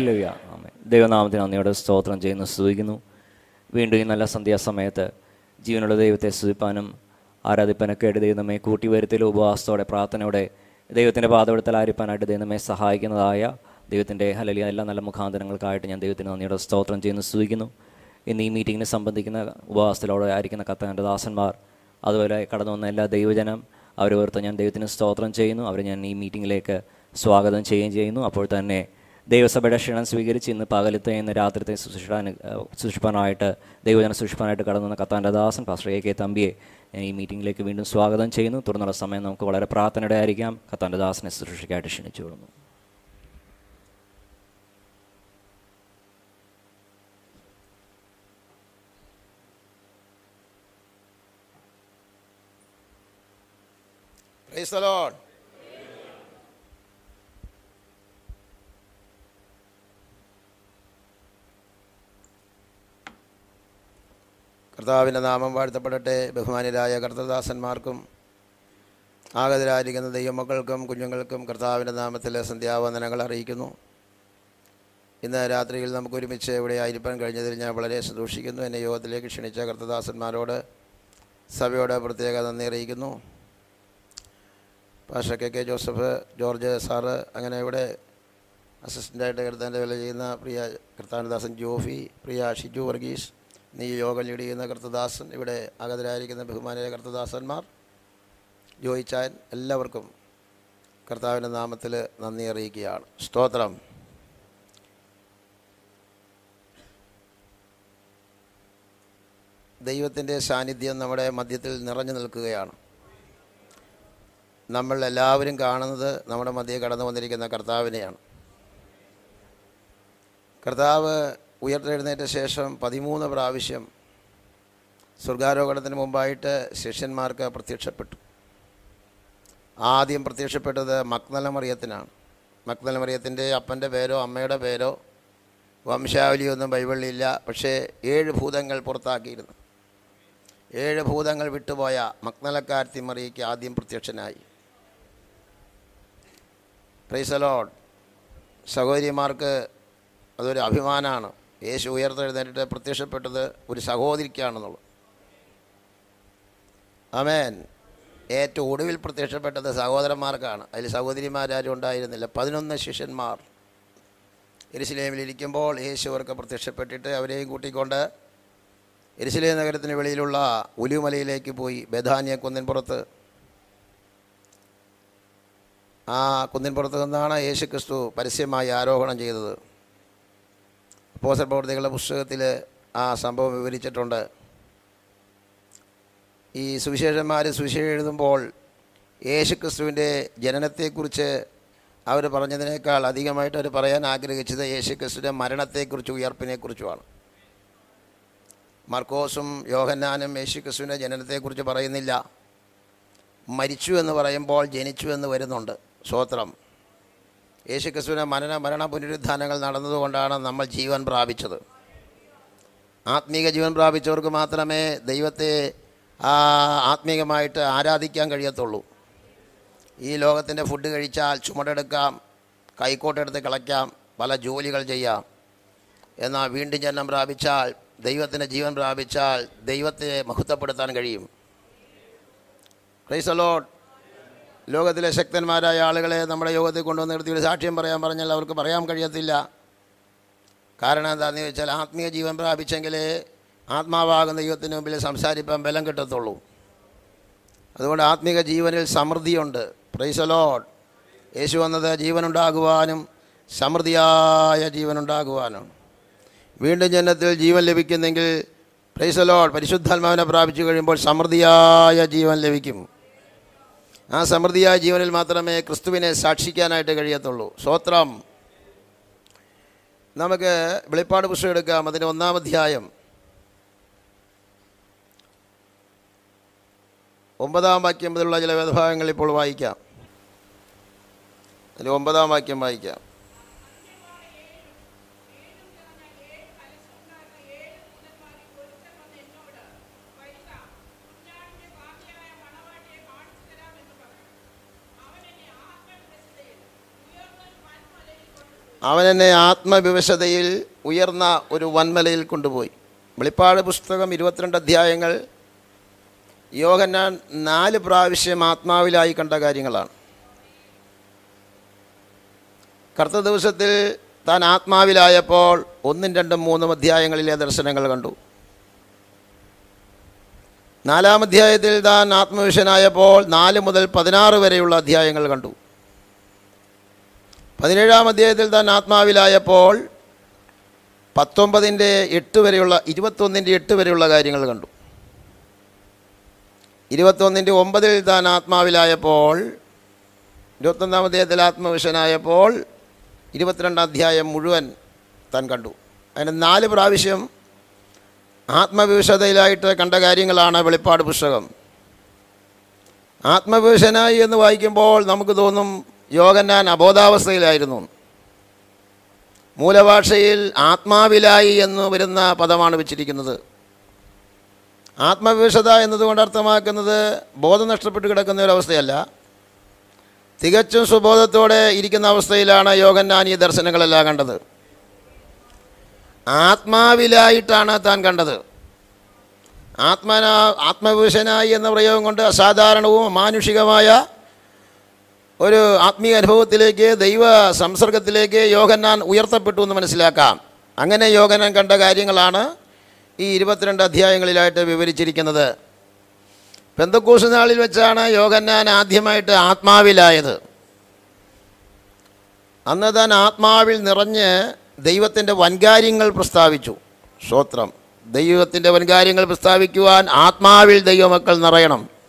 Hallelujah. ആമേ ദൈവനാമത്തിന് നന്ദിയോടെ സ്തോത്രം ചെയ്യുന്നു സ്തുതിക്കുന്നു. വീണ്ടും ഈ നല്ല സന്ധ്യാസമയത്ത് ജീവനുള്ള ദൈവത്തെ സ്തുതിപ്പാനും ആരാധിപ്പനൊക്കെ ആയിട്ട് ദൈവം നമ്മെ കൂട്ടി വരുത്തിലും ഉപവാസത്തോടെ പ്രാർത്ഥനയോടെ ദൈവത്തിന്റെ പാതപ്പെടുത്തൽ ആരിപ്പാനായിട്ട് ദൈവം നമ്മെ സഹായിക്കുന്നതായ ദൈവത്തിന്റെ ഹലലിയ എല്ലാ നല്ല മുഖാന്തരങ്ങൾക്കായിട്ട് ഞാൻ ദൈവത്തിന് നന്ദിയോടെ സ്തോത്രം ചെയ്യുന്നു സ്തുതിക്കുന്നു. ഇന്ന് ഈ മീറ്റിങ്ങിനെ സംബന്ധിക്കുന്ന ഉപവാസത്തിലൂടെ ആയിരിക്കുന്ന കത്തകന്റെ ദാസന്മാർ അതുപോലെ കടന്നു വന്ന എല്ലാ ദൈവജനം അവർ ഓർത്ത് ഞാൻ ദൈവത്തിന് സ്തോത്രം ചെയ്യുന്നു. അവരെ ഞാൻ ഈ മീറ്റിങ്ങിലേക്ക് സ്വാഗതം ചെയ്യുകയും ചെയ്യുന്നു. അപ്പോൾ തന്നെ ദൈവസഭയുടെ ക്ഷണം സ്വീകരിച്ച് ഇന്ന് പകലത്തെ ഇന്ന് രാത്രിത്തെ സൂക്ഷിപ്പാൻ സുഷിപ്പനായിട്ട് ദൈവജന സുഷിപ്പനായിട്ട് കടന്നു വന്ന കത്താന്റെ ദാസൻ പാസ്റ്റർ എ കെ തമ്പിയെ ഈ മീറ്റിംഗിലേക്ക് വീണ്ടും സ്വാഗതം ചെയ്യുന്നു. തുടർന്നുള്ള സമയം നമുക്ക് വളരെ പ്രാർത്ഥനയുടെ ആയിരിക്കാം കത്താന്റെ ദാസനെ സുശിക്കായിട്ട് ക്ഷണിച്ചു കൊള്ളുന്നു Praise. കർത്താവിന്റെ നാമം വാഴ്ത്തപ്പെടട്ടെ. ബഹുമാനരായ കർത്തദാസന്മാർക്കും ആഗതരായിരിക്കുന്ന ദൈവമക്കൾക്കും കുഞ്ഞുങ്ങൾക്കും കർത്താവിന്റെ നാമത്തിൽ സന്ധ്യാവന്ദനങ്ങൾ അറിയിക്കുന്നു. ഇന്ന് രാത്രിയിൽ നമുക്ക് ഒരുമിച്ച് ഇവിടെ ആയിരിക്കാൻ കഴിഞ്ഞതിൽ ഞാൻ വളരെ സന്തോഷിക്കുന്നു. എന്നെ യോഗത്തിലേക്ക് ക്ഷണിച്ച കർത്തദാസന്മാരോട് സഭയോട് പ്രത്യേക നന്ദി അറിയിക്കുന്നു. Pastor K K Joseph George sir അങ്ങനെ ഇവിടെ അസിസ്റ്റന്റായിട്ട് കർത്താന്റെ വില ചെയ്യുന്ന പ്രിയ കർത്താനദാസൻ ജോഫി പ്രിയ ഷിജു വർഗീസ് നീ യോഗം ലീഡ് ചെയ്യുന്ന കർത്തദാസൻ ഇവിടെ അകതരായിരിക്കുന്ന ബഹുമാനായ കർത്തദാസന്മാർ ജോയിച്ചാൻ എല്ലാവർക്കും കർത്താവിന്റെ നാമത്തിൽ നന്ദി അറിയിക്കുകയാണ്. സ്തോത്രം. ദൈവത്തിന്റെ സാന്നിധ്യം നമ്മുടെ മധ്യത്തിൽ നിറഞ്ഞു നിൽക്കുകയാണ്. നമ്മൾ എല്ലാവരും കാണുന്നത് നമ്മുടെ മധ്യേ കടന്നു വന്നിരിക്കുന്ന കർത്താവിനെയാണ്. കർത്താവ് ഉയർത്തെഴുന്നേറ്റ ശേഷം പതിമൂന്ന് പ്രാവശ്യം സ്വർഗാരോഹണത്തിന് മുമ്പായിട്ട് ശിഷ്യന്മാർക്ക് പ്രത്യക്ഷപ്പെട്ടു. ആദ്യം പ്രത്യക്ഷപ്പെട്ടത് മക്നലമറിയത്തിനാണ്. മക്നലമറിയത്തിന്റെ അപ്പന്റെ പേരോ അമ്മയുടെ പേരോ വംശാവലിയൊന്നും ബൈബിളിലില്ല. പക്ഷേ ഏഴ് ഭൂതങ്ങൾ പുറത്താക്കിയിരുന്നു. ഏഴ് ഭൂതങ്ങൾ വിട്ടുപോയ മക്നലക്കാരത്തി മറിയയ്ക്ക് ആദ്യം പ്രത്യക്ഷനായി. പ്രൈസലോഡ് സഹോദരിമാർക്ക് അതൊരു അഭിമാനമാണ് യേശു ഉയർത്തെഴുന്നേറ്റ് പ്രത്യക്ഷപ്പെട്ടത് ഒരു സഹോദരിക്കാണെന്നുള്ളത് അമേൻ ഏറ്റവും ഒടുവിൽ പ്രത്യക്ഷപ്പെട്ടത് സഹോദരന്മാർക്കാണ്. അതിൽ സഹോദരിമാരാരും ഉണ്ടായിരുന്നില്ല. പതിനൊന്ന് ശിഷ്യന്മാർ എരിശിലേമിലിരിക്കുമ്പോൾ യേശു അവർക്ക് പ്രത്യക്ഷപ്പെട്ടിട്ട് അവരെയും കൂട്ടിക്കൊണ്ട് എരിശിലേ നഗരത്തിന് വെളിയിലുള്ള ഉലുമലയിലേക്ക് പോയി ബഥാനിയ കുന്നിൻപുറത്ത്. ആ കുന്നിൻപുറത്ത് നിന്നാണ് യേശു ക്രിസ്തു പരസ്യമായി ആരോഹണം ചെയ്തത്. അപ്പോസൽ പ്രവർത്തികളുടെ പുസ്തകത്തിൽ ആ സംഭവം വിവരിച്ചിട്ടുണ്ട്. ഈ സുവിശേഷന്മാർ സുവിശേഷം എഴുതുമ്പോൾ യേശു ക്രിസ്തുവിന്റെ ജനനത്തെക്കുറിച്ച് അവർ പറഞ്ഞതിനേക്കാൾ അധികമായിട്ട് അവർ പറയാൻ ആഗ്രഹിച്ചത് യേശു ക്രിസ്തുവിന്റെ മരണത്തെക്കുറിച്ചും ഉയർപ്പിനെക്കുറിച്ചുമാണ്. മർക്കോസും യോഹന്നാനും യേശു ക്രിസ്തുവിന്റെ ജനനത്തെക്കുറിച്ച് പറയുന്നില്ല. മരിച്ചു എന്ന് പറയുമ്പോൾ ജനിച്ചു എന്ന് വരുന്നുണ്ട്. സ്വോത്രം യേശു മനന മരണ പുനരുദ്ധാനങ്ങൾ നടന്നതുകൊണ്ടാണ് നമ്മൾ ജീവൻ പ്രാപിച്ചത്. ആത്മീക ജീവൻ പ്രാപിച്ചവർക്ക് മാത്രമേ ദൈവത്തെ ആത്മീകമായിട്ട് ആരാധിക്കാൻ കഴിയത്തുള്ളൂ. ഈ ലോകത്തിന്റെ ഫുഡ് കഴിച്ചാൽ ചുമടെടുക്കാം കൈക്കോട്ടെടുത്ത് കളയ്ക്കാം പല ജോലികൾ ചെയ്യാം. എന്നാൽ വീണ്ടും ജന്മം പ്രാപിച്ചാൽ ദൈവത്തിന്റെ ജീവൻ പ്രാപിച്ചാൽ ദൈവത്തെ മഹത്വപ്പെടുത്താൻ കഴിയും. പ്രൈസ് ലോകത്തിലെ ശക്തന്മാരായ ആളുകളെ നമ്മുടെ യോഗത്തിൽ കൊണ്ടുവന്ന് നിർത്തി സാക്ഷ്യം പറയാൻ പറഞ്ഞാൽ അവർക്ക് പറയാൻ കഴിയത്തില്ല. കാരണം എന്താണെന്ന് ചോദിച്ചാൽ ആത്മീയ ജീവൻ പ്രാപിച്ചെങ്കിലേ ആത്മാവാകുന്ന ദൈവത്തിന് മുമ്പിൽ സംസാരിപ്പം ബലം കിട്ടത്തുള്ളൂ. അതുകൊണ്ട് ആത്മീക ജീവനിൽ സമൃദ്ധിയുണ്ട്. പ്രൈസ് അലോട്ട് യേശു വന്നത് ജീവനുണ്ടാകുവാനും സമൃദ്ധിയായ ജീവനുണ്ടാകുവാനും. വീണ്ടും ജനത്തിൽ ജീവൻ ലഭിക്കുന്നെങ്കിൽ പ്രൈസ് അലോട്ട് പരിശുദ്ധാത്മാവിനെ പ്രാപിച്ചു കഴിയുമ്പോൾ സമൃദ്ധിയായ ജീവൻ ലഭിക്കും. ആ സമൃദ്ധിയായ ജീവനിൽ മാത്രമേ ക്രിസ്തുവിനെ സാക്ഷിക്കാനായിട്ട് കഴിയത്തുള്ളൂ. സ്വോത്രം നമുക്ക് വെളിപ്പാട് പുസ്തകം എടുക്കാം. അതിന്റെ ഒന്നാം അധ്യായം. ഒമ്പതാം വാക്യം മുതലുള്ള ചില വേദഭാഗങ്ങൾ ഇപ്പോൾ വായിക്കാം. അതിൽ ഒമ്പതാം വാക്യം വായിക്കാം. അവൻ എന്നെ ആത്മവിവശതയിൽ ഉയർന്ന ഒരു വൻമലയിൽ കൊണ്ടുപോയി. വെളിപ്പാട് പുസ്തകം ഇരുപത്തിരണ്ട് അധ്യായങ്ങൾ. യോഹന്നാൻ നാല് പ്രാവശ്യം ആത്മാവിലായി കണ്ട കാര്യങ്ങളാണ്. കറുത്ത ദിവസത്തിൽ താൻ ആത്മാവിലായപ്പോൾ ഒന്നും രണ്ടും മൂന്നും അധ്യായങ്ങളിലെ ദർശനങ്ങൾ കണ്ടു. നാലാം അധ്യായത്തിൽ താൻ ആത്മവിഷനായപ്പോൾ നാല് മുതൽ പതിനാറ് വരെയുള്ള അധ്യായങ്ങൾ കണ്ടു. പതിനേഴാം അധ്യായത്തിൽ താൻ ആത്മാവിലായപ്പോൾ പത്തൊമ്പതിന്റെ എട്ട് വരെയുള്ള ഇരുപത്തൊന്നിന്റെ എട്ട് വരെയുള്ള കാര്യങ്ങൾ കണ്ടു. ഇരുപത്തൊന്നിന്റെ ഒമ്പതിൽ താൻ ആത്മാവിലായപ്പോൾ ഇരുപത്തൊന്നാം അധ്യായത്തിൽ ആത്മവിഷനായപ്പോൾ ഇരുപത്തിരണ്ടാം അധ്യായം മുഴുവൻ താൻ കണ്ടു. അതിന് നാല് പ്രാവശ്യം ആത്മവിവശതയിലായിട്ട് കണ്ട കാര്യങ്ങളാണ് വെളിപ്പാട് പുസ്തകം. ആത്മവിവശനായി എന്ന് വായിക്കുമ്പോൾ നമുക്ക് തോന്നും യോഗന്നാൻ അബോധാവസ്ഥയിലായിരുന്നു. മൂലഭാഷയിൽ ആത്മാവിലായി എന്ന് വരുന്ന പദമാണ് വെച്ചിരിക്കുന്നത്. ആത്മവിവശത എന്നതുകൊണ്ട് അർത്ഥമാക്കുന്നത് ബോധം നഷ്ടപ്പെട്ട് കിടക്കുന്ന ഒരവസ്ഥയല്ല തികച്ചും സുബോധത്തോടെ ഇരിക്കുന്ന അവസ്ഥയിലാണ് യോഗന്നാൻ ഈ ദർശനങ്ങളെല്ലാം കണ്ടത്. ആത്മാവിലായിട്ടാണ് താൻ കണ്ടത്. ആത്മനാ ആത്മവിവശനായി എന്ന പ്രയോഗം കൊണ്ട് അസാധാരണവും അമാനുഷികമായ ഒരു ആത്മീയ അനുഭവത്തിലേക്ക് ദൈവ സംസർഗത്തിലേക്ക് യോഗന്നാൻ ഉയർത്തപ്പെട്ടു എന്ന് മനസ്സിലാക്കാം. അങ്ങനെ യോഗനാൻ കണ്ട കാര്യങ്ങളാണ് ഈ ഇരുപത്തിരണ്ട് അധ്യായങ്ങളിലായിട്ട് വിവരിച്ചിരിക്കുന്നത്. പെന്തക്കൂസ് നാളിൽ വെച്ചാണ് യോഗന്നാൻ ആദ്യമായിട്ട് ആത്മാവിലായത്. അന്ന് താൻ ആത്മാവിൽ നിറഞ്ഞ് ദൈവത്തിന്റെ വൻകാര്യങ്ങൾ പ്രസ്താവിച്ചു. സ്തോത്രം ദൈവത്തിന്റെ വൻകാര്യങ്ങൾ പ്രസ്താവിക്കുവാൻ ആത്മാവിൽ ദൈവമക്കൾ നിറയണം.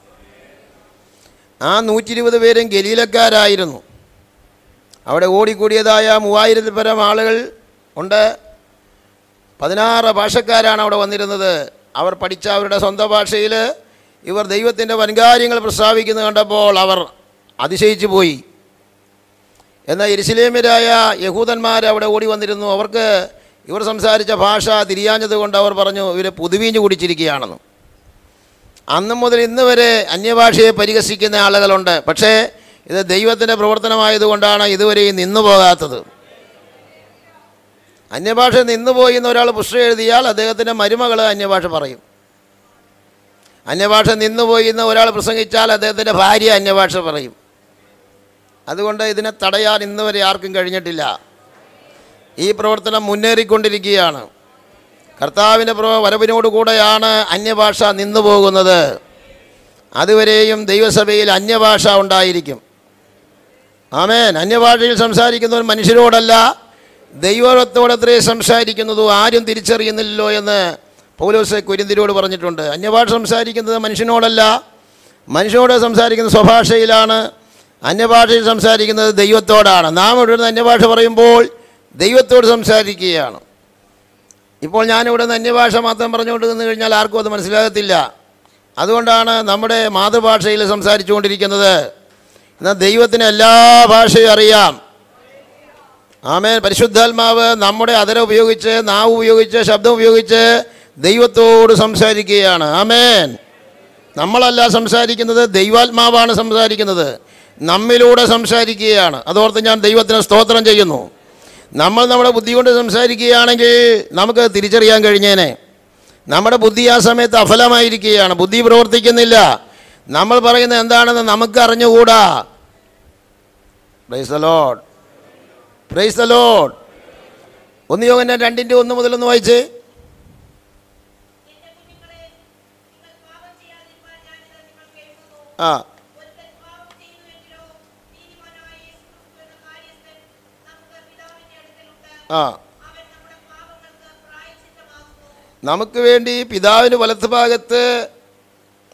ആ നൂറ്റി ഇരുപത് പേരും ഗലീലക്കാരായിരുന്നു. അവിടെ ഓടിക്കൂടിയതായ മൂവായിരത്തിൽ പരം ആളുകൾ ഉണ്ട്. പതിനാറ് ഭാഷക്കാരാണ് അവിടെ വന്നിരുന്നത്. അവർ പഠിച്ച അവരുടെ സ്വന്തം ഭാഷയിൽ ഇവർ ദൈവത്തിന്റെ വൻകാര്യങ്ങൾ പ്രസ്താവിക്കുന്നത് കണ്ടപ്പോൾ അവർ അതിശയിച്ചു പോയി. എന്നാൽ എരിശിലേമ്യരായ യഹൂദന്മാർ അവിടെ ഓടി വന്നിരുന്നു. അവർക്ക് ഇവർ സംസാരിച്ച ഭാഷ തിരിയാഞ്ഞത് കൊണ്ട് അവർ പറഞ്ഞു ഇവർ പുതുവീഞ്ഞ് കുടിച്ചിരിക്കുകയാണെന്ന്. അന്ന് മുതൽ ഇന്ന് വരെ അന്യഭാഷയെ പരിഹസിക്കുന്ന ആളുകളുണ്ട്. പക്ഷേ ഇത് ദൈവത്തിന്റെ പ്രവർത്തനമായതുകൊണ്ടാണ് ഇതുവരെയും നിന്നു പോകാത്തത്. അന്യഭാഷ നിന്നുപോയി എന്ന് ഒരാൾ പുസ്തകം എഴുതിയാൽ അദ്ദേഹത്തിന്റെ മരുമകൾ അന്യഭാഷ പറയും. അന്യഭാഷ നിന്നുപോയി എന്ന് ഒരാൾ പ്രസംഗിച്ചാൽ അദ്ദേഹത്തിന്റെ ഭാര്യ അന്യഭാഷ പറയും. അതുകൊണ്ട് ഇതിനെ തടയാൻ ഇന്നുവരെ ആർക്കും കഴിഞ്ഞിട്ടില്ല. ഈ പ്രവർത്തനം മുന്നേറിക്കൊണ്ടിരിക്കുകയാണ്. കർത്താവിന്റെ വരവിനോടുകൂടെയാണ് അന്യഭാഷ നിന്നു പോകുന്നത് അതുവരെയും ദൈവസഭയിൽ അന്യഭാഷ ഉണ്ടായിരിക്കും. ആമേൻ. അന്യഭാഷയിൽ സംസാരിക്കുന്നവൻ മനുഷ്യരോടല്ല ദൈവത്തോടത്രേ സംസാരിക്കുന്നതു ആരും തിരിച്ചറിയുന്നില്ലല്ലോ എന്ന് പൗലോസ് കുരിന്തിരോട് പറഞ്ഞിട്ടുണ്ട്. അന്യഭാഷ സംസാരിക്കുന്നത് മനുഷ്യനോടല്ല മനുഷ്യനോട് സംസാരിക്കുന്ന സ്വഭാഷയിലാണ് അന്യഭാഷയിൽ സംസാരിക്കുന്നത് ദൈവത്തോടാണ്. നാം ഇവിടെ അന്യഭാഷ പറയുമ്പോൾ ദൈവത്തോട് സംസാരിക്കുകയാണ്. ഇപ്പോൾ ഞാനിവിടെ നിന്ന് അന്യഭാഷ മാത്രം പറഞ്ഞുകൊണ്ട് നിന്ന് കഴിഞ്ഞാൽ ആർക്കും അത് മനസ്സിലാകത്തില്ല. അതുകൊണ്ടാണ് നമ്മുടെ മാതൃഭാഷയിൽ സംസാരിച്ചുകൊണ്ടിരിക്കുന്നത്. എന്നാൽ ദൈവത്തിന് എല്ലാ ഭാഷയും അറിയാം. ആമേൻ. പരിശുദ്ധാത്മാവ് നമ്മുടെ അതര ഉപയോഗിച്ച് നാവ് ഉപയോഗിച്ച് ശബ്ദം ഉപയോഗിച്ച് ദൈവത്തോട് സംസാരിക്കുകയാണ്. ആമേൻ. നമ്മളല്ല സംസാരിക്കുന്നത് ദൈവാത്മാവാണ് സംസാരിക്കുന്നത്. നമ്മിലൂടെ സംസാരിക്കുകയാണ്. അതോർത്ത് ഞാൻ ദൈവത്തിന് സ്തോത്രം ചെയ്യുന്നു. നമ്മൾ നമ്മുടെ ബുദ്ധി കൊണ്ട് സംസാരിക്കുകയാണെങ്കിൽ നമുക്ക് തിരിച്ചറിയാൻ കഴിഞ്ഞേനെ. നമ്മുടെ ബുദ്ധി ആ സമയത്ത് അഫലമായിരിക്കുകയാണ്. ബുദ്ധി പ്രവർത്തിക്കുന്നില്ല. നമ്മൾ പറയുന്നത് എന്താണെന്ന് നമുക്ക് അറിഞ്ഞുകൂടാ. Praise a lord lord praise a lord lord ഒന്ന് യോഗന രണ്ടിന്റെ ഒന്ന് മുതലൊന്ന് വായിച്ച്. എന്റെ ആ. നമുക്ക് വേണ്ടി പിതാവിന് വലത്ത് ഭാഗത്ത്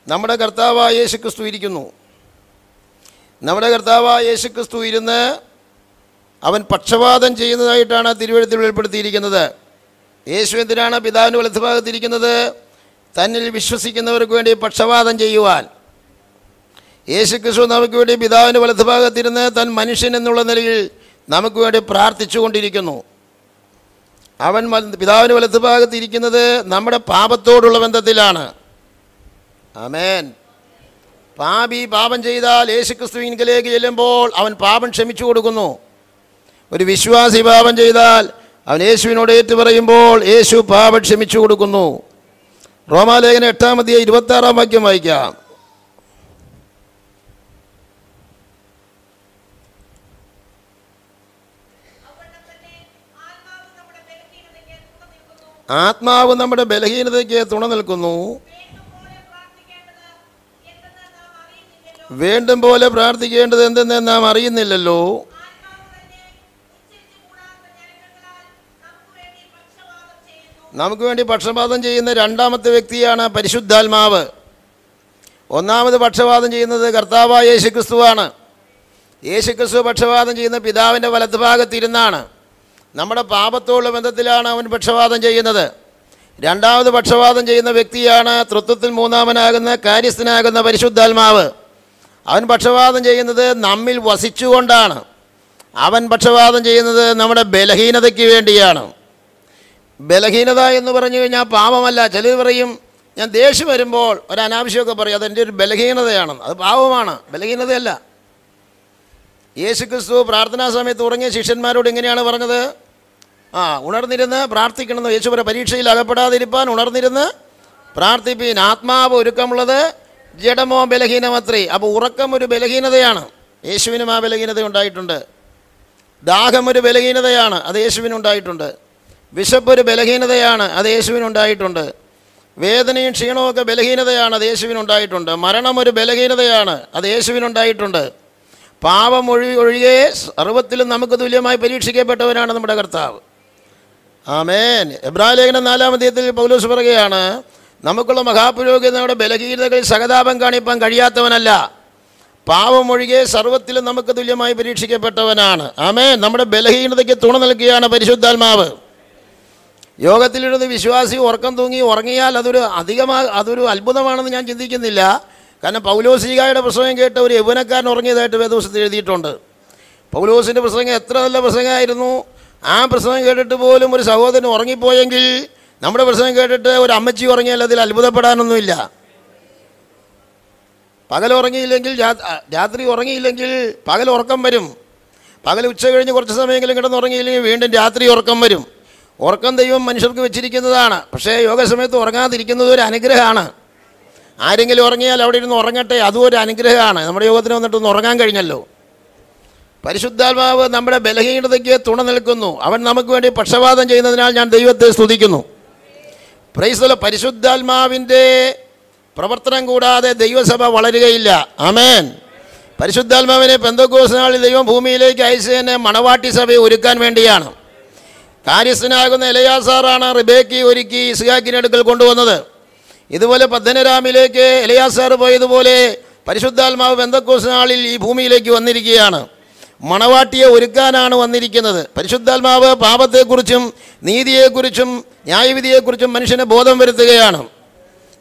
നമ്മുടെ കർത്താവായ യേശുക്രിസ്തു ഇരിക്കുന്നു. നമ്മുടെ കർത്താവായ യേശുക്രിസ്തു ഇരുന്ന് അവൻ പക്ഷപാതം ചെയ്യുന്നതായിട്ടാണ് തിരുവഴുത്തിൽ വെളിപ്പെടുത്തിയിരിക്കുന്നത്. യേശു എന്തിനാണ് പിതാവിന് വലത്ത് ഭാഗത്തിരിക്കുന്നത് തന്നിൽ വിശ്വസിക്കുന്നവർക്ക് വേണ്ടി പക്ഷപാതം ചെയ്യുവാൻ. യേശുക്രിസ്തു നമുക്ക് വേണ്ടി പിതാവിന്റെ വലത്ത് ഭാഗത്തിരുന്ന് തൻ മനുഷ്യൻ എന്നുള്ള നിലയിൽ നമുക്ക് വേണ്ടി പ്രാർത്ഥിച്ചുകൊണ്ടിരിക്കുന്നു. അവൻ പിതാവിന് വലത്ത് ഭാഗത്തിരിക്കുന്നത് നമ്മുടെ പാപത്തോടുള്ള ബന്ധത്തിലാണ്. അമേൻ പാപി പാപം ചെയ്താൽ യേശുക്രിസ്തുവിൻകിലേക്ക് ചെല്ലുമ്പോൾ അവൻ പാപം ക്ഷമിച്ചു കൊടുക്കുന്നു. ഒരു വിശ്വാസി പാപം ചെയ്താൽ അവൻ യേശുവിനോട് ഏറ്റു പറയുമ്പോൾ യേശു പാപം ക്ഷമിച്ചു കൊടുക്കുന്നു. റോമാലേഖന എട്ടാമതിയെ ഇരുപത്തി ആറാം വാക്യം വായിക്കാം അതുകൊണ്ട് തന്നെ ആത്മാവ് നമ്മുടെ ബലഹീനതയ്ക്ക് തുണ നിൽക്കുന്നു ആത്മാവ് നമ്മുടെ ബലഹീനതയ്ക്ക് തുണ നിൽക്കുന്നു. വേണ്ടും പോലെ പ്രാർത്ഥിക്കേണ്ടത് എന്തെന്ന് നാം അറിയുന്നില്ലല്ലോ. നമുക്ക് വേണ്ടി പക്ഷപാതം ചെയ്യുന്ന രണ്ടാമത്തെ വ്യക്തിയാണ് പരിശുദ്ധാത്മാവ്. ഒന്നാമത് പക്ഷപാതം ചെയ്യുന്നത് കർത്താവായ യേശുക്രിസ്തുവാണ്. യേശുക്രിസ്തു പക്ഷപാതം ചെയ്യുന്ന പിതാവിന്റെ വലത്തുഭാഗത്തിരുന്നാണ് നമ്മുടെ പാപത്തോടുള്ള ബന്ധത്തിലാണ് അവൻ പക്ഷപാതം ചെയ്യുന്നത്. രണ്ടാമത് പക്ഷപാതം ചെയ്യുന്ന വ്യക്തിയാണ് തൃത്വത്തിൽ മൂന്നാമനാകുന്ന കാര്യസ്ഥനാകുന്ന പരിശുദ്ധാത്മാവ്. അവൻ പക്ഷപാതം ചെയ്യുന്നത് നമ്മിൽ വസിച്ചുകൊണ്ടാണ്. അവൻ പക്ഷപാതം ചെയ്യുന്നത് നമ്മുടെ ബലഹീനതയ്ക്ക് വേണ്ടിയാണ്. ബലഹീനത എന്ന് പറഞ്ഞു കഴിഞ്ഞാൽ പാപമല്ല. ചിലർ പറയും ഞാൻ ദേഷ്യം വരുമ്പോൾ ഒരു അനാവശ്യമൊക്കെ പറയും അതെന്റെ ഒരു ബലഹീനതയാണ്. അത് പാപമാണ്. ബലഹീനതയല്ല. യേശു ക്രിസ്തു പ്രാർത്ഥനാ സമയത്ത് ഉറങ്ങിയ ശിഷ്യന്മാരോട് ഇങ്ങനെയാണ് പറഞ്ഞത്? ആ ഉണർന്നിരുന്ന് പ്രാർത്ഥിക്കണമെന്ന് യേശു പറ പരീക്ഷയിൽ അകപ്പെടാതിരിപ്പാൻ ഉണർന്നിരുന്ന് പ്രാർത്ഥിപ്പീൻ. ആത്മാവ് ഒരുക്കമുള്ളത് ജഡമോ ബലഹീനമത്രേ. അപ്പോൾ ഉറക്കം ഒരു ബലഹീനതയാണ്. യേശുവിനും ആ ബലഹീനത ഉണ്ടായിട്ടുണ്ട്. ദാഹം ഒരു ബലഹീനതയാണ്. അത് യേശുവിനുണ്ടായിട്ടുണ്ട് വിശപ്പ് ഒരു ബലഹീനതയാണ്. അത് യേശുവിനുണ്ടായിട്ടുണ്ട് വേദനയും ക്ഷീണവും ഒക്കെ ബലഹീനതയാണ്. അത് യേശുവിനുണ്ടായിട്ടുണ്ട് മരണം ഒരു ബലഹീനതയാണ്. അത് യേശുവിനുണ്ടായിട്ടുണ്ട് പാപം ഒഴി ഒഴികെ സർവത്തിലും നമുക്ക് തുല്യമായി പരീക്ഷിക്കപ്പെട്ടവനാണ് നമ്മുടെ കർത്താവ്. ആമേൻ. എബ്രാലേഖനം നാലാം അധ്യായത്തിൽ പൗലോസ് പറയുകയാണ് നമുക്കുള്ള മഹാപുരോഗതിയുടെ ബലഹീനതകളിൽ സഹതാപം കാണിപ്പാൻ കഴിയാത്തവനല്ല. പാവമൊഴികെ സർവത്തിലും നമുക്ക് തുല്യമായി പരീക്ഷിക്കപ്പെട്ടവനാണ്. ആമേൻ. നമ്മുടെ ബലഹീനതയ്ക്ക് തുണ നൽകുകയാണ് പരിശുദ്ധാത്മാവ്. യോഗത്തിലിരുന്ന് വിശ്വാസി ഉറക്കം തൂങ്ങി ഉറങ്ങിയാൽ അതൊരു അധികമാ അതൊരു അത്ഭുതമാണെന്ന് ഞാൻ ചിന്തിക്കുന്നില്ല. കാരണം പൗലോസികായുടെ പ്രസംഗം കേട്ട ഒരു യൗവനക്കാരൻ ഉറങ്ങിയതായിട്ട് വേദിവസത്തിൽ എഴുതിയിട്ടുണ്ട്. പൗലോസിന്റെ പ്രസംഗം എത്ര നല്ല പ്രസംഗമായിരുന്നു. ആ പ്രസംഗം കേട്ടിട്ട് പോലും ഒരു സഹോദരൻ ഉറങ്ങിപ്പോയെങ്കിൽ നമ്മുടെ പ്രസംഗം കേട്ടിട്ട് ഒരു അമ്മച്ചി ഉറങ്ങിയാൽ അതിൽ അത്ഭുതപ്പെടാനൊന്നുമില്ല. പകൽ ഉറങ്ങിയില്ലെങ്കിൽ രാത്രി ഉറങ്ങിയില്ലെങ്കിൽ പകൽ ഉറക്കം വരും. പകൽ ഉച്ച കഴിഞ്ഞ് കുറച്ച് സമയമെങ്കിലും കിടന്ന് ഉറങ്ങിയില്ലെങ്കിൽ വീണ്ടും രാത്രി ഉറക്കം വരും. ഉറക്കം ദൈവം മനുഷ്യർക്ക് വെച്ചിരിക്കുന്നതാണ്. പക്ഷേ യോഗ സമയത്ത് ഉറങ്ങാതിരിക്കുന്നത് ഒരു അനുഗ്രഹമാണ്. ആരെങ്കിലും ഉറങ്ങിയാൽ അവിടെ ഇരുന്ന് ഉറങ്ങട്ടെ അതും ഒരു അനുഗ്രഹമാണ്. നമ്മുടെ യോഗത്തിന് വന്നിട്ട് ഒന്ന് ഉറങ്ങാൻ കഴിഞ്ഞല്ലോ. പരിശുദ്ധാത്മാവ് നമ്മുടെ ബലഹീനതയ്ക്ക് തുണ നിൽക്കുന്നു. അവൻ നമുക്ക് വേണ്ടി പക്ഷപാതം ചെയ്യുന്നതിനാൽ ഞാൻ ദൈവത്തെ സ്തുതിക്കുന്നു. പ്രൈസ്തല പരിശുദ്ധാത്മാവിന്റെ പ്രവർത്തനം കൂടാതെ ദൈവസഭ വളരുകയില്ല. ആമേൻ പരിശുദ്ധാത്മാവിനെ പെന്തക്കോസിനാളിൽ ദൈവം ഭൂമിയിലേക്ക് അയച്ചതിനെ മണവാട്ടി സഭയെ ഒരുക്കാൻ വേണ്ടിയാണ്. കാര്യസ്ഥനാകുന്ന എലയാസാറാണ് റിബേക്കി ഒരുക്കി ഇസ്ഹാക്കിന്റെ അടുക്കൽ കൊണ്ടുവന്നത്. ഇതുപോലെ പദ്ധനരാമിലേക്ക് എലയാസാർ പോയതുപോലെ പരിശുദ്ധാത്മാവ് പെന്തക്കോസിനാളിൽ ഈ ഭൂമിയിലേക്ക് വന്നിരിക്കുകയാണ്. മണവാട്ടിയെ ഒരുക്കാനാണ് വന്നിരിക്കുന്നത്. പരിശുദ്ധാത്മാവ് പാപത്തെക്കുറിച്ചും നീതിയെക്കുറിച്ചും ന്യായവിധിയെക്കുറിച്ചും മനുഷ്യനെ ബോധം വരുത്തുകയാണ്.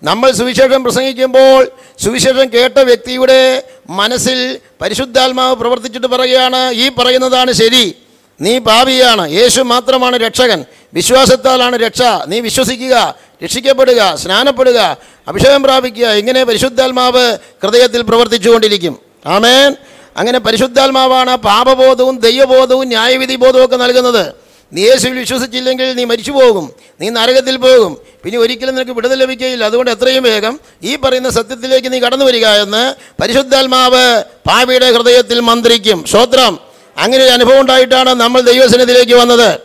നമ്മൾ സുവിശേഷം പ്രസംഗിക്കുമ്പോൾ സുവിശേഷം കേട്ട വ്യക്തിയുടെ മനസ്സിൽ പരിശുദ്ധാത്മാവ് പ്രവർത്തിച്ചിട്ട് പറയുകയാണ് ഈ പറയുന്നതാണ് ശരി. നീ പാപിയാണ്. യേശു മാത്രമാണ് രക്ഷകൻ. വിശ്വാസത്താലാണ് രക്ഷ. നീ വിശ്വസിക്കുക രക്ഷിക്കപ്പെടുക സ്നാനപ്പെടുക അഭിഷേകം പ്രാപിക്കുക. ഇങ്ങനെ പരിശുദ്ധാത്മാവ് ഹൃദയത്തിൽ പ്രവർത്തിച്ചുകൊണ്ടിരിക്കും. ആമേൻ. അങ്ങനെ പരിശുദ്ധാത്മാവാണ് പാപബോധവും ദൈവബോധവും ന്യായവിധി ബോധവും ഒക്കെ നൽകുന്നത്. നീ യേശുവിൽ വിശ്വസിച്ചില്ലെങ്കിൽ നീ മരിച്ചു പോകും. നീ നരകത്തിൽ പോകും. പിന്നെ ഒരിക്കലും നിനക്ക് വിടുതൽ ലഭിക്കുകയില്ല. അതുകൊണ്ട് എത്രയും വേഗം ഈ പറയുന്ന സത്യത്തിലേക്ക് നീ കടന്നു വരിക എന്ന് പരിശുദ്ധാത്മാവ് പാപിയുടെ ഹൃദയത്തിൽ മന്ത്രിക്കും. സ്വത്രം അങ്ങനെ ഒരു അനുഭവം ഉണ്ടായിട്ടാണ് നമ്മൾ ദൈവസനത്തിലേക്ക് വന്നത്.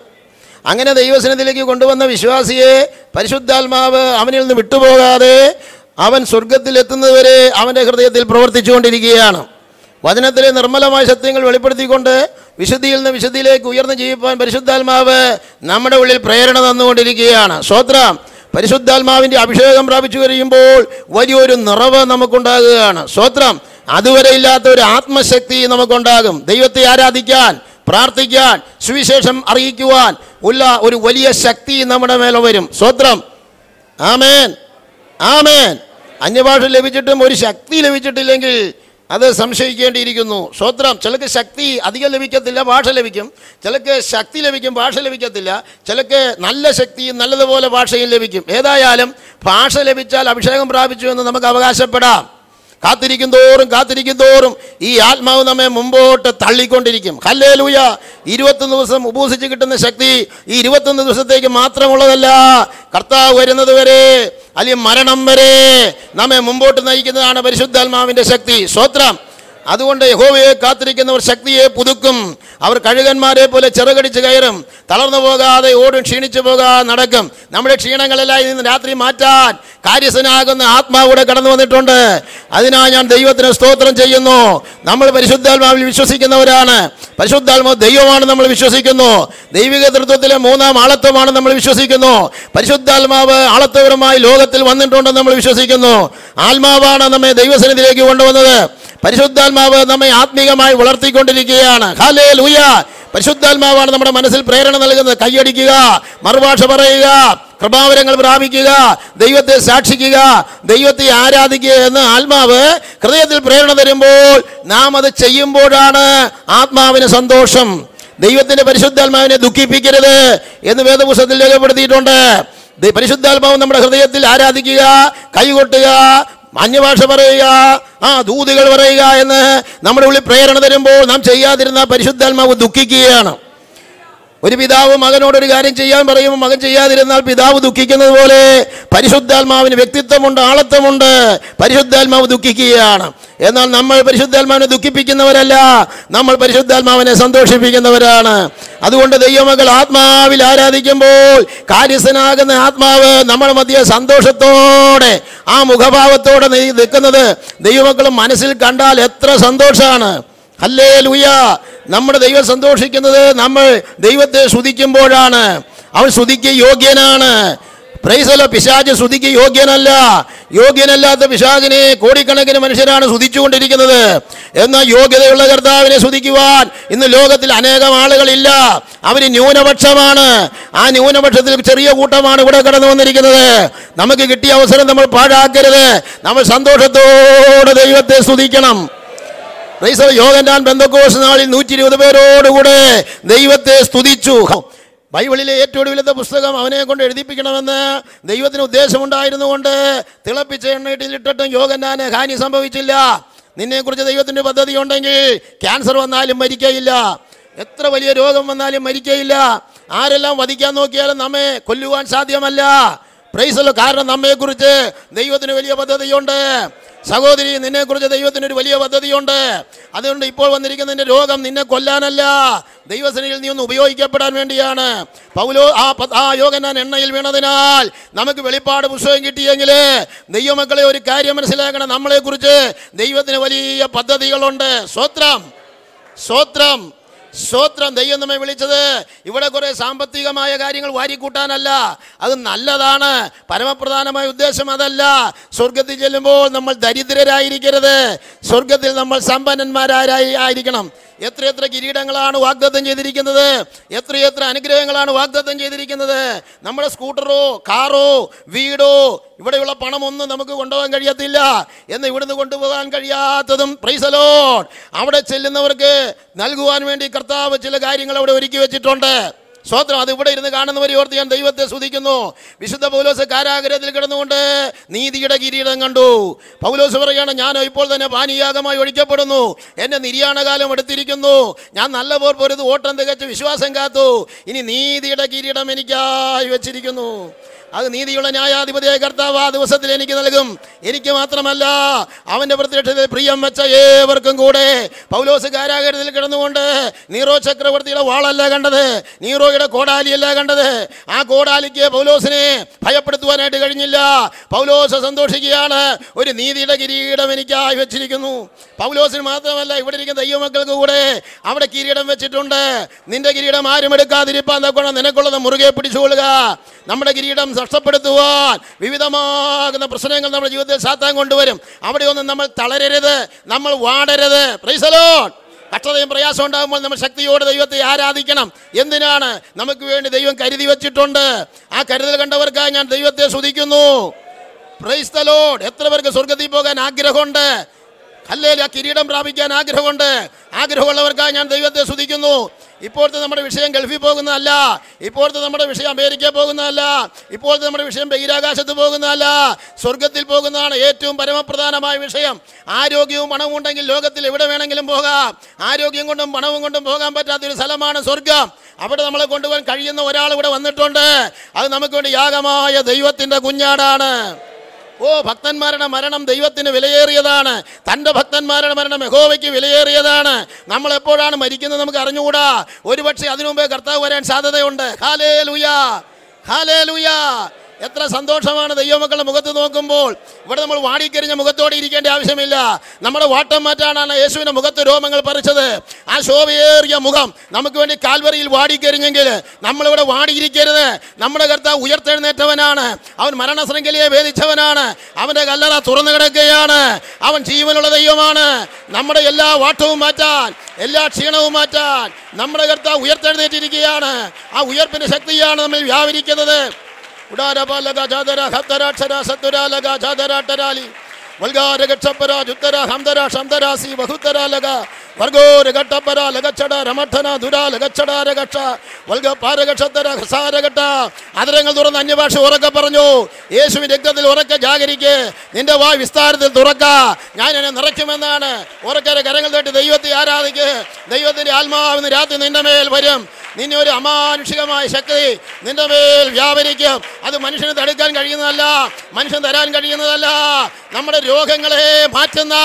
അങ്ങനെ ദൈവസനത്തിലേക്ക് കൊണ്ടുവന്ന വിശ്വാസിയെ പരിശുദ്ധാത്മാവ് അവനിൽ നിന്ന് വിട്ടുപോകാതെ അവൻ സ്വർഗത്തിലെത്തുന്നതുവരെ അവന്റെ ഹൃദയത്തിൽ പ്രവർത്തിച്ചുകൊണ്ടിരിക്കുകയാണ്. വചനത്തിലെ നിർമ്മലമായ സത്യങ്ങൾ വെളിപ്പെടുത്തിക്കൊണ്ട് വിശുദ്ധിയിൽ നിന്ന് വിശുദ്ധിയിലേക്ക് ഉയർന്നു ജീവിപ്പാൻ പരിശുദ്ധാത്മാവ് നമ്മുടെ ഉള്ളിൽ പ്രേരണ തന്നുകൊണ്ടിരിക്കുകയാണ്. സ്വത്രം പരിശുദ്ധാത്മാവിന്റെ അഭിഷേകം പ്രാപിച്ചു കഴിയുമ്പോൾ വലിയൊരു നിറവ് നമുക്കുണ്ടാകുകയാണ്. സ്വത്രം അതുവരെ ഇല്ലാത്ത ഒരു ആത്മശക്തി നമുക്കുണ്ടാകും. ദൈവത്തെ ആരാധിക്കാൻ പ്രാർത്ഥിക്കാൻ സുവിശേഷം അറിയിക്കുവാൻ ഉള്ള ഒരു വലിയ ശക്തി നമ്മുടെ മേലെ വരും. സ്വത്രം ആമേൻ ആമേൻ. അന്യഭാഷ ലഭിച്ചിട്ടും ഒരു ശക്തി ലഭിച്ചിട്ടില്ലെങ്കിൽ അത് സംശയിക്കേണ്ടിയിരിക്കുന്നു. സ്വത്രം ചിലക്ക് ശക്തി അധികം ലഭിക്കത്തില്ല ഭാഷ ലഭിക്കും. ചിലക്ക് ശക്തി ലഭിക്കും ഭാഷ ലഭിക്കത്തില്ല. ചിലക്ക് നല്ല ശക്തിയും നല്ലതുപോലെ ഭാഷയും ലഭിക്കും. ഏതായാലും ഭാഷ ലഭിച്ചാൽ അഭിഷേകം പ്രാപിച്ചു എന്ന് നമുക്ക് അവകാശപ്പെടാം. കാത്തിരിക്കും തോറും കാത്തിരിക്കും തോറും ഈ ആത്മാവ് നമ്മെ മുമ്പോട്ട് തള്ളിക്കൊണ്ടിരിക്കും. ഹല്ലേ ലൂയ ഇരുപത്തൊന്ന് ദിവസം ഉപസിച്ച് കിട്ടുന്ന ശക്തി ഈ ഇരുപത്തൊന്ന് ദിവസത്തേക്ക് മാത്രമുള്ളതല്ല. കർത്താവ് വരുന്നത് വരെ അല്ലെങ്കിൽ മരണം വരെ നമ്മെ മുമ്പോട്ട് നയിക്കുന്നതാണ് പരിശുദ്ധാത്മാവിന്റെ ശക്തി. സ്വത്രം അതുകൊണ്ട് യഹോവയെ കാത്തിരിക്കുന്നവർ ശക്തിയെ പുതുക്കും. അവർ കഴുകന്മാരെ പോലെ ചെറുകടിച്ച് കയറും. തളർന്നു പോകാതെ ഓടും ക്ഷീണിച്ചു പോകാതെ നടക്കും. നമ്മുടെ ക്ഷീണങ്ങളെല്ലാം ഇന്ന് രാത്രി മാറ്റാൻ കാര്യസ്ഥനാകുന്ന ആത്മാവൂടെ കടന്നു വന്നിട്ടുണ്ട്. അതിനാ ഞാൻ ദൈവത്തിന് സ്തോത്രം ചെയ്യുന്നു. നമ്മൾ പരിശുദ്ധാത്മാവിൽ വിശ്വസിക്കുന്നവരാണ്. പരിശുദ്ധാത്മാവ് ദൈവമാണ് നമ്മൾ വിശ്വസിക്കുന്നു. ദൈവിക തൃത്വത്തിലെ മൂന്നാം ആളത്വമാണ് നമ്മൾ വിശ്വസിക്കുന്നു. പരിശുദ്ധാത്മാവ് ആളത്വപരമായി ലോകത്തിൽ വന്നിട്ടുണ്ടെന്ന് നമ്മൾ വിശ്വസിക്കുന്നു. ആത്മാവാണ് നമ്മെ ദൈവസന്നിധിയിലേക്ക് കൊണ്ടുവന്നത്. പരിശുദ്ധാത്മാവ് നമ്മെ ആത്മീകമായി വളർത്തിക്കൊണ്ടിരിക്കുകയാണ്. ഹാലേ ലൂയ പരിശുദ്ധാത്മാവാണ് നമ്മുടെ മനസ്സിൽ പ്രേരണ നൽകുന്നത്. കൈയടിക്കുക മറുഭാഷ പറയുക കൃപാവരങ്ങൾ പ്രാപിക്കുക ദൈവത്തെ സാക്ഷിക്കുക ദൈവത്തെ ആരാധിക്കുക എന്ന് ആത്മാവ് ഹൃദയത്തിൽ പ്രേരണ തരുമ്പോൾ നാം അത് ചെയ്യുമ്പോഴാണ് ആത്മാവിന് സന്തോഷം. ദൈവത്തിന്റെ പരിശുദ്ധാത്മാവിനെ ദുഃഖിപ്പിക്കരുത് എന്ന് വേദപുസ്തകത്തിൽ രേഖപ്പെടുത്തിയിട്ടുണ്ട്. പരിശുദ്ധാത്മാവ് നമ്മുടെ ഹൃദയത്തിൽ ആരാധിക്കുക കൈകൊട്ടുക അന്യഭാഷ പറയുക ആ ദൂതികൾ പറയുക എന്ന് നമ്മുടെ ഉള്ളിൽ പ്രേരണ തരുമ്പോൾ നാം ചെയ്യാതിരുന്ന പരിശുദ്ധാത്മാവ് ദുഃഖിക്കുകയാണ്. ഒരു പിതാവ് മകനോട് ഒരു കാര്യം ചെയ്യാൻ പറയും മകൻ ചെയ്യാതിരുന്നാൽ പിതാവ് ദുഃഖിക്കുന്നത് പോലെ പരിശുദ്ധാത്മാവിന് വ്യക്തിത്വമുണ്ട് ആളത്വമുണ്ട്. പരിശുദ്ധാത്മാവ് ദുഃഖിക്കുകയാണ്. എന്നാൽ നമ്മൾ പരിശുദ്ധാത്മാവിനെ ദുഃഖിപ്പിക്കുന്നവരല്ല നമ്മൾ പരിശുദ്ധാത്മാവിനെ സന്തോഷിപ്പിക്കുന്നവരാണ്. അതുകൊണ്ട് ദൈവമകൾ ആത്മാവിൽ ആരാധിക്കുമ്പോൾ കാര്യസ്ഥനാകുന്ന ആത്മാവ് നമ്മൾ മധ്യ സന്തോഷത്തോടെ ആ മുഖഭാവത്തോടെ നിൽക്കുന്നത് ദൈവമക്കളും മനസ്സിൽ കണ്ടാൽ എത്ര സന്തോഷമാണ് അല്ലേ ലൂയ നമ്മുടെ ദൈവം സന്തോഷിക്കുന്നത് നമ്മൾ ദൈവത്തെ സ്തുതിക്കുമ്പോഴാണ്. അവൻ സ്തുതിക്ക് യോഗ്യനാണ്. പ്രൈസല പിശാജ് സ്തുതിക്ക് യോഗ്യനല്ല. യോഗ്യനല്ലാത്ത പിശാജിനെ കോടിക്കണക്കിന് മനുഷ്യരാണ് സ്തുതിച്ചുകൊണ്ടിരിക്കുന്നത്. എന്നാൽ യോഗ്യതയുള്ള കർത്താവിനെ സ്തുതിക്കുവാൻ ഇന്ന് ലോകത്തിൽ അനേകം ആളുകളില്ല. അവർ ന്യൂനപക്ഷമാണ്. ആ ന്യൂനപക്ഷത്തിൽ ചെറിയ കൂട്ടമാണ് ഇവിടെ കടന്നു വന്നിരിക്കുന്നത്. നമുക്ക് കിട്ടിയ അവസരം നമ്മൾ പാഴാക്കരുത്. നമ്മൾ സന്തോഷത്തോടെ ദൈവത്തെ സ്തുതിക്കണം. യോഗനാൻ ബന്ധക്കോസ് നാളിൽ നൂറ്റി ഇരുപത് പേരോടുകൂടെ ദൈവത്തെ സ്തുതിച്ചു. ബൈബിളിലെ ഏറ്റവും ഒടുവിലത്തെ പുസ്തകം അവനെ കൊണ്ട് എഴുതിപ്പിക്കണമെന്ന് ദൈവത്തിന് ഉദ്ദേശമുണ്ടായിരുന്നുകൊണ്ട് തിളപ്പിച്ച എണ്ണയിട്ടിലിട്ടിട്ടും യോഗന്നാന് ഹാനി സംഭവിച്ചില്ല. നിന്നെക്കുറിച്ച് ദൈവത്തിന്റെ പദ്ധതി ഉണ്ടെങ്കിൽ ക്യാൻസർ വന്നാലും മരിക്കയില്ല. എത്ര വലിയ രോഗം വന്നാലും മരിക്കയില്ല. ആരെല്ലാം വധിക്കാൻ നോക്കിയാലും നമ്മെ കൊല്ലുവാൻ സാധ്യമല്ല. പ്രൈസല്ലോ കാരണം നമ്മെക്കുറിച്ച് ദൈവത്തിന് വലിയ പദ്ധതിയുണ്ട്. സഹോദരി നിന്നെക്കുറിച്ച് ദൈവത്തിന് ഒരു വലിയ പദ്ധതിയുണ്ട്. അതുകൊണ്ട് ഇപ്പോൾ വന്നിരിക്കുന്ന നിന്റെ രോഗം നിന്നെ കൊല്ലാനല്ല. ദൈവസേനയിൽ നീ ഒന്ന് ഉപയോഗിക്കപ്പെടാൻ വേണ്ടിയാണ്. പൗലോ ആ ആ യോഗനാൻ എണ്ണയിൽ വീണതിനാൽ നമുക്ക് വെളിപ്പാട് പുസ്തകം കിട്ടിയെങ്കിൽ ദൈവമക്കളെ ഒരു കാര്യം മനസ്സിലാക്കണം. നമ്മളെക്കുറിച്ച് ദൈവത്തിന് വലിയ പദ്ധതികളുണ്ട്. സ്വത്രം സ്വത്രം സ്വത്രം ദൈവം നമ്മെ വിളിച്ചത്. ഇവിടെ കുറെ സാമ്പത്തികമായ കാര്യങ്ങൾ വാരിക്കൂട്ടാനല്ല. അത് നല്ലതാണ്. പരമപ്രധാനമായ ഉദ്ദേശം അതല്ല. സ്വർഗത്തിൽ ചെല്ലുമ്പോൾ നമ്മൾ ദരിദ്രരായിരിക്കരുത്. സ്വർഗത്തിൽ നമ്മൾ സമ്പന്നന്മാരായി ആയിരിക്കണം. എത്രയെത്ര കിരീടങ്ങളാണ് വാഗ്ദത്തം ചെയ്തിരിക്കുന്നത്? എത്രയെത്ര അനുഗ്രഹങ്ങളാണ് വാഗ്ദത്തം ചെയ്തിരിക്കുന്നത്? നമ്മുടെ സ്കൂട്ടറോ കാറോ വീടോ ഇവിടെയുള്ള പണമൊന്നും നമുക്ക് കൊണ്ടുപോകാൻ കഴിയത്തില്ല. എന്ന് ഇവിടുന്ന് കൊണ്ടുപോകാൻ കഴിയാത്തതും പ്രൈസലോൺ അവിടെ ചെല്ലുന്നവർക്ക് നൽകുവാൻ വേണ്ടി കർത്താവ് ചില കാര്യങ്ങൾ അവിടെ ഒരുക്കി വെച്ചിട്ടുണ്ട്. സ്വത്രം അത് ഇവിടെ ഇരുന്ന് കാണുന്നവരെ ഓർത്ത് ഞാൻ ദൈവത്തെ സ്തുതിക്കുന്നു. വിശുദ്ധ പൗലോസ് കാരാഗ്രഹത്തിൽ കിടന്നുകൊണ്ട് നീതിയുടെ കിരീടം കണ്ടു. പൗലോസ് പറയുകയാണ് ഞാൻ ഇപ്പോൾ തന്നെ പാനീയാഗമായി ഒഴിക്കപ്പെടുന്നു. എന്റെ നിര്യാണകാലം എടുത്തിരിക്കുന്നു. ഞാൻ നല്ല പോർ പൊരുത് ഓട്ടം തികച്ച് വിശ്വാസം കാത്തു. ഇനി നീതിയുടെ കിരീടം എനിക്കായി വെച്ചിരിക്കുന്നു. അത് നീതിയുള്ള ന്യായാധിപതിയായ കർത്താവ് ആ ദിവസത്തിൽ എനിക്ക് നൽകും. എനിക്ക് മാത്രമല്ല അവന്റെ പ്രത്യക്ഷത്തിൽ പ്രിയം വെച്ച ഏവർക്കും കൂടെ. പൗലോസ് കാരാഗ്രഹത്തിൽ കിടന്നുകൊണ്ട് നീറോ ചക്രവർത്തിയുടെ വാളല്ല കണ്ടത് നീറോയുടെ കോടാലിയല്ല കണ്ടത്. ആ കോടാലിക്ക് പൗലോസിനെ ഭയപ്പെടുത്തുവാനായിട്ട് കഴിഞ്ഞില്ല. പൗലോസ് സന്തോഷിക്കുകയാണ്. ഒരു നീതിയുടെ കിരീടം എനിക്കായി വെച്ചിരിക്കുന്നു. പൗലോസിന് മാത്രമല്ല ഇവിടെ ഇരിക്കുന്ന ദൈവമക്കൾക്ക് കൂടെ അവിടെ കിരീടം വെച്ചിട്ടുണ്ട്. നിന്റെ കിരീടം ആരും എടുക്കാതിരിപ്പാൻ തക്കോണം നിനക്കുള്ളത് മുറുകെ പിടിച്ചുകൊള്ളുക നമ്മുടെ കിരീടം നഷ്ടപ്പെടുത്തുവാൻ വിവിധമാകുന്ന പ്രശ്നങ്ങൾ നമ്മുടെ ജീവിതത്തിൽ സാത്താൻ കൊണ്ടുവരും. അവിടെ ഒന്നും നമ്മൾ തളരരുത് നമ്മൾ വാടരുത്. പ്രൈസലോൺ കഷ്ടതയും പ്രയാസം ഉണ്ടാകുമ്പോൾ നമ്മൾ ശക്തിയോടെ ദൈവത്തെ ആരാധിക്കണം. എന്തിനാണ്? നമുക്ക് വേണ്ടി ദൈവം കരുതി വെച്ചിട്ടുണ്ട്. ആ കരുതൽ കണ്ടവർക്കായി ഞാൻ ദൈവത്തെ സ്തുതിക്കുന്നു. പ്രൈസ് എത്ര പേർക്ക് സ്വർഗത്തിൽ പോകാൻ ആഗ്രഹമുണ്ട്? ഹല്ലേലൂയ കിരീടം പ്രാപിക്കാൻ ആഗ്രഹമുണ്ട്. ആഗ്രഹമുള്ളവർക്കായി ഞാൻ ദൈവത്തെ സ്തുതിക്കുന്നു. ഇപ്പോഴത്തെ നമ്മുടെ വിഷയം ഗൾഫിൽ പോകുന്നതല്ല. ഇപ്പോഴത്തെ നമ്മുടെ വിഷയം അമേരിക്ക പോകുന്നതല്ല. ഇപ്പോഴത്തെ നമ്മുടെ വിഷയം ബഹിരാകാശത്ത് പോകുന്നതല്ല. സ്വർഗത്തിൽ പോകുന്നതാണ് ഏറ്റവും പരമപ്രധാനമായ വിഷയം. ആരോഗ്യവും പണവും ഉണ്ടെങ്കിൽ ലോകത്തിൽ എവിടെ വേണമെങ്കിലും പോകാം. ആരോഗ്യം കൊണ്ടും പണവും കൊണ്ടും പോകാൻ പറ്റാത്തൊരു സ്ഥലമാണ് സ്വർഗം അവിടെ നമ്മളെ കൊണ്ടുപോകാൻ കഴിയുന്ന ഒരാൾ ഇവിടെ വന്നിട്ടുണ്ട്. അത് നമുക്ക് വേണ്ടി യാഗമായ ദൈവത്തിന്റെ കുഞ്ഞാടാണ്. ഓ ഭക്തന്മാരുടെ മരണം ദൈവത്തിന് വിലയേറിയതാണ്. തന്റെ ഭക്തന്മാരുടെ മരണം യഹോവയ്ക്ക് വിലയേറിയതാണ്. നമ്മൾ എപ്പോഴാണ് മരിക്കുന്നത് നമുക്ക് അറിഞ്ഞുകൂടാ. ഒരുപക്ഷെ അതിനുമുമ്പേ കർത്താവ് വരാൻ സാധ്യതയുണ്ട്. ഹാലേ ലുയാ ഹാലേ ലുയാ എത്ര സന്തോഷമാണ് ദൈവമക്കളുടെ മുഖത്ത് നോക്കുമ്പോൾ. ഇവിടെ നമ്മൾ വാടിക്കരിഞ്ഞ മുഖത്തോടെ ഇരിക്കേണ്ട ആവശ്യമില്ല. നമ്മുടെ വാട്ടം മാറ്റാനാണ് യേശുവിന്റെ മുഖത്ത് രോമങ്ങൾ പറിച്ചത്. ആ ശോഭയേറിയ മുഖം നമുക്ക് വേണ്ടി കാൽവറിയിൽ വാടിക്കരിഞ്ഞെങ്കിൽ നമ്മളിവിടെ വാടിയിരിക്കരുത്. നമ്മുടെ കർത്താവ് ഉയർത്തെഴുന്നേറ്റവനാണ്. അവൻ മരണശൃംഖലയെ ഭേദിച്ചവനാണ്. അവന്റെ കല്ലറ തുറന്നു കിടക്കുകയാണ്. അവൻ ജീവനുള്ള ദൈവമാണ്. നമ്മുടെ എല്ലാ വാട്ടവും മാറ്റാൻ എല്ലാ ക്ഷീണവും മാറ്റാൻ നമ്മുടെ കർത്താവ് ഉയർത്തെഴുന്നേറ്റിരിക്കുകയാണ്. ആ ഉയർപ്പിന്റെ ശക്തിയാണ് നമ്മൾ വ്യാപരിക്കുന്നത്. उड़ा रबा लगा जादरा खतरा ठरा सतरा लगा जादरा टराली। ജുത്തര ഹംദര ശംദരാസി ബഹുത്തരാലക വർഗോര ഘട്ടപ്പര ലഗച്ചട രമഠന ദുരാ ലഗച്ചട രഗക്ഷ വൽഗ പാരഗക്ഷത്തര ഹസാരഘട്ട അതിരങ്ങൾ തുറന്ന് അന്യഭാഷ ഉറക്കെ പറഞ്ഞു യേശുവിൻ രക്തത്തിൽ ഉറക്കെ ജാഗരിക്ക് നിന്റെ വായ് വിസ്താരത്തിൽ തുറക്ക ഞാൻ എന്നെ നിറയ്ക്കുമെന്നാണ് ഉറക്കരെ കരങ്ങൾ തട്ടി ദൈവത്തെ ആരാധിക്ക് ദൈവത്തിന്റെ ആത്മാവിന് രാത്രി നിന്റെ മേൽ വരും നിന്നെ ഒരു അമാനുഷികമായ ശക്തി നിന്റെ മേൽ വ്യാപരിക്കും അത് മനുഷ്യന് തടുക്കാൻ കഴിയുന്നതല്ല മനുഷ്യൻ തരാൻ കഴിയുന്നതല്ല നമ്മുടെ രോഗങ്ങളെ മാറ്റുന്ന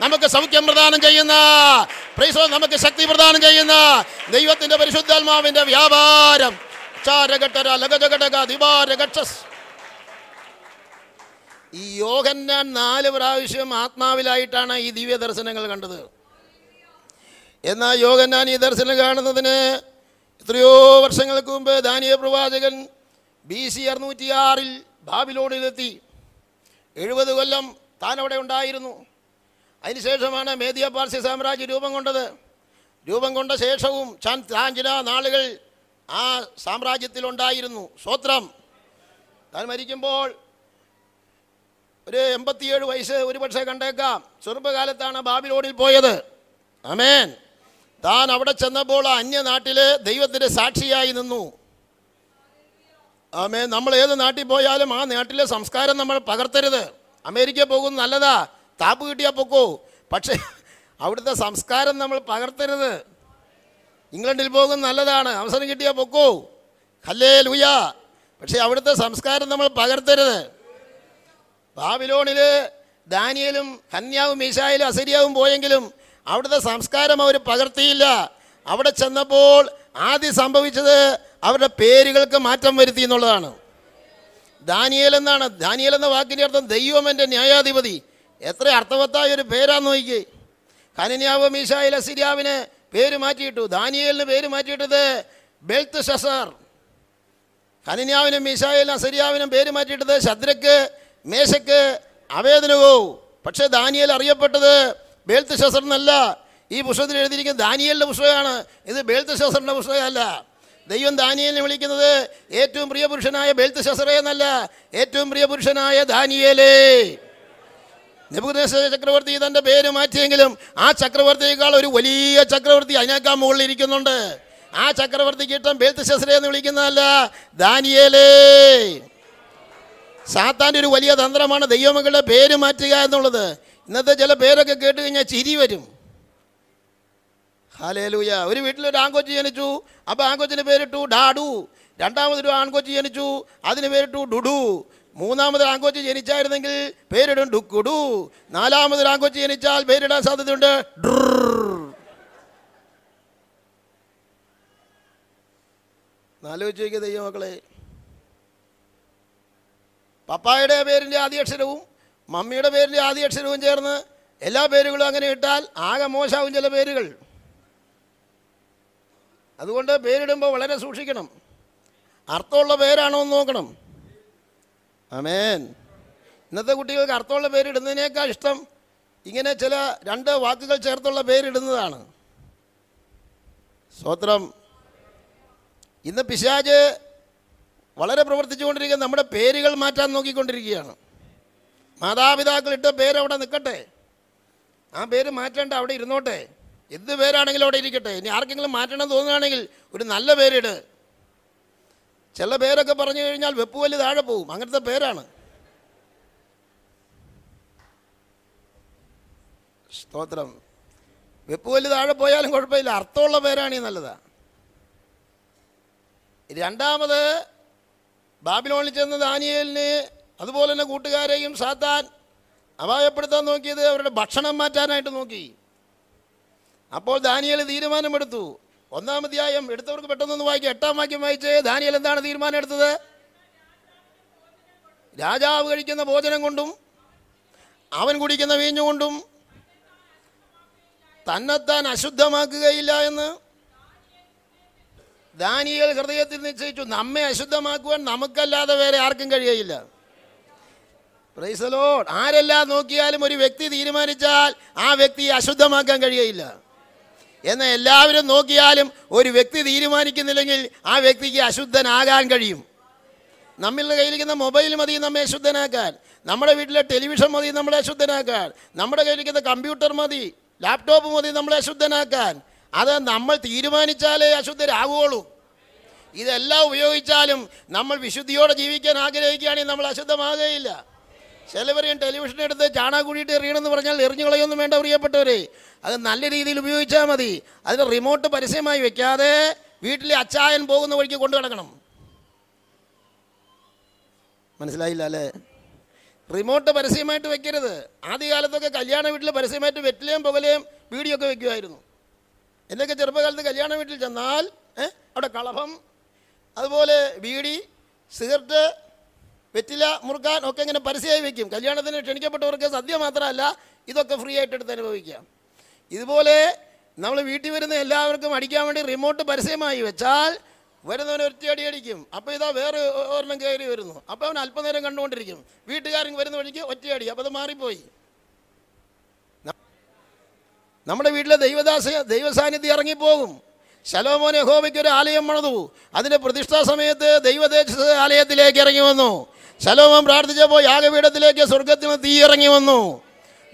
നമുക്ക് സൗഖ്യം പ്രദാനം ചെയ്യുന്ന പ്രൈസോ നമുക്ക് ശക്തി പ്രദാനം ചെയ്യുന്ന ദൈവത്തിന്റെ പരിശുദ്ധാത്മാവിന്റെ വ്യാപാരം. ഈ യോഹന്നാൻ നാല് പ്രാവശ്യം ആത്മാവിലായിട്ടാണ് ഈ ദിവ്യ ദർശനങ്ങൾ കണ്ടത്. എന്നാൽ യോഹന്നാൻ ഈ ദർശനം കാണുന്നതിന് എത്രയോ വർഷങ്ങൾക്ക് മുമ്പ് ദാനിയ പ്രവാചകൻ ബി സി അറുന്നൂറ്റിയാറിൽ ബാബിലോണിലെത്തി. എഴുപത് കൊല്ലം താൻ അവിടെ ഉണ്ടായിരുന്നു. അതിനുശേഷമാണ് മേദിയ പാർസി സാമ്രാജ്യം രൂപം കൊണ്ടത്. രൂപം കൊണ്ട ശേഷവും ചാൻ താൻ ചില നാളുകൾ ആ സാമ്രാജ്യത്തിലുണ്ടായിരുന്നു. സ്വത്രം. താൻ മരിക്കുമ്പോൾ ഒരു എൺപത്തിയേഴ് വയസ്സ് ഒരു പക്ഷേ കണ്ടേക്കാം. ചെറുപ്പകാലത്താണ് ബാബിലോണിൽ പോയത്. അമേൻ താൻ അവിടെ ചെന്നപ്പോൾ ആ അന്യനാട്ടിൽ ദൈവത്തിന്റെ സാക്ഷിയായി നിന്നു. ആമേ നമ്മൾ ഏത് നാട്ടിൽ പോയാലും ആ നാട്ടിലെ സംസ്കാരം നമ്മൾ പകർത്തരുത്. അമേരിക്ക പോകുന്നത് നല്ലതാ. താപ്പ് കിട്ടിയാൽ പൊക്കോ. പക്ഷേ അവിടുത്തെ സംസ്കാരം നമ്മൾ പകർത്തരുത്. ഇംഗ്ലണ്ടിൽ പോകുന്നത് നല്ലതാണ്. അവസരം കിട്ടിയാൽ പൊക്കോ. ഹല്ലേ ലൂയ പക്ഷേ അവിടുത്തെ സംസ്കാരം നമ്മൾ പകർത്തരുത്. ബാബിലോണിൽ ദാനിയലും ഹന്യാവും മീശായിലും അസരിയാവും പോയെങ്കിലും അവിടുത്തെ സംസ്കാരം അവർ പകർത്തിയില്ല. അവിടെ ചെന്നപ്പോൾ ആദ്യം സംഭവിച്ചത് അവരുടെ പേരുകൾക്ക് മാറ്റം വരുത്തി എന്നുള്ളതാണ്. ദാനിയേൽ എന്നാണ്. ദാനിയേൽ എന്ന വാക്കിന്റെ അർത്ഥം ദൈവം എന്റെ ന്യായാധിപതി. എത്ര അർത്ഥവത്തായ ഒരു പേരാന്ന് നോക്കി കനന്യാവ് മീശായിൽ അസിരിയാവിന് പേര് മാറ്റിയിട്ടു. ദാനിയേലിന് പേര് മാറ്റിയിട്ടത് ബെൽത്ത് ഷസർ. കനന്യാവിനും മീശായിലും അസരിയാവിനും പേര് മാറ്റിയിട്ടത് ശദ്രക്ക് മേശക്ക് അവേദനകോ. പക്ഷേ ദാനിയേൽ അറിയപ്പെട്ടത് ബേൽത്ത് ഷസർ എന്നല്ല ഈ പുസ്തകത്തിൽ എഴുതിയിരിക്കുന്ന ദാനിയേലിന്റെ പുസ്തകമാണ്. ഇത് ബേൽത്ത് പുസ്തകമല്ല. ദൈവം ദാനിയേലിനെ വിളിക്കുന്നത് ഏറ്റവും പ്രിയ പുരുഷനായ ബേൽത്ത് ശസറേ എന്നല്ല ഏറ്റവും പ്രിയ പുരുഷനായ ദാനിയേലേ. നിപുദേശ ചക്രവർത്തി തന്റെ പേര് മാറ്റിയെങ്കിലും ആ ചക്രവർത്തിയേക്കാൾ ഒരു വലിയ ചക്രവർത്തി അതിനേക്കാൾ മുകളിൽ ഇരിക്കുന്നുണ്ട്. ആ ചക്രവർത്തിക്ക് ഇഷ്ടം ബേൽത്ത് ശസ്രേ എന്ന് വിളിക്കുന്നതല്ല ദാനിയേലേ. സാത്താന്റെ ഒരു വലിയ തന്ത്രമാണ് ദൈവമക്കളുടെ പേര് മാറ്റുക എന്നുള്ളത്. ഇന്നത്തെ ചില പേരൊക്കെ കേട്ട് കഴിഞ്ഞാൽ ചിരി വരും. ഹാലേലൂയ ഒരു വീട്ടിൽ ഒരു ആൺകൊച്ചി ജനിച്ചു. അപ്പോൾ ആൺകൊച്ചിന് പേരിട്ടു ഡാഡു. രണ്ടാമതൊരു ആൺകൊച്ചി ജനിച്ചു. അതിന് പേരിട്ടു ഡുഡു. മൂന്നാമത് ആൺകൊച്ചി ജനിച്ചായിരുന്നെങ്കിൽ പേരിടും ഡുക്കുഡു. നാലാമത് ആൺകൊച്ചി ജനിച്ചാൽ പേരിടാൻ സാധ്യതയുണ്ട്. ആലോചിച്ച് നോക്കിയ ദൈവമക്കളെ പപ്പായുടെ പേരിന്റെ ആദ്യ അക്ഷരവും മമ്മിയുടെ പേരിന്റെ ആദ്യ അക്ഷരവും ചേർന്ന് എല്ലാ പേരുകളും അങ്ങനെ ഇട്ടാൽ ആകെ മോശമാവും ചില പേരുകൾ. അതുകൊണ്ട് പേരിടുമ്പോൾ വളരെ സൂക്ഷിക്കണം. അർത്ഥമുള്ള പേരാണോ എന്ന് നോക്കണം. ആമേൻ. ഇന്നത്തെ കുട്ടികൾക്ക് അർത്ഥമുള്ള പേരിടുന്നതിനേക്കാൾ ഇഷ്ടം ഇങ്ങനെ ചില രണ്ട് വാക്കുകൾ ചേർത്തുള്ള പേരിടുന്നതാണ്. സ്വത്രം ഇന്ന് പിശാജ് വളരെ പ്രവർത്തിച്ചുകൊണ്ടിരിക്കുന്ന നമ്മുടെ പേരുകൾ മാറ്റാൻ നോക്കിക്കൊണ്ടിരിക്കുകയാണ്. മാതാപിതാക്കളിട്ട പേരവിടെ നിൽക്കട്ടെ. ആ പേര് മാറ്റേണ്ട അവിടെ ഇരുന്നോട്ടെ. എന്ത് പേരാണെങ്കിലും അവിടെ ഇരിക്കട്ടെ. ഇനി ആർക്കെങ്കിലും മാറ്റണം തോന്നുകയാണെങ്കിൽ ഒരു നല്ല പേരിട്. ചില പേരൊക്കെ പറഞ്ഞു കഴിഞ്ഞാൽ വെപ്പുവൽ താഴെ പോവും. അങ്ങനത്തെ പേരാണ്. സ്തോത്രം. വെപ്പുവൽ താഴെ പോയാലും കുഴപ്പമില്ല. അർത്ഥമുള്ള പേരാണ് ഈ നല്ലതാ. രണ്ടാമത് ബാബിലോണിൽ ചെന്ന ദാനിയലിന് അതുപോലെ തന്നെ കൂട്ടുകാരെയും സാത്താൻ അപായപ്പെടുത്താൻ നോക്കിയത് അവരുടെ ഭക്ഷണം മാറ്റാനായിട്ട് നോക്കി. അപ്പോൾ ദാനിയൽ തീരുമാനമെടുത്തു. ഒന്നാം എടുത്തവർക്ക് പെട്ടെന്നൊന്ന് വായിക്കുക എട്ടാം വാക്യം വായിച്ച് ദാനിയൽ എന്താണ് തീരുമാനം എടുത്തത് രാജാവ് കഴിക്കുന്ന ഭോജനം കൊണ്ടും അവൻ കുടിക്കുന്ന വീഞ്ഞുകൊണ്ടും തന്നെത്താൻ അശുദ്ധമാക്കുകയില്ല എന്ന് ദാനിയൽ ഹൃദയത്തിൽ നിശ്ചയിച്ചു. നമ്മെ അശുദ്ധമാക്കുവാൻ നമുക്കല്ലാതെ വേറെ ആർക്കും കഴിയയില്ല. പ്രൈസലോ ആരെല്ലാം നോക്കിയാലും ഒരു വ്യക്തി തീരുമാനിച്ചാൽ ആ വ്യക്തിയെ അശുദ്ധമാക്കാൻ കഴിയയില്ല. എന്നാൽ എല്ലാവരും നോക്കിയാലും ഒരു വ്യക്തി തീരുമാനിക്കുന്നില്ലെങ്കിൽ ആ വ്യക്തിക്ക് അശുദ്ധനാകാൻ കഴിയും. നമ്മളുടെ കയ്യിലിരിക്കുന്ന മൊബൈൽ മതി നമ്മെ അശുദ്ധനാക്കാൻ. നമ്മുടെ വീട്ടിലെ ടെലിവിഷൻ മതി നമ്മളെ അശുദ്ധനാക്കാൻ. നമ്മുടെ കയ്യിലിരിക്കുന്ന കമ്പ്യൂട്ടർ മതി ലാപ്ടോപ്പ് മതി നമ്മളെ അശുദ്ധനാക്കാൻ. അത് നമ്മൾ തീരുമാനിച്ചാലേ അശുദ്ധരാകുകയുള്ളൂ. ഇതെല്ലാം ഉപയോഗിച്ചാലും നമ്മൾ വിശുദ്ധിയോടെ ജീവിക്കാൻ ആഗ്രഹിക്കുകയാണെങ്കിൽ നമ്മൾ അശുദ്ധമാകുകയില്ല. ചിലവരെയും ടെലിവിഷൻ എടുത്ത് ചാണാകുഴിയിട്ട് എറിയണമെന്ന് പറഞ്ഞാൽ എറിഞ്ഞു കളയൊന്നും വേണ്ട പ്രിയപ്പെട്ടവരെ. അത് നല്ല രീതിയിൽ ഉപയോഗിച്ചാൽ മതി. അതിന് റിമോട്ട് പരസ്യമായി വെക്കാതെ വീട്ടിലെ അച്ചായൻ പോകുന്ന വഴിക്ക് കൊണ്ടു കിടക്കണം മനസ്സിലായില്ല അല്ലേ? റിമോട്ട് പരസ്യമായിട്ട് വെക്കരുത്. ആദ്യകാലത്തൊക്കെ കല്യാണ വീട്ടിൽ പരസ്യമായിട്ട് വെറ്റിലയും പുകലയും വീഡിയോ ഒക്കെ വെക്കുമായിരുന്നു. എന്നൊക്കെ ചെറുപ്പകാലത്ത് കല്യാണ വീട്ടിൽ ചെന്നാൽ അവിടെ കളഭം അതുപോലെ ബീഡി സിഗരറ്റ് വെറ്റില മുറുക്കാൻ ഒക്കെ ഇങ്ങനെ പരസ്യമായി വെക്കും. കല്യാണത്തിന് ക്ഷണിക്കപ്പെട്ടവർക്ക് സദ്യ മാത്രമല്ല ഇതൊക്കെ ഫ്രീ ആയിട്ട് എടുത്ത് അനുഭവിക്കാം ഇതുപോലെ നമ്മൾ വീട്ടിൽ വരുന്ന എല്ലാവർക്കും അടിക്കാൻ വേണ്ടി റിമോട്ട് പരസ്യമായി വെച്ചാൽ വരുന്നവൻ ഒറ്റയടി അടിക്കും. അപ്പോൾ ഇതാ വേറെ ഒരെണ്ണം കയറി വരുന്നു. അപ്പോൾ അവൻ അല്പനേരം കണ്ടുകൊണ്ടിരിക്കും. വീട്ടുകാരൻ വരുന്ന വഴിക്ക് ഒറ്റയടി അപ്പോൾ അത് മാറിപ്പോയി. നമ്മുടെ വീട്ടിലെ ദൈവദാസ ദൈവസാന്നിധ്യം ഇറങ്ങിപ്പോകും. ശലോമോൻ യഹോവയ്ക്ക് ഒരു ആലയം പണിതു. അതിന്റെ പ്രതിഷ്ഠാ സമയത്ത് ദൈവദേശ ആലയത്തിലേക്ക് ഇറങ്ങി വന്നു. ശലോമോൻ പ്രാർത്ഥിച്ചപ്പോൾ യാഗപീഠത്തിലേക്ക് സ്വർഗത്തിൽ നിന്ന് ഇറങ്ങി വന്നു.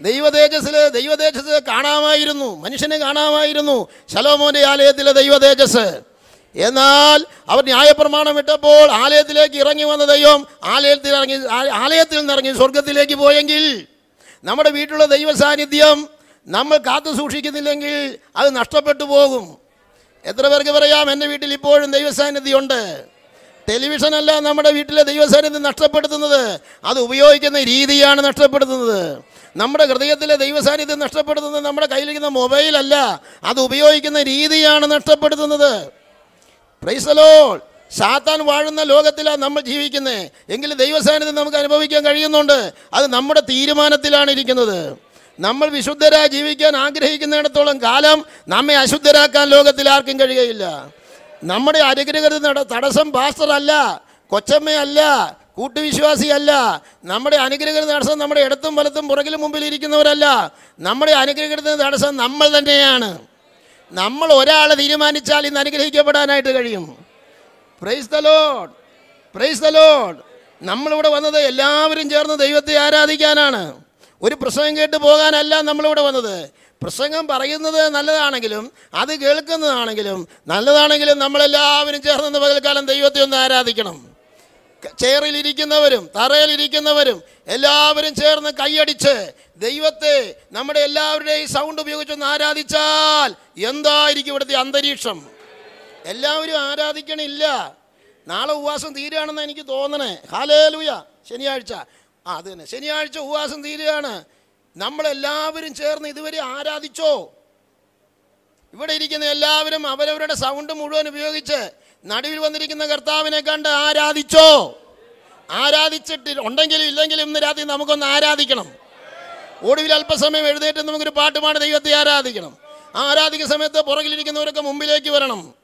ദൈവതേജസ്സിൽ ദൈവതേജസ് കാണാമായിരുന്നു. മനുഷ്യനെ കാണാമായിരുന്നു ശലോമോന്റെ ആലയത്തിലെ ദൈവതേജസ്. എന്നാൽ അവർ ന്യായപ്രമാണം ഇട്ടപ്പോൾ ആലയത്തിലേക്ക് ഇറങ്ങി വന്ന ദൈവം ആലയത്തിൽ ഇറങ്ങി ആലയത്തിൽ നിന്ന് ഇറങ്ങി സ്വർഗത്തിലേക്ക് പോയെങ്കിൽ നമ്മുടെ വീട്ടിലുള്ള ദൈവ സാന്നിധ്യം നമ്മൾ കാത്തു സൂക്ഷിക്കുന്നില്ലെങ്കിൽ അത് നഷ്ടപ്പെട്ടു പോകും. എത്ര പേർക്ക് പറയാം? എന്റെ വീട്ടിൽ ഇപ്പോഴും ദൈവസാന്നിധ്യമുണ്ട്. ടെലിവിഷനല്ല നമ്മുടെ വീട്ടിലെ ദൈവസാന്നിധ്യം നഷ്ടപ്പെടുത്തുന്നത്. അത് ഉപയോഗിക്കുന്ന രീതിയാണ് നഷ്ടപ്പെടുത്തുന്നത്. നമ്മുടെ ഹൃദയത്തിലെ ദൈവസാന്നിധ്യം നഷ്ടപ്പെടുത്തുന്നത് നമ്മുടെ കയ്യിലിരിക്കുന്ന മൊബൈലല്ല അത് ഉപയോഗിക്കുന്ന രീതിയാണ് നഷ്ടപ്പെടുത്തുന്നത്. പ്രൈസലോൾ സാത്താൻ വാഴുന്ന ലോകത്തിലാണ് നമ്മൾ ജീവിക്കുന്നത് എങ്കിലും ദൈവസാന്നിധ്യം നമുക്ക് അനുഭവിക്കാൻ കഴിയുന്നുണ്ട്. അത് നമ്മുടെ തീരുമാനത്തിലാണ് ഇരിക്കുന്നത്. നമ്മൾ വിശുദ്ധരായി ജീവിക്കാൻ ആഗ്രഹിക്കുന്നിടത്തോളം കാലം നമ്മെ അശുദ്ധരാക്കാൻ ലോകത്തിൽ ആർക്കും കഴിയുകയില്ല. നമ്മുടെ അനുഗ്രഹത്തിന് തടസ്സം പാസ്റ്ററല്ല കൊച്ചമ്മയല്ല കൂട്ടുവിശ്വാസിയല്ല. നമ്മുടെ അനുഗ്രഹത്തിന് തടസ്സം നമ്മുടെ ഇടത്തും വലത്തും പുറകിലും മുമ്പിൽ ഇരിക്കുന്നവരല്ല. നമ്മുടെ അനുഗ്രഹത്തിന് തടസ്സം നമ്മൾ തന്നെയാണ്. നമ്മൾ ഒരാളെ തീരുമാനിച്ചാൽ ഇന്ന് അനുഗ്രഹിക്കപ്പെടാനായിട്ട് കഴിയും. Praise the lord praise the lord നമ്മളിവിടെ വന്നത് എല്ലാവരും ചേർന്ന് ദൈവത്തെ ആരാധിക്കാനാണ്. ഒരു പ്രസംഗം കേട്ട് പോകാനല്ല നമ്മളിവിടെ വന്നത്. പ്രസംഗം പറയുന്നത് നല്ലതാണെങ്കിലും അത് കേൾക്കുന്നതാണെങ്കിലും നല്ലതാണെങ്കിലും നമ്മളെല്ലാവരും ചേർന്ന് പകൽക്കാലം ദൈവത്തെ ഒന്ന് ആരാധിക്കണം. ചെയറിലിരിക്കുന്നവരും തറയിലിരിക്കുന്നവരും എല്ലാവരും ചേർന്ന് കൈയടിച്ച് ദൈവത്തെ നമ്മുടെ എല്ലാവരുടെയും സൗണ്ട് ഉപയോഗിച്ചൊന്ന് ആരാധിച്ചാൽ എന്തായിരിക്കും ഇവിടുത്തെ അന്തരീക്ഷം? എല്ലാവരും ആരാധിക്കണില്ല. നാളെ ഉപവാസം തീരുകയാണെന്ന് എനിക്ക് തോന്നണേ. ഹാലേലുയ. ശനിയാഴ്ച. ആ അത് തന്നെ. ശനിയാഴ്ച ഉപവാസം തീരുകയാണ്. നമ്മളെല്ലാവരും ചേർന്ന് ഇതുവരെ ആരാധിച്ചോ? ഇവിടെ ഇരിക്കുന്ന എല്ലാവരും അവരവരുടെ സൗണ്ട് മുഴുവൻ ഉപയോഗിച്ച് നടുവിൽ വന്നിരിക്കുന്ന കർത്താവിനെ കണ്ട് ആരാധിച്ചോ? ആരാധിച്ചിട്ട് ഉണ്ടെങ്കിലും ഇല്ലെങ്കിലും ഇന്ന് രാത്രി നമുക്കൊന്ന് ആരാധിക്കണം. ഒടുവിൽ അല്പസമയം എഴുന്നേറ്റ് നമുക്കൊരു പാട്ടുപാട് ദൈവത്തെ ആരാധിക്കണം. ആരാധിക്കുന്ന സമയത്ത് പുറകിലിരിക്കുന്നവരൊക്കെ മുമ്പിലേക്ക് വരണം.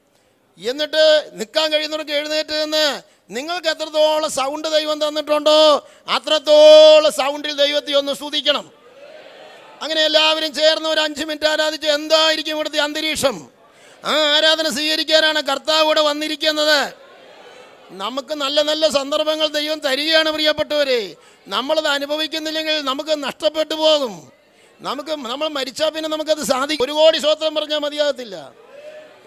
എന്നിട്ട് നിൽക്കാൻ കഴിയുന്നവർക്ക് എഴുന്നേറ്റ് നിന്ന് നിങ്ങൾക്ക് എത്രത്തോളം സൗണ്ട് ദൈവം തന്നിട്ടുണ്ടോ അത്രത്തോളം സൗണ്ടിൽ ദൈവത്തെ ഒന്ന് സ്തുതിക്കണം. അങ്ങനെ എല്ലാവരും ചേർന്ന് ഒരു അഞ്ച് മിനിറ്റ് ആരാധിച്ച്. എന്തായിരിക്കും ഇവിടുത്തെ അന്തരീക്ഷം? ആ ആരാധന സ്വീകരിക്കാനാണ് കർത്താവ് കൂടെ വന്നിരിക്കുന്നത്. നമുക്ക് നല്ല നല്ല സന്ദർഭങ്ങൾ ദൈവം തരികയാണ് പ്രിയപ്പെട്ടവരെ. നമ്മളത് അനുഭവിക്കുന്നില്ലെങ്കിൽ നമുക്ക് നഷ്ടപ്പെട്ടു പോകും. നമുക്ക് നമ്മൾ മരിച്ചാൽ പിന്നെ നമുക്കത് സാധിക്കും. ഒരു കോടി സ്വത്രം പറഞ്ഞാൽ മതിയാകത്തില്ല.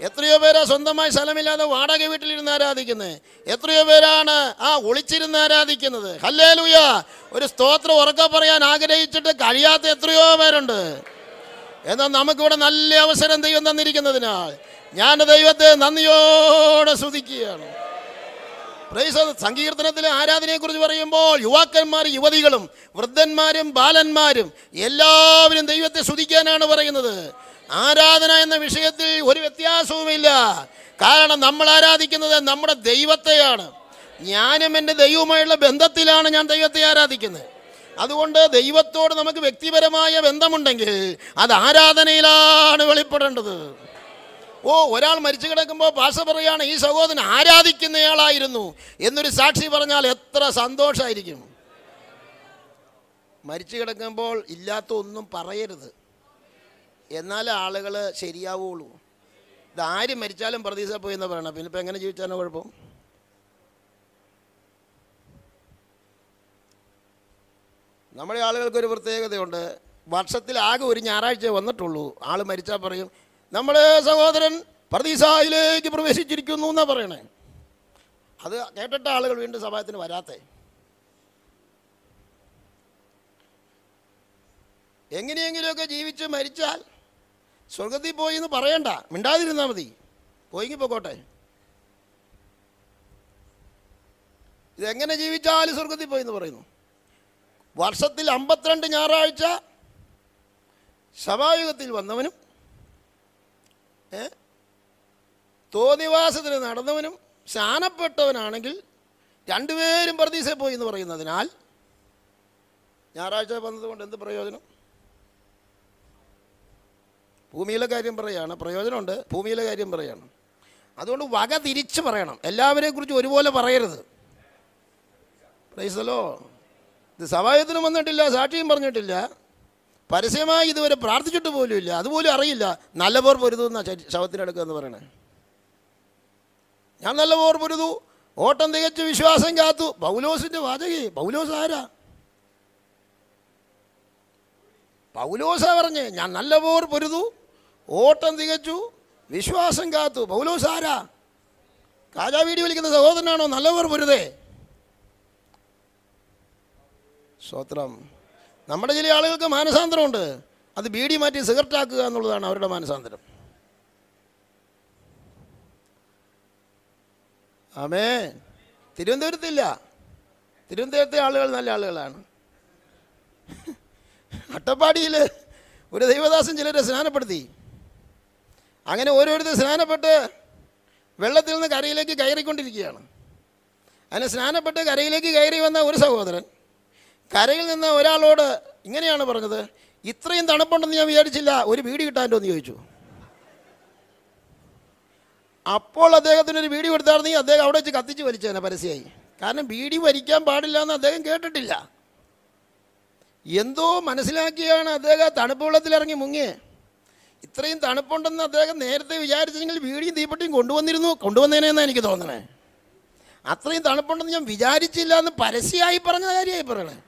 എത്രയോ പേരാ സ്വന്തമായി സ്ഥലമില്ലാതെ വാടക വീട്ടിലിരുന്ന് ആരാധിക്കുന്നത് എത്രയോ പേരാണ് ആ ഒളിച്ചിരുന്ന് ആരാധിക്കുന്നത്? ഹല്ലേലൂയ! ഒരു സ്തോത്രം ഉറക്കെ പറയാൻ ആഗ്രഹിച്ചിട്ട് കഴിയാത്ത എത്രയോ പേരുണ്ട്. എന്നാൽ നമുക്കിവിടെ നല്ല അവസരം ദൈവം തന്നിരിക്കുന്നതിനാൽ ഞാൻ ദൈവത്തെ നന്ദിയോടെ സ്തുതിക്കുകയാണ്. പ്രൈസ് സങ്കീർത്തനത്തിലെ ആരാധനയെക്കുറിച്ച് പറയുമ്പോൾ യുവാക്കന്മാരും യുവതികളും വൃദ്ധന്മാരും ബാലന്മാരും എല്ലാവരും ദൈവത്തെ സ്തുതിക്കാനാണ് പറയുന്നത്. ആരാധന എന്ന വിഷയത്തിൽ ഒരു വ്യത്യാസവുമില്ല. കാരണം നമ്മൾ ആരാധിക്കുന്നത് നമ്മുടെ ദൈവത്തെയാണ്. ഞാനും എന്റെ ദൈവവുമായുള്ള ബന്ധത്തിലാണ് ഞാൻ ദൈവത്തെ ആരാധിക്കുന്നത്. അതുകൊണ്ട് ദൈവത്തോട് നമുക്ക് വ്യക്തിപരമായ ബന്ധമുണ്ടെങ്കിൽ അത് ആരാധനയിലാണ് വെളിപ്പെടേണ്ടത്. ഓ ഒരാൾ മരിച്ചു കിടക്കുമ്പോൾ ഭാഷ പറയുകയാണ് ഈ സഹോദരൻ ആരാധിക്കുന്നയാളായിരുന്നു. എന്നൊരു സാക്ഷി പറഞ്ഞാൽ എത്ര സന്തോഷമായിരിക്കും മരിച്ചു കിടക്കുമ്പോൾ ഇല്ലാത്ത ഒന്നും പറയരുത്. എന്നാലേ ആളുകൾ ശരിയാവുള്ളൂ. ഇത് ആര് മരിച്ചാലും പ്രതീക്ഷ പോയി എന്ന് പറയണം. പിന്നെ ഇപ്പം എങ്ങനെ ജീവിച്ചാലും കുഴപ്പം. നമ്മുടെ ആളുകൾക്കൊരു പ്രത്യേകതയുണ്ട്. വർഷത്തിൽ ആകെ ഒരു ഞായറാഴ്ച വന്നിട്ടുള്ളൂ. ആൾ മരിച്ചാൽ പറയും നമ്മുടെ സഹോദരൻ പ്രതീസായിലേക്ക് പ്രവേശിച്ചിരിക്കുന്നു എന്നാ പറയണേ. അത് കേട്ടിട്ട ആളുകൾ വീണ്ടും സഭായത്തിന് വരാത്തേ. എങ്ങനെയെങ്കിലുമൊക്കെ ജീവിച്ച് മരിച്ചാൽ സ്വർഗത്തിൽ പോയി എന്ന് പറയണ്ട. മിണ്ടാതിരുന്നാൽ മതി. പോയെങ്കിൽ പോക്കോട്ടെ ഇതെങ്ങനെ ജീവിച്ചാലും സ്വർഗത്തിൽ പോയി എന്ന് പറയുന്നു. വർഷത്തിൽ അമ്പത്തിരണ്ട് ഞായറാഴ്ച സഭായുഗത്തിൽ വന്നവനും തോന്നിവാസത്തിന് നടന്നവനും സ്നാനപ്പെട്ടവനാണെങ്കിൽ രണ്ടുപേരും പ്രതീക്ഷ പോയി എന്ന് പറയുന്നതിനാൽ ഞായറാഴ്ച വന്നതുകൊണ്ട് എന്ത് പ്രയോജനം? ഭൂമിയിലെ കാര്യം പറയുകയാണ് പ്രയോജനമുണ്ട് ഭൂമിയിലെ കാര്യം പറയുകയാണ് അതുകൊണ്ട് വക തിരിച്ച് പറയണം. എല്ലാവരെയും കുറിച്ച് ഒരുപോലെ പറയരുത്. പ്രൈസലോ ഇത് സവായത്തിനും വന്നിട്ടില്ല സാക്ഷിയും പറഞ്ഞിട്ടില്ല. പരസ്യമായി ഇതുവരെ പ്രാർത്ഥിച്ചിട്ട് പോലും ഇല്ല. അതുപോലും അറിയില്ല. നല്ല പോർ പൊരുതുന്ന ശവത്തിനെടുക്കുക എന്ന് പറയണേ. ഞാൻ നല്ല പോർ പൊരുതു. ഓട്ടം തികച്ച് വിശ്വാസം കാത്തു. പൗലോസിന്റെ വാചകി. പൗലോസ് ആരാ? പൗലോസ പറഞ്ഞേ ഞാൻ നല്ല പോർ പൊരുതു. ഓട്ടം തികച്ചു വിശ്വാസം കാത്തു. പൗലോസ് ആരാ കാജാവീടി വിളിക്കുന്ന സഹോദരനാണോ? നല്ലവർ പൊരുതേ. സ്വത്രം. നമ്മുടെ ചില ആളുകൾക്ക് മാനസാന്തരമുണ്ട്. അത് ബീഡി മാറ്റി സിഗരറ്റ് ആക്കുക എന്നുള്ളതാണ് അവരുടെ മാനസാന്തരം. ആമേ തിരുവനന്തപുരത്തില്ല. തിരുവനന്തപുരത്തെ ആളുകൾ നല്ല ആളുകളാണ്. അട്ടപ്പാടിയിൽ ഒരു ദൈവദാസൻ ചിലരെ സ്നാനപ്പെടുത്തി. അങ്ങനെ ഓരോരുത്തർ സ്നാനപ്പെട്ട് വെള്ളത്തിൽ നിന്ന് കരയിലേക്ക് കയറിക്കൊണ്ടിരിക്കുകയാണ്. അങ്ങനെ സ്നാനപ്പെട്ട് കരയിലേക്ക് കയറി വന്ന ഒരു സഹോദരൻ കരയിൽ നിന്ന് ഒരാളോട് ഇങ്ങനെയാണ് പറഞ്ഞത് ഇത്രയും തണുപ്പുണ്ടെന്ന് ഞാൻ വിചാരിച്ചില്ല ഒരു വീടി കിട്ടാന്റെ എന്ന് ചോദിച്ചു. അപ്പോൾ അദ്ദേഹത്തിന് ഒരു വീടി കൊടുത്തായിരുന്നെങ്കിൽ അദ്ദേഹം അവിടെ വെച്ച് കത്തിച്ച് വലിച്ചേനെ പരസ്യമായി. കാരണം ബീഡി വലിക്കാൻ പാടില്ല എന്ന് അദ്ദേഹം കേട്ടിട്ടില്ല. എന്തോ മനസ്സിലാക്കിയാണ് അദ്ദേഹം തണുപ്പ് വെള്ളത്തിലിറങ്ങി മുങ്ങിയേ. മുങ്ങി ഇത്രയും തണുപ്പുണ്ടെന്ന് അദ്ദേഹം നേരത്തെ വിചാരിച്ചെങ്കിൽ വീടിയും തീപ്പെട്ടിയും കൊണ്ടുവന്നിരുന്നു. കൊണ്ടുവന്നേനെന്നാണ് എനിക്ക് തോന്നണേ. അത്രയും തണുപ്പുണ്ടെന്ന് ഞാൻ വിചാരിച്ചില്ല എന്ന് പരസ്യമായി പറഞ്ഞ കാര്യമായി പറയണേ.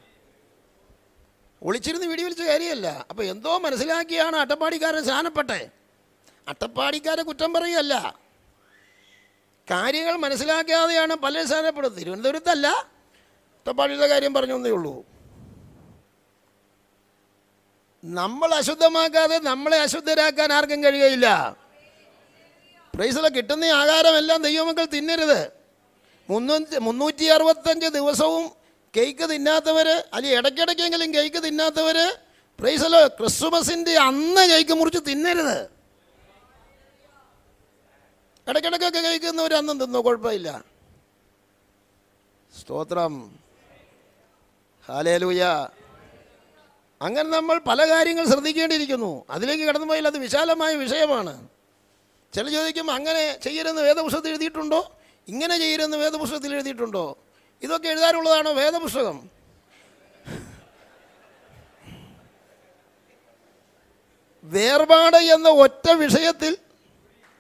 ഒളിച്ചിരുന്ന് വീടി വലിച്ച കാര്യമല്ല. അപ്പോൾ എന്തോ മനസ്സിലാക്കിയാണ് അട്ടപ്പാടിക്കാരൻ സ്ഥാനപ്പെട്ടേ അട്ടപ്പാടിക്കാരെ കുറ്റം പറയുകയല്ല. കാര്യങ്ങൾ മനസ്സിലാക്കാതെയാണ് പലരും സ്ഥാനപ്പെടുന്നത് തിരുവനന്തപുരത്തല്ല. അട്ടപ്പാടിയുടെ കാര്യം പറഞ്ഞു ഉള്ളൂ. നമ്മൾ അശുദ്ധമാക്കാതെ നമ്മളെ അശുദ്ധരാക്കാൻ ആർക്കും കഴിയുകയില്ല. പ്രൈസിലെ കിട്ടുന്ന ആഹാരം ആഹാരമെല്ലാം ദൈവമക്കൾ തിന്നരുത്. മുന്നൂറ്റി മുന്നൂറ്റി അറുപത്തഞ്ച് ദിവസവും കേക്ക് തിന്നാത്തവർ അല്ലെങ്കിൽ ഇടയ്ക്കിടയ്ക്കെങ്കിലും കേക്ക് തിന്നാത്തവർ പ്രൈസലോ ക്രിസ്മസിന്റെ അന്ന് കേക്ക് മുറിച്ച് തിന്നരുത്. ഇടയ്ക്കിടയ്ക്കൊക്കെ കഴിക്കുന്നവർ അന്നും തിന്നോ കുഴപ്പമില്ല. സ്തോത്രം. ഹാലേലൂയ അങ്ങനെ നമ്മൾ പല കാര്യങ്ങൾ ശ്രദ്ധിക്കേണ്ടിയിരിക്കുന്നു. അതിലേക്ക് കടന്നു പോയാൽ അത് വിശാലമായ വിഷയമാണ്. ചില ചോദിക്കും അങ്ങനെ ചെയ്യരുന്ന് വേദപുസ്തകത്തിൽ എഴുതിയിട്ടുണ്ടോ? ഇങ്ങനെ ചെയ്യരുന്ന് വേദപുസ്തകത്തിൽ എഴുതിയിട്ടുണ്ടോ? ഇതൊക്കെ എഴുതാനുള്ളതാണോ വേദപുസ്തകം? വേർപാട് എന്ന ഒറ്റ വിഷയത്തിൽ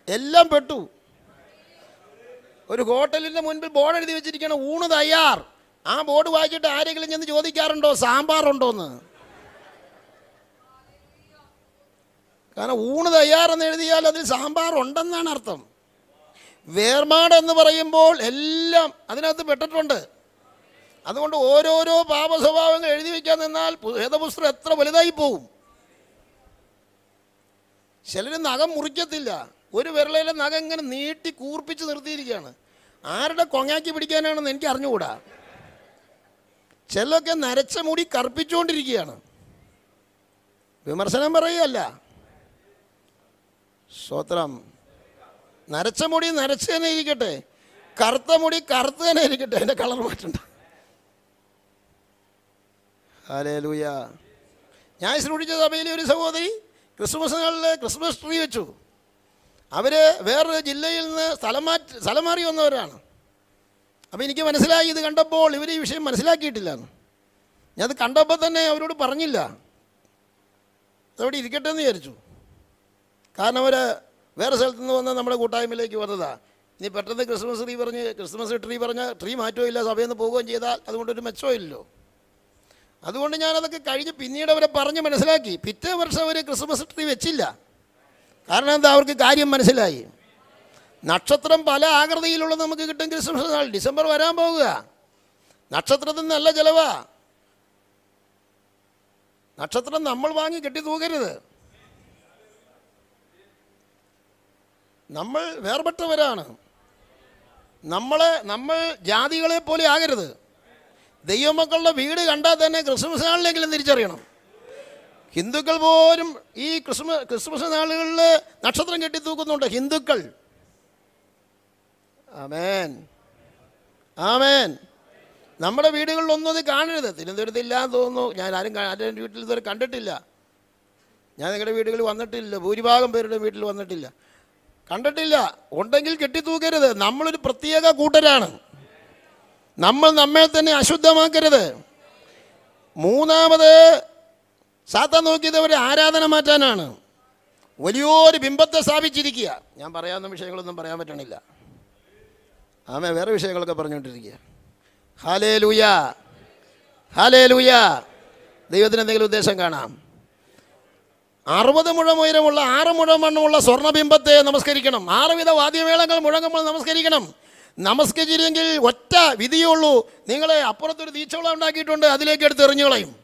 എല്ലാം പെട്ടു. ഒരു ഹോട്ടലിന്റെ മുൻപിൽ ബോർഡ് എഴുതി വെച്ചിരിക്കണം ഊണ് തയ്യാർ. ആ ബോർഡ് വായിച്ചിട്ട് ആരെങ്കിലും ചെന്ന് ചോദിക്കാറുണ്ടോ? സാമ്പാറുണ്ടോ എന്ന് കാരണം ഊണ് തയ്യാറെന്ന് എഴുതിയാൽ അതിൽ സാമ്പാർ ഉണ്ടെന്നാണ് അർത്ഥം. വേർമാട് എന്ന് പറയുമ്പോൾ എല്ലാം അതിനകത്ത് പെട്ടിട്ടുണ്ട്. അതുകൊണ്ട് ഓരോരോ പാപസ്വഭാവങ്ങൾ എഴുതി വയ്ക്കാൻ നിന്നാൽ വേദപുസ്തകം എത്ര വലുതായി പോവും. ചിലർ നഖം മുറിക്കത്തില്ല. ഒരു വിരളയിലെ നഖം ഇങ്ങനെ നീട്ടി കൂർപ്പിച്ച് നിർത്തിയിരിക്കുകയാണ്. ആരുടെ കൊങ്ങാക്കി പിടിക്കാനാണെന്ന് എനിക്ക് അറിഞ്ഞുകൂടാ. ചിലൊക്കെ നരച്ച മുടി കറുപ്പിച്ചുകൊണ്ടിരിക്കുകയാണ്. വിമർശനം പറയുകയല്ല. സ്വത്രം നരച്ച മുടി നരച്ച് തന്നെ ഇരിക്കട്ടെ. കറുത്ത മുടി കറുത്ത് തന്നെ ഇരിക്കട്ടെ. എന്റെ കളർ മാറ്റണ്ട. ഹല്ലേലൂയ. ഞാൻ ശ്രമിച്ച സഭയിലെ ഒരു സഹോദരി ക്രിസ്മസുകളിൽ ക്രിസ്മസ് ട്രീ വെച്ചു. അവർ വേറൊരു ജില്ലയിൽ നിന്ന് സ്ഥലം മാറ്റി സ്ഥലം മാറി വന്നവരാണ്. അപ്പോൾ എനിക്ക് മനസ്സിലായി ഇത് കണ്ടപ്പോൾ ഇവർ ഈ വിഷയം മനസ്സിലാക്കിയിട്ടില്ല ഞാനത് കണ്ടപ്പോൾ തന്നെ അവരോട് പറഞ്ഞില്ല. അതവിടെ ഇരിക്കട്ടെ എന്ന് വിചാരിച്ചു. കാരണം അവർ വേറെ സ്ഥലത്ത് നിന്ന് വന്ന് നമ്മുടെ കൂട്ടായ്മയിലേക്ക് വന്നതാണ് ഇനി പെട്ടെന്ന് ക്രിസ്മസ് ട്രീ പറഞ്ഞ് ക്രിസ്മസ് ട്രീ പറഞ്ഞ് ട്രീ മാറ്റുകയില്ല സഭയിൽ നിന്ന് പോവുകയും ചെയ്താൽ അതുകൊണ്ടൊരു മെച്ചമില്ലല്ലോ അതുകൊണ്ട് ഞാനതൊക്കെ കഴിഞ്ഞ് പിന്നീട് അവരെ പറഞ്ഞ് മനസ്സിലാക്കി. പിറ്റേ വർഷം അവർ ക്രിസ്മസ് ട്രീ വെച്ചില്ല. കാരണം എന്താ? അവർക്ക് കാര്യം മനസ്സിലായി. നക്ഷത്രം പല ആകൃതിയിലുള്ളത് നമുക്ക് കിട്ടും ക്രിസ്മസ് നാൾ. ഡിസംബർ വരാൻ പോകുക. നക്ഷത്രത്തിന് നല്ല ചിലവാ. നക്ഷത്രം നമ്മൾ വാങ്ങി കെട്ടി തൂകരുത് നമ്മൾ വേർപെട്ടവരാണ്. നമ്മളെ നമ്മൾ ജാതികളെ പോലെ ആകരുത്. ദൈവമക്കളുടെ വീട് കണ്ടാൽ തന്നെ ക്രിസ്മസ് നാളിലെങ്കിലും തിരിച്ചറിയണം. ഹിന്ദുക്കൾ പോലും ഈ ക്രിസ്മസ് ക്രിസ്മസ് നാളുകളിൽ നക്ഷത്രം കെട്ടിത്തൂക്കുന്നുണ്ട് ഹിന്ദുക്കൾ. ആമേൻ. ആമേൻ. നമ്മുടെ വീടുകളിലൊന്നും അത് കാണരുത്. തിരുവനന്തപുരത്ത് ഇല്ലാന്ന് തോന്നുന്നു. ഞാൻ ആരും ആരും വീട്ടിൽ ഇതുവരെ കണ്ടിട്ടില്ല. ഞാൻ നിങ്ങളുടെ വീടുകളിൽ വന്നിട്ടില്ല. ഭൂരിഭാഗം പേരുടെ വീട്ടിൽ വന്നിട്ടില്ല. കണ്ടിട്ടില്ല. ഉണ്ടെങ്കിൽ കെട്ടിത്തൂക്കരുത്. നമ്മളൊരു പ്രത്യേക കൂട്ടരാണ്. നമ്മൾ നമ്മെ തന്നെ അശുദ്ധമാക്കരുത്. മൂന്നാമത് സാത്താൻ നോക്കിയത് ഒരു ആരാധന മാറ്റാനാണ്. വലിയൊരു ബിംബത്തെ സ്ഥാപിച്ചിരിക്കുക. ഞാൻ പറയാവുന്ന വിഷയങ്ങളൊന്നും പറയാൻ പറ്റണില്ല. ആമേ വേറെ വിഷയങ്ങളൊക്കെ പറഞ്ഞുകൊണ്ടിരിക്കുക. ഹാലേ ലൂയ ഹാലേ ലൂയ ദൈവത്തിന് എന്തെങ്കിലും ഉദ്ദേശം കാണാം. അറുപത് മുഴം ഉയരമുള്ള ആറ് മുഴം വണ്ണമുള്ള സ്വർണബിംബത്തെ നമസ്കരിക്കണം. ആറുവിധ വാദ്യമേളങ്ങൾ മുഴങ്ങുമ്പോൾ നമസ്കരിക്കണം. നമസ്കരിച്ചില്ലെങ്കിൽ ഒറ്റ വിധിയേ ഉള്ളൂ. നിങ്ങളെ അപ്പുറത്തൊരു തീച്ചോളം ഉണ്ടാക്കിയിട്ടുണ്ട് അതിലേക്ക് എടുത്ത് എറിഞ്ഞു കളയും.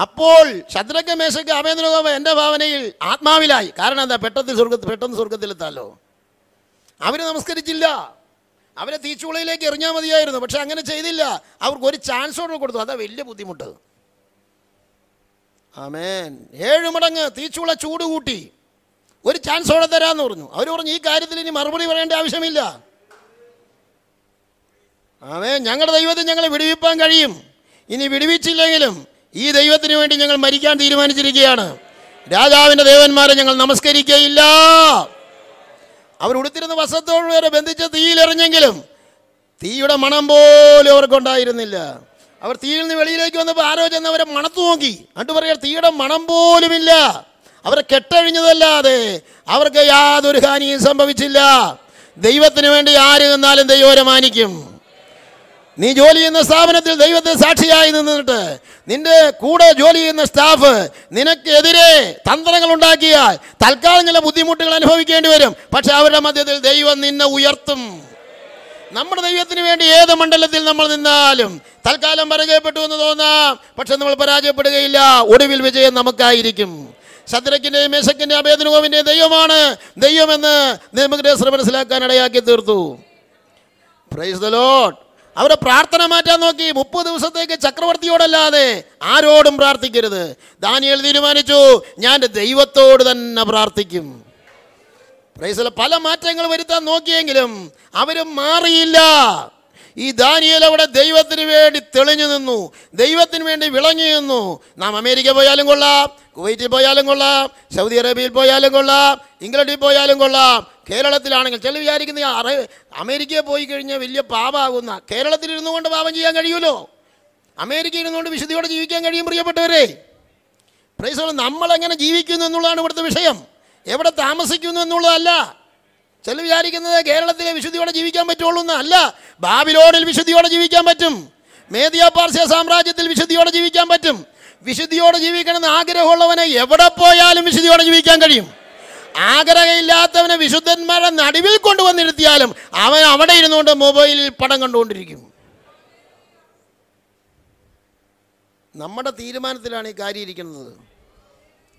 അപ്പോൾ ശത്രുക്ക മേശയ്ക്ക് അമേന്ദ്രഗോപ എന്റെ ഭാവനയിൽ ആത്മാവിലായി. കാരണം എന്താ? പെട്ടെന്ന് സ്വർഗ പെട്ടെന്ന് സ്വർഗത്തിലെത്താലോ? അവർ നമസ്കരിച്ചില്ല. അവരെ തീച്ചുളയിലേക്ക് എറിഞ്ഞാൽ മതിയായിരുന്നു. പക്ഷെ അങ്ങനെ ചെയ്തില്ല. അവർക്ക് ഒരു ചാൻസ് കൂടെ കൊടുത്തു. അതാ വലിയ ബുദ്ധിമുട്ട്. ആമേൻ. ഏഴ് മടങ്ങ് തീച്ചുള ചൂട് കൂട്ടി. ഒരു ചാൻസ് അവിടെ തരാമെന്ന് പറഞ്ഞു. അവർ പറഞ്ഞു ഈ കാര്യത്തിൽ ഇനി മറുപടി പറയേണ്ട ആവശ്യമില്ല. ആമേൻ. ഞങ്ങളുടെ ദൈവത്തെ ഞങ്ങളെ വിടുവിപ്പാൻ കഴിയും. ഇനി വിടുവിച്ചില്ലെങ്കിലും ഈ ദൈവത്തിന് വേണ്ടി ഞങ്ങൾ മരിക്കാൻ തീരുമാനിച്ചിരിക്കുകയാണ്. രാജാവിന്റെ ദേവന്മാരെ ഞങ്ങൾ നമസ്കരിക്കുകയില്ല. അവർ ഉടുത്തിരുന്ന വസ്ത്രത്തോട് വരെ ബന്ധിച്ച തീയിലെറിഞ്ഞെങ്കിലും തീയുടെ മണം പോലും അവർക്കുണ്ടായിരുന്നില്ല അവർ തീയിൽ നിന്ന് വെളിയിലേക്ക് വന്നപ്പോൾ ആരോ ചെന്ന് അവരെ മണത്തു നോക്കി. എന്നിട്ട് പറയാ തീയുടെ മണം പോലുമില്ല. അവരെ കെട്ടഴിഞ്ഞതല്ലാതെ അവർക്ക് യാതൊരു ഹാനിയും സംഭവിച്ചില്ല. ദൈവത്തിന് വേണ്ടി ആര് നിന്നാലും ദൈവരെ മാനിക്കും നീ ജോലി ചെയ്യുന്ന സ്ഥാപനത്തിൽ ദൈവത്തെ സാക്ഷിയായി നിന്നിട്ട് നിന്റെ കൂടെ ജോലി ചെയ്യുന്ന സ്റ്റാഫ് നിനക്കെതിരെ തന്ത്രങ്ങൾ ഉണ്ടാക്കിയാൽ തൽക്കാലം ചില ബുദ്ധിമുട്ടുകൾ അനുഭവിക്കേണ്ടി വരും. പക്ഷെ അവരുടെ മധ്യത്തിൽ ദൈവം നിന്നെ ഉയർത്തും. നമ്മുടെ ദൈവത്തിന് വേണ്ടി ഏത് മണ്ഡലത്തിൽ നമ്മൾ നിന്നാലും തൽക്കാലം പരാജയപ്പെട്ടു എന്ന് തോന്നാം. പക്ഷെ നമ്മൾ പരാജയപ്പെടുകയില്ല. ഒടുവിൽ വിജയം നമുക്കായിരിക്കും. ശത്രുക്കിന്റെയും മേശക്കിന്റെയും അഭേദനകോവിന്റെയും ദൈവമാണ്. ദൈവമെന്ന് നിയമഗ്രഹസ്ഥർ മനസ്സിലാക്കാൻ ഇടയാക്കി തീർത്തു. പ്രൈസ് ദ ലോട്ട് അവരെ പ്രാർത്ഥന മാറ്റാൻ നോക്കി. മുപ്പത് ദിവസത്തേക്ക് ചക്രവർത്തിയോടല്ലാതെ ആരോടും പ്രാർത്ഥിക്കരുത്. ദാനിയൽ തീരുമാനിച്ചു ഞാൻ ദൈവത്തോട് തന്നെ പ്രാർത്ഥിക്കും. പ്രൈസിലെ പല മാറ്റങ്ങൾ വരുത്താൻ നോക്കിയെങ്കിലും അവരും മാറിയില്ല. ഈ ദാനിയൽ അവിടെ ദൈവത്തിന് വേണ്ടി തെളിഞ്ഞു നിന്നു. ദൈവത്തിന് വേണ്ടി വിളങ്ങി നിന്നു. നാം അമേരിക്ക പോയാലും കൊള്ളാം കുവൈറ്റിൽ പോയാലും കൊള്ളാം സൗദി അറേബ്യയിൽ പോയാലും കൊള്ളാം ഇംഗ്ലണ്ടിൽ പോയാലും കൊള്ളാം. കേരളത്തിലാണെങ്കിൽ ചില വിചാരിക്കുന്ന അമേരിക്കയിൽ പോയി കഴിഞ്ഞാൽ വലിയ പാപമാകുന്ന കേരളത്തിൽ ഇരുന്നു കൊണ്ട് പാപം ചെയ്യാൻ കഴിയുമല്ലോ അമേരിക്കയിൽ ഇരുന്നുകൊണ്ട് വിശുദ്ധിയോടെ ജീവിക്കാൻ കഴിയും പ്രിയപ്പെട്ടവരെ. പ്രൈസോളം നമ്മളെങ്ങനെ ജീവിക്കുന്നു എന്നുള്ളതാണ് ഇവിടുത്തെ വിഷയം. എവിടെ താമസിക്കുന്നു എന്നുള്ളതല്ല. ചില വിചാരിക്കുന്നത് കേരളത്തിലെ വിശുദ്ധിയോടെ ജീവിക്കാൻ പറ്റുള്ളൂ എന്നല്ല. ബാബിലോണിൽ വിശുദ്ധിയോടെ ജീവിക്കാൻ പറ്റും. മേദിയ പാർശ്യ സാമ്രാജ്യത്തിൽ വിശുദ്ധിയോടെ ജീവിക്കാൻ പറ്റും. വിശുദ്ധിയോടെ ജീവിക്കണമെന്ന് ആഗ്രഹമുള്ളവനെ എവിടെ പോയാലും വിശുദ്ധിയോടെ ജീവിക്കാൻ കഴിയും. ആഗ്രഹമില്ലാത്തവനെ വിശുദ്ധന്മാരുടെ നടുവിൽ കൊണ്ടുവന്നിരുത്തിയാലും അവൻ അവിടെ ഇരുന്നുകൊണ്ട് മൊബൈലിൽ പടം കണ്ടുകൊണ്ടിരിക്കും. നമ്മുടെ തീരുമാനത്തിലാണ് ഈ കാര്യം ഇരിക്കുന്നത്.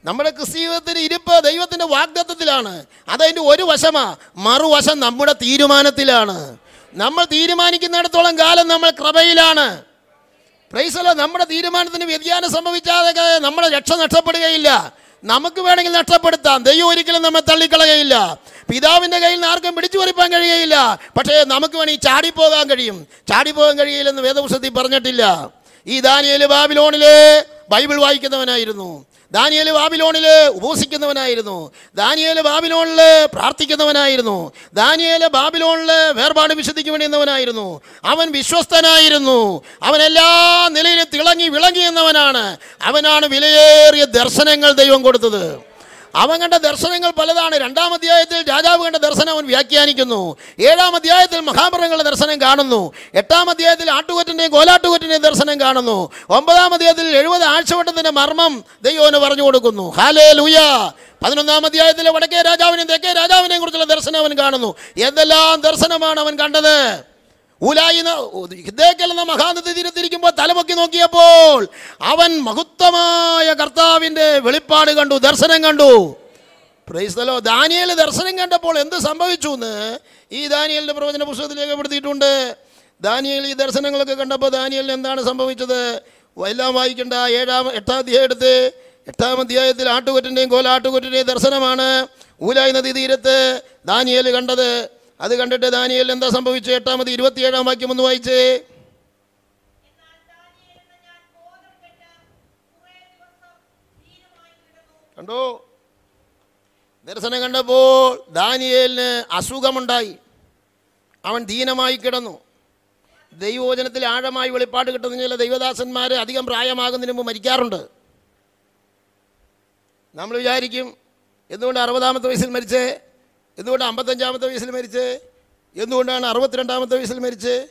നമ്മുടെ ക്രിസ്തീയത്തിന് ഇരിപ്പ് ദൈവത്തിന്റെ വാഗ്ദത്വത്തിലാണ് അതതിന്റെ ഒരു വശമാ മറുവശം നമ്മുടെ തീരുമാനത്തിലാണ്. നമ്മൾ തീരുമാനിക്കുന്നിടത്തോളം കാലം നമ്മൾ കൃപയിലാണ്. പ്രൈസല്ല നമ്മുടെ തീരുമാനത്തിന് വ്യതിയാനം സംഭവിച്ചാതെ നമ്മുടെ രക്ഷ നഷ്ടപ്പെടുകയില്ല. നമുക്ക് വേണമെങ്കിൽ നഷ്ടപ്പെടുത്താം. ദൈവം ഒരിക്കലും നമ്മെ തള്ളിക്കളയുകയില്ല. പിതാവിന്റെ കയ്യിൽ നിന്ന് ആർക്കും പിടിച്ചു പറിപ്പാൻ കഴിയുകയില്ല. പക്ഷേ നമുക്ക് വേണമെങ്കിൽ ചാടിപ്പോകാൻ കഴിയും. ചാടിപ്പോകാൻ കഴിയില്ലെന്ന് വേദപുസ്തത്തിൽ പറഞ്ഞിട്ടില്ല. ഈ ദാനിയേൽ ബാബിലോണിൽ ബൈബിൾ വായിക്കുന്നവനായിരുന്നു. ദാനിയേൽ ബാബിലോണിൽ ഉപസിക്കുന്നവനായിരുന്നു ദാനിയേൽ ബാബിലോണിൽ പ്രാർത്ഥിക്കുന്നവനായിരുന്നു. ദാനിയേൽ ബാബിലോണിൽ വേർപാട് വിശുദ്ധിക്ക് വേണ്ടിയുന്നവനായിരുന്നു അവൻ വിശ്വസ്തനായിരുന്നു. അവൻ എല്ലാ നിലയിലും തിളങ്ങി വിളങ്ങി എന്നവനാണ് അവനാണ് വിലയേറിയ ദർശനങ്ങൾ ദൈവം കൊടുത്തത്. അവൻ കണ്ട ദർശനങ്ങൾ പലതാണ്. രണ്ടാം അധ്യായത്തിൽ രാജാവ് കണ്ട ദർശനം അവൻ വ്യാഖ്യാനിക്കുന്നു. ഏഴാം അധ്യായത്തിൽ മഹാമൃഗങ്ങളുടെ ദർശനം കാണുന്നു. എട്ടാം അധ്യായത്തിൽ ആട്ടുകൊറ്റന്റെയും കോലാട്ടുകൊറ്റന്റെയും ദർശനം കാണുന്നു. ഒമ്പതാം അധ്യായത്തിൽ എഴുപത് ആഴ്ചവട്ടത്തിന്റെ മർമ്മം ദൈവന് പറഞ്ഞു കൊടുക്കുന്നു. ഹാലേ ലൂയ പതിനൊന്നാം അധ്യായത്തിലെ വടക്കേ രാജാവിനെയും തെക്കേ രാജാവിനെയും കുറിച്ചുള്ള ദർശനം അവൻ കാണുന്നു. എന്തെല്ലാം ദർശനമാണ് അവൻ കണ്ടത്? ഊലായി ഹിദ്ദേക്കൽ മഹാനദി തീരത്തിരിക്കുമ്പോൾ തലപൊക്കി നോക്കിയപ്പോൾ അവൻ മഹത്വമായ കർത്താവിന്റെ വെളിപ്പാട് കണ്ടു ദർശനം കണ്ടു. പ്രൈസ്തലോ ദാനിയൽ ദർശനം കണ്ടപ്പോൾ എന്ത് സംഭവിച്ചു എന്ന് ഈ ദാനിയലിന്റെ പ്രവചന പുസ്തകത്തിൽ രേഖപ്പെടുത്തിയിട്ടുണ്ട്. ദാനിയൽ ഈ ദർശനങ്ങളൊക്കെ കണ്ടപ്പോൾ ദാനിയലിന് എന്താണ് സംഭവിച്ചത്? എല്ലാം വായിക്കേണ്ട ഏഴാം എട്ടാം അധ്യായം എടുത്ത് എട്ടാം അധ്യായത്തിൽ ആട്ടുകൊറ്റന്റെയും കോലാട്ടുകൊറ്റന്റെയും ദർശനമാണ് ഊലായി നദി തീരത്ത് ദാനിയൽ കണ്ടത്. അത് കണ്ടിട്ട് ദാനിയൽ എന്താ സംഭവിച്ചു എട്ടാമത് ഇരുപത്തിയേഴാം വാക്യം ഒന്ന് വായിച്ചേ. കണ്ടോ? ദർശനം കണ്ടപ്പോൾ ദാനിയേലിന് അസുഖമുണ്ടായി. അവൻ ദീനമായി കിടന്നു. ദൈവവചനത്തിൽ ആഴമായി വെളിപ്പാട് കിട്ടുന്ന ചില ദൈവദാസന്മാർ അധികം പ്രായമാകുന്നതിന് മുമ്പ് മരിക്കാറുണ്ട്. നമ്മൾ വിചാരിക്കും എന്തുകൊണ്ട് അറുപതാമത്തെ വയസ്സിൽ മരിച്ചേ? എന്തുകൊണ്ട് അമ്പത്തഞ്ചാമത്തെ വയസ്സിൽ മരിച്ചേ? എന്തുകൊണ്ടാണ് അറുപത്തിരണ്ടാമത്തെ വയസ്സിൽ മരിച്ചേ?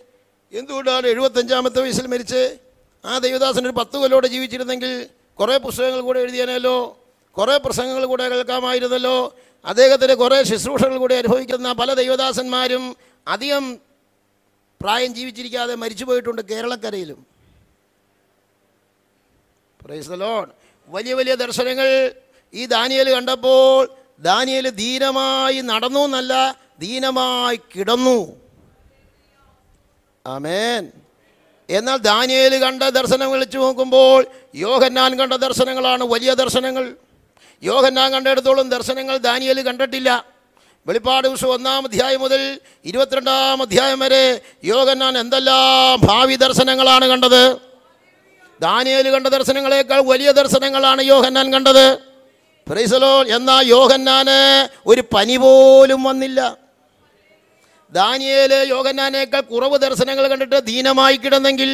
എന്തുകൊണ്ടാണ് എഴുപത്തഞ്ചാമത്തെ വയസ്സിൽ മരിച്ചേ? ആ ദേവദാസൻ ഒരു പത്ത് കൊല്ലോടെ ജീവിച്ചിരുന്നെങ്കിൽ കുറേ പുസ്തകങ്ങൾ കൂടെ എഴുതിയാനല്ലോ കുറേ പ്രസംഗങ്ങൾ കൂടെ കേൾക്കാമായിരുന്നല്ലോ. അദ്ദേഹത്തിന്റെ കുറേ ശുശ്രൂഷകൾ കൂടെ അനുഭവിക്കുന്ന പല ദൈവദാസന്മാരും അധികം പ്രായം ജീവിച്ചിരിക്കാതെ മരിച്ചു പോയിട്ടുണ്ട് കേരളക്കരയിലും. പ്രൈസ് ലോർഡ് വലിയ വലിയ ദർശനങ്ങൾ ഈ ദാനിയൽ കണ്ടപ്പോൾ ദാനിയേൽ ദീനമായി നടന്നു എന്നല്ല ദീനമായി കിടന്നു. ആമേൻ. എന്നാൽ ദാനിയേൽ കണ്ട ദർശനം വിളിച്ചു നോക്കുമ്പോൾ യോഹന്നാൻ കണ്ട ദർശനങ്ങളാണ് വലിയ ദർശനങ്ങൾ. യോഹന്നാൻ കണ്ടിടത്തോളം ദർശനങ്ങൾ ദാനിയേൽ കണ്ടിട്ടില്ല. വെളിപ്പാട് ദിവസം ഒന്നാം അധ്യായം മുതൽ ഇരുപത്തിരണ്ടാം അധ്യായം വരെ യോഹന്നാൻ എന്തെല്ലാം ഭാവി ദർശനങ്ങളാണ് കണ്ടത്. ദാനിയേൽ കണ്ട ദർശനങ്ങളേക്കാൾ വലിയ ദർശനങ്ങളാണ് യോഹന്നാൻ കണ്ടത്. പ്രൈസലോ എന്നാ യോഹന്നാന് ഒരു പനി പോലും വന്നില്ല. ദാനിയേൽ യോഹന്നാനേക്കാൾ കുറവ് ദർശനങ്ങൾ കണ്ടിട്ട് ദീനമായി കിടന്നെങ്കിൽ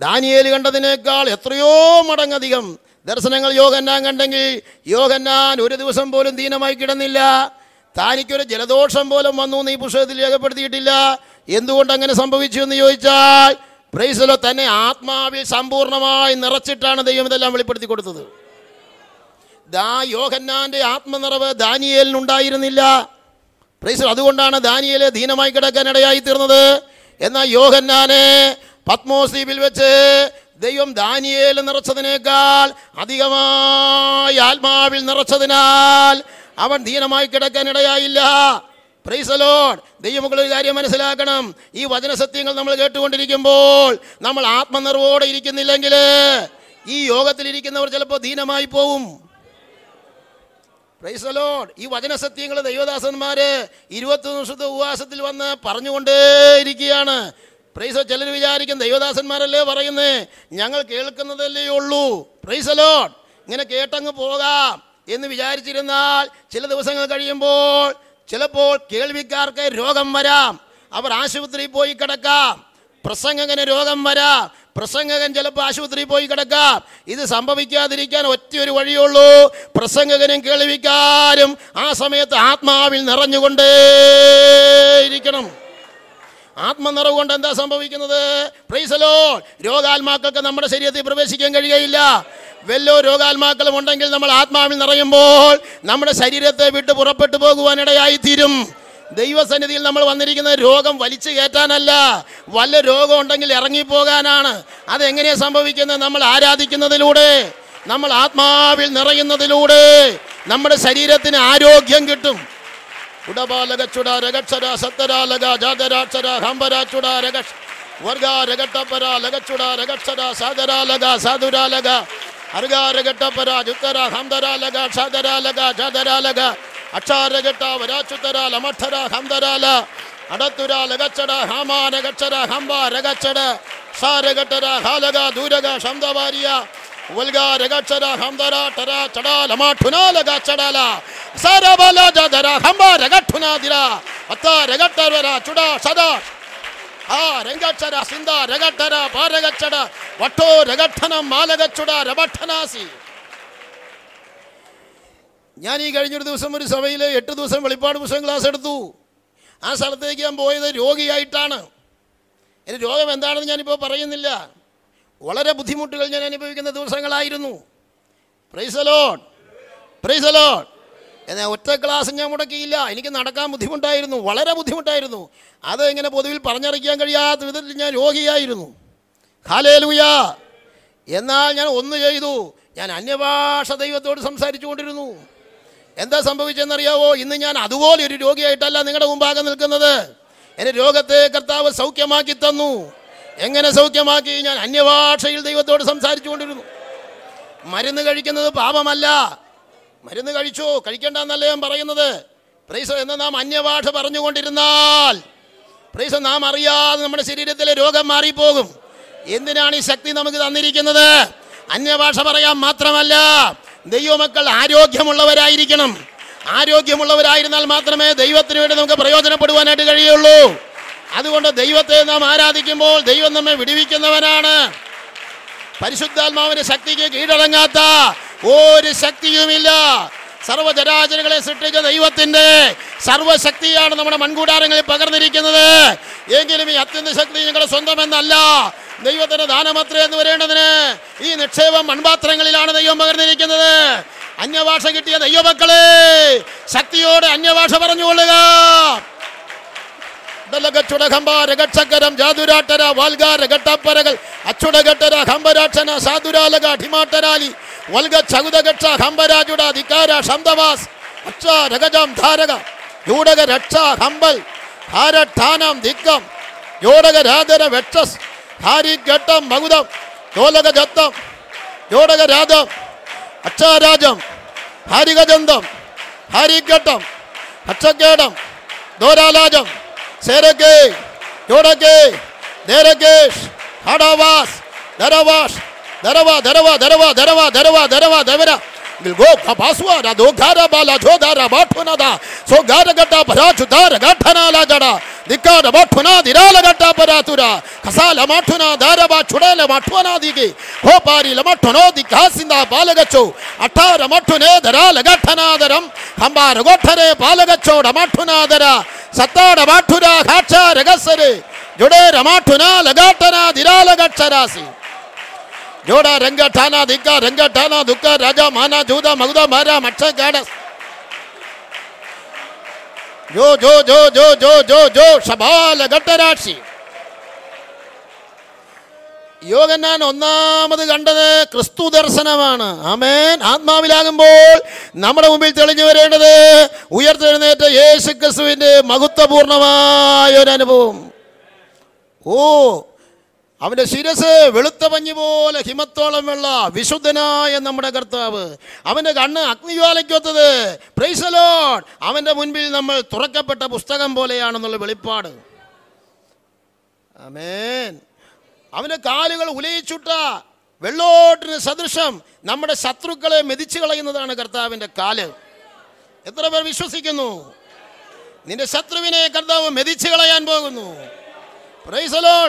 ദാനിയേൽ കണ്ടതിനേക്കാൾ എത്രയോ മടങ്ങധികം ദർശനങ്ങൾ യോഹന്നാൻ കണ്ടെങ്കിൽ യോഹന്നാൻ ഒരു ദിവസം പോലും ദീനമായി കിടന്നില്ല. താനിക്കൊരു ജലദോഷം പോലും വന്നു എന്ന് ഈ പുസ്തകത്തിൽ രേഖപ്പെടുത്തിയിട്ടില്ല. എന്തുകൊണ്ട് അങ്ങനെ സംഭവിച്ചു എന്ന് ചോദിച്ചാൽ പ്രൈസലോ തന്നെ ആത്മാവിൽ സമ്പൂർണമായി നിറച്ചിട്ടാണ് ദൈവം ഇതെല്ലാം വെളിപ്പെടുത്തി കൊടുത്തത്. ദാ യോഹന്നാന്റെ ആത്മനിറവ് ദാനിയേലിനുണ്ടായിരുന്നില്ല പ്രൈസ് അതുകൊണ്ടാണ് ദാനിയേൽ ദീനമായി കിടക്കാൻ ഇടയായി തീർന്നത്. എന്നാൽ യോഹന്നാനെ പത്മോസീബിൽ വെച്ച് ദൈവം ദാനിയേൽ നിറച്ചതിനേക്കാൾ അധികമായി ആത്മാവിൽ നിറച്ചതിനാൽ അവൻ ദീനമായി കിടക്കാൻ ഇടയായില്ല. പ്രൈസലോൺ ദൈവമക്കൾ ഒരു കാര്യം മനസ്സിലാക്കണം. ഈ വചനസത്യങ്ങൾ നമ്മൾ കേട്ടുകൊണ്ടിരിക്കുമ്പോൾ നമ്മൾ ആത്മനിർവോടെ ഇരിക്കുന്നില്ലെങ്കിൽ ഈ യോഗത്തിലിരിക്കുന്നവർ ചിലപ്പോൾ ദീനമായി പോവും. പ്രൈസലോൺ ഈ വചനസത്യങ്ങൾ ദൈവദാസന്മാര് ഇരുപത്തി ദിവസത്തെ ഉപവാസത്തിൽ വന്ന് പറഞ്ഞുകൊണ്ടേയിരിക്കുകയാണ്. പ്രൈസോ ചിലർ വിചാരിക്കും ദൈവദാസന്മാരല്ലേ പറയുന്നേ. ഞങ്ങൾ കേൾക്കുന്നതല്ലേ ഉള്ളൂ. പ്രൈസലോൺ ഇങ്ങനെ കേട്ടങ്ങ് പോകാം എന്ന് വിചാരിച്ചിരുന്നാൽ ചില ദിവസങ്ങൾ കഴിയുമ്പോൾ ചിലപ്പോൾ കേൾവിക്കാർക്ക് രോഗം വരാം. അവർ ആശുപത്രിയിൽ പോയി കിടക്കാം. പ്രസംഗകന് രോഗം വരാ. പ്രസംഗകൻ ചിലപ്പോൾ ആശുപത്രിയിൽ പോയി കിടക്കാം. ഇത് സംഭവിക്കാതിരിക്കാൻ ഒറ്റ ഒരു വഴിയുള്ളൂ. പ്രസംഗകനും കേൾവിക്കാരും ആ സമയത്ത് ആത്മാവിൽ നിറഞ്ഞുകൊണ്ടേയിരിക്കണം ആത്മനിറവ് കൊണ്ട് എന്താ സംഭവിക്കുന്നത്? പ്രൈസലോ രോഗാത്മാക്കൾക്ക് നമ്മുടെ ശരീരത്തിൽ പ്രവേശിക്കാൻ കഴിയുകയില്ല. വല്ലോ രോഗാത്മാക്കളും ഉണ്ടെങ്കിൽ നമ്മൾ ആത്മാവിൽ നിറയുമ്പോൾ നമ്മുടെ ശരീരത്തെ വിട്ട് പുറപ്പെട്ടു പോകുവാനിടയായി തീരും ദൈവസന്നിധിയിൽ നമ്മൾ വന്നിരിക്കുന്നത് രോഗം വലിച്ചു കയറ്റാനല്ല. വല്ല രോഗം ഉണ്ടെങ്കിൽ ഇറങ്ങിപ്പോകാനാണ്. അതെങ്ങനെയാണ് സംഭവിക്കുന്നത്? നമ്മൾ ആരാധിക്കുന്നതിലൂടെ നമ്മൾ ആത്മാവിൽ നിറയുന്നതിലൂടെ നമ്മുടെ ശരീരത്തിന് ആരോഗ്യം കിട്ടും. ഉടബാലക ചുട രഗക്ഷര സത്തരാലക ജാതരാക്ഷര ഹംബരാച്ചുട രഗക്ഷ വർഗ രഗട്ടപ്പര ലഗച്ചുട രഗക്ഷര സാദരാലക സാധുരാലക അർഗ രഗട്ടപര ജുത്തര ഹംദരാലക ക്ഷാദരാലക ജാതരാലക അക്ഷാരഗട്ട വരാച്ചുത്തര ലമഠര ഹംദരാല അടത്തുര ലഗച്ചട ഹാമ രഗക്ഷര ഹംബ രഗച്ചട സാരഗട്ടര ഹാലക ദൂരക ശബ്ദവാരിയ വൽഗ രഗക്ഷര ഹംദര ടര ചട ലമാഠുന ലഗ ചടല സാരബല ജദര ഹംബ രഗഠുന ദിര അത്ത രഗട്ടര ചുട സദാ ആ രംഗക്ഷര സിന്ദ రగట్టర പാരഗച്ചട വട്ടോ రగట్టన మాలగచ్చుడ രബഠനാസി ഞാൻ ഈ കഴിഞ്ഞൊരു ദിവസം ഒരു സഭയിൽ എട്ട് ദിവസം വെളിപ്പാട് പുസ്തകം ക്ലാസ് എടുത്തു. ആ സ്ഥലത്തേക്ക് ഞാൻ പോയത് രോഗിയായിട്ടാണ്. എന്റെ രോഗം എന്താണെന്ന് ഞാനിപ്പോൾ പറയുന്നില്ല. വളരെ ബുദ്ധിമുട്ടുകൾ ഞാൻ അനുഭവിക്കുന്ന ദിവസങ്ങളായിരുന്നു. പ്രൈസലോൺ പ്രൈസലോൺ എന്നാൽ ഒറ്റ ക്ലാസ് ഞാൻ മുടക്കിയില്ല. എനിക്ക് നടക്കാൻ ബുദ്ധിമുട്ടായിരുന്നു. വളരെ ബുദ്ധിമുട്ടായിരുന്നു. അത് ഇങ്ങനെ പൊതുവിൽ പറഞ്ഞറിയിക്കാൻ കഴിയാത്ത വിധത്തിൽ ഞാൻ രോഗിയായിരുന്നു. ഹാലേലുയ എന്നാൽ ഞാൻ ഒന്ന് ചെയ്തു. ഞാൻ അന്യഭാഷ ദൈവത്തോട് സംസാരിച്ചു കൊണ്ടിരുന്നു എന്താ സംഭവിച്ചെന്നറിയാവോ? ഇന്ന് ഞാൻ അതുപോലെ ഒരു രോഗിയായിട്ടല്ല നിങ്ങളുടെ മുമ്പാകെ നിൽക്കുന്നത്. എന്റെ രോഗത്തെ കർത്താവ് സൗഖ്യമാക്കി തന്നു. എങ്ങനെ സൗഖ്യമാക്കി? ഞാൻ അന്യഭാഷയിൽ ദൈവത്തോട് സംസാരിച്ചു കൊണ്ടിരുന്നു മരുന്ന് കഴിക്കുന്നത് പാപമല്ല. മരുന്ന് കഴിച്ചു? കഴിക്കേണ്ടെന്നല്ല ഞാൻ പറയുന്നത്. പ്രൈസ എന്ന് നാം അന്യഭാഷ പറഞ്ഞുകൊണ്ടിരുന്നാൽ പ്രൈസ നാം അറിയാതെ നമ്മുടെ ശരീരത്തിലെ രോഗം മാറിപ്പോകും. എന്തിനാണ് ഈ ശക്തി നമുക്ക് തന്നിരിക്കുന്നത്? അന്യഭാഷ പറയാൻ മാത്രമല്ല ദൈവമക്കൾ ആരോഗ്യമുള്ളവരായിരിക്കണം. ആരോഗ്യമുള്ളവരായിരുന്നാൽ മാത്രമേ ദൈവത്തിന് വേണ്ടി നമുക്ക് പ്രയോജനപ്പെടുവാനായിട്ട് കഴിയുള്ളൂ. അതുകൊണ്ട് ദൈവത്തെ നാം ആരാധിക്കുമ്പോൾ ദൈവം നമ്മെ വിടുവിക്കുന്നവനാണ്. പരിശുദ്ധാത്മാവിന്റെ ശക്തിക്ക് കീഴടങ്ങാത്ത ഒരു ശക്തിയുമില്ല. സർവചരാചരങ്ങളെ സൃഷ്ടിച്ച ദൈവത്തിന്റെ സർവശക്തിയാണ് നമ്മുടെ മൺകൂടാരങ്ങളിൽ പകർന്നിരിക്കുന്നത്. എങ്കിലും ഈ അത്യന്ത ശക്തി ഞങ്ങളുടെ സ്വന്തമെന്നല്ല. ദൈവത്തിന്റെ ദാനമത്ര എന്ന് വരേണ്ടതിന് ഈ നിക്ഷേപം മൺപാത്രങ്ങളിലാണ് ദൈവം പകർന്നിരിക്കുന്നത്. അന്യഭാഷ കിട്ടിയ ദൈവമക്കളെ ശക്തിയോടെ അന്യഭാഷ പറഞ്ഞുകൊള്ളുക. ഗക്ഷകരം ജാതുരാട്ടര വാൽഗാര ഘട്ടപ്പരകൾ അച്ചുടഘട്ടര ഹംബരാക്ഷന സാധുരാലക ഠിമാട്ടരാലി വൽഗ ചകുതഗക്ഷ ഹംബരാജുട ധിക്കാര ശബ്ദവാസ് അക്ഷ രഗജം ധാരക യൂടക രക്ഷ ഹംബൽ ഹാരഠാനം ദിക്കം യോടക രാധര വെക്ഷസ് ഹാരിഘട്ടം മകുതം യോലക ജത്തം യോടക രാധം അക്ഷാരാജം ഹാരികജന്തം ഹാരിഘട്ടം അക്ഷക്കേടം ദോരാലാജം ಸೇರಕ್ಕೆ ಜೋಡಕ್ಕೆ ದೇರಕೇಶ್ ಹಡವಾಸ್ ದರವಾಶ್ ದರವ ದರವ ದರವ ದರವ ದರವ ದರವ ದವರ गिलगोखा बासुआरा दो घारा बाला, जो घारा बाठुना दा। सो घार गड्डा भरा चुदार गाठना ला जड़ा। दिक्का डबा ठुना दिरा लगट्टा परा तुरा। खसा लमा ठुना दारा बा, छुड़ा लमा ठुना दिगे हो पारी लमा ठुनो दिखा सिंदा बालगचो अठा रमा ठुने धरा लगठना दरम खंबा रगोठरे बालगचो डमा ठुना दरा सत्ता डमा ठुरा घाचा रगसरे जुड़े रमा ठुना लगाटना दिरा लगट चरासी ജോഡ രംഗ ഠാന ദിക്ക രംഗ ഠാന ദുഃഖ രാജ മാന ജൂത മകുത മാര മക്ഷ കാട ജോ ജോ ജോ ജോ ജോ ജോ ജോ ശബാല ഘട്ടരാക്ഷി യോഗൻ ഞാൻ ഒന്നാമത് കണ്ടത് ക്രിസ്തു ദർശനമാണ്. ആമേൻ. ആത്മാവിലാകുമ്പോൾ നമ്മുടെ മുമ്പിൽ തെളിഞ്ഞു വരേണ്ടത് ഉയർത്തെഴുന്നേറ്റ യേശു ക്രിസ്തുവിന്റെ മഹത്വപൂർണമായ ഒരു അനുഭവം. ഓ അവന്റെ ശിരസ് വെളുത്ത പഞ്ഞു പോലെ ഹിമത്തോളം വെള്ള വിശുദ്ധനായ നമ്മുടെ കർത്താവ്. അവന്റെ കണ്ണ് അഗ്നിജ്വാലയ്ക്കൊത്തത് പ്രൈസലോൺ അവന്റെ മുൻപിൽ നമ്മൾ തുറക്കപ്പെട്ട പുസ്തകം പോലെയാണെന്നുള്ള വെളിപ്പാട്. ആമേൻ അവന്റെ കാലുകൾ ഉലയിച്ചുട്ട വെള്ളോട്ടിന് സദൃശം നമ്മുടെ ശത്രുക്കളെ മെതിച്ചു കളയുന്നതാണ് കർത്താവിന്റെ കാൽ. എത്ര പേർ വിശ്വസിക്കുന്നു? നിന്റെ ശത്രുവിനെ കർത്താവ് മെതിച്ചു കളയാൻ പോകുന്നു.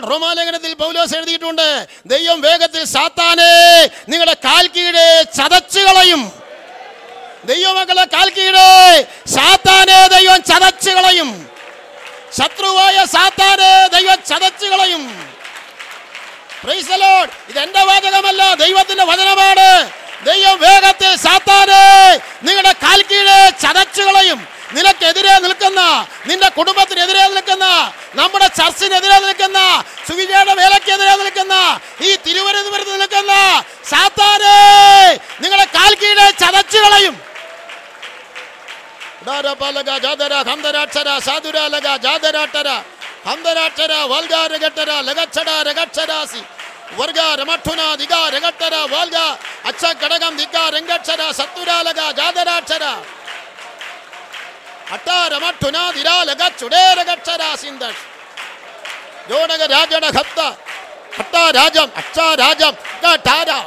റോമാലേഖനത്തിൽ പൗലോസ് എഴുതിയിട്ടുണ്ട്? ദൈവം വേഗത്തിൽ സാത്താനെ നിങ്ങളുടെ കാൽക്കീഴെ കീഴെ ചതച്ചു കളയും. ദൈവമക്കളെ കാൽക്കീഴെ സാത്താനെ ദൈവം ചതച്ചു കളയും. ശത്രുവായ സാത്താനെ ദൈവം ചതച്ചു കളയും. ഇത് എന്റെ വാചകമല്ല ദൈവത്തിന്റെ വചനമാണ്. ദൈവം വേഗത്തിൽ സാത്താനെ നിങ്ങളുടെ കാൽക്കീഴെ ചതച്ചുകളയും നിനക്കെതിരെ നിൽക്കുന്ന നിന്റെ കുടുംബത്തിനെതിരെ നിൽക്കുന്ന നമ്മുടെ ചർച്ചിനെതിരെ നിൽക്കുന്ന സുവിജയുടെ വേലക്കെതിരെ നിൽക്കുന്ന ഈ തിരുവനന്തപുരത്ത് നിൽക്കുന്ന സാത്താനെ നിങ്ങളെ കാൽക്കീഴെ കീഴെ ഡാരപാലക ജാതര ക്ഷരാ സാധുരാലക രഗക്ഷരാസി വർഗ രമഠുന ദിഗ വാൽഗ അച്ഛ अटारमठुना दिरालग चुडेरगच्छरासिन्दश जोनग राजण खप्त हट्टा राजम अच्छा राजम गठारा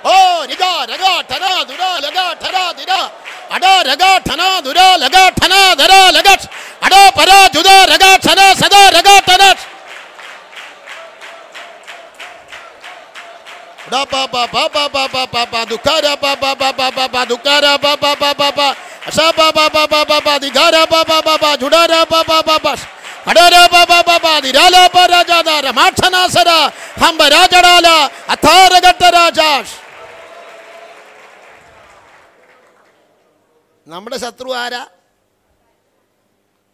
ओ, निगा, रगा, ठरा, दुरा, लगा, ठरा, दिरा। अडा, रगा, ठना, दुरा, लगा, ठना धरा लगच अडा, परा, जुदा, रगा, ठना, सदा, रगा ठना Da ba ba ba ba ba ba ba ba do dukara ba ba ba ba ba ba do dukara ba ba ba ba ba sa ba ba ba ba ba ba digara ba ba ba ba ba ba ba ba ba ba ba ba raja da ramathana sara hamba rajadala athara gatta rajash നമ്മുടെ ശത്രു ആരാ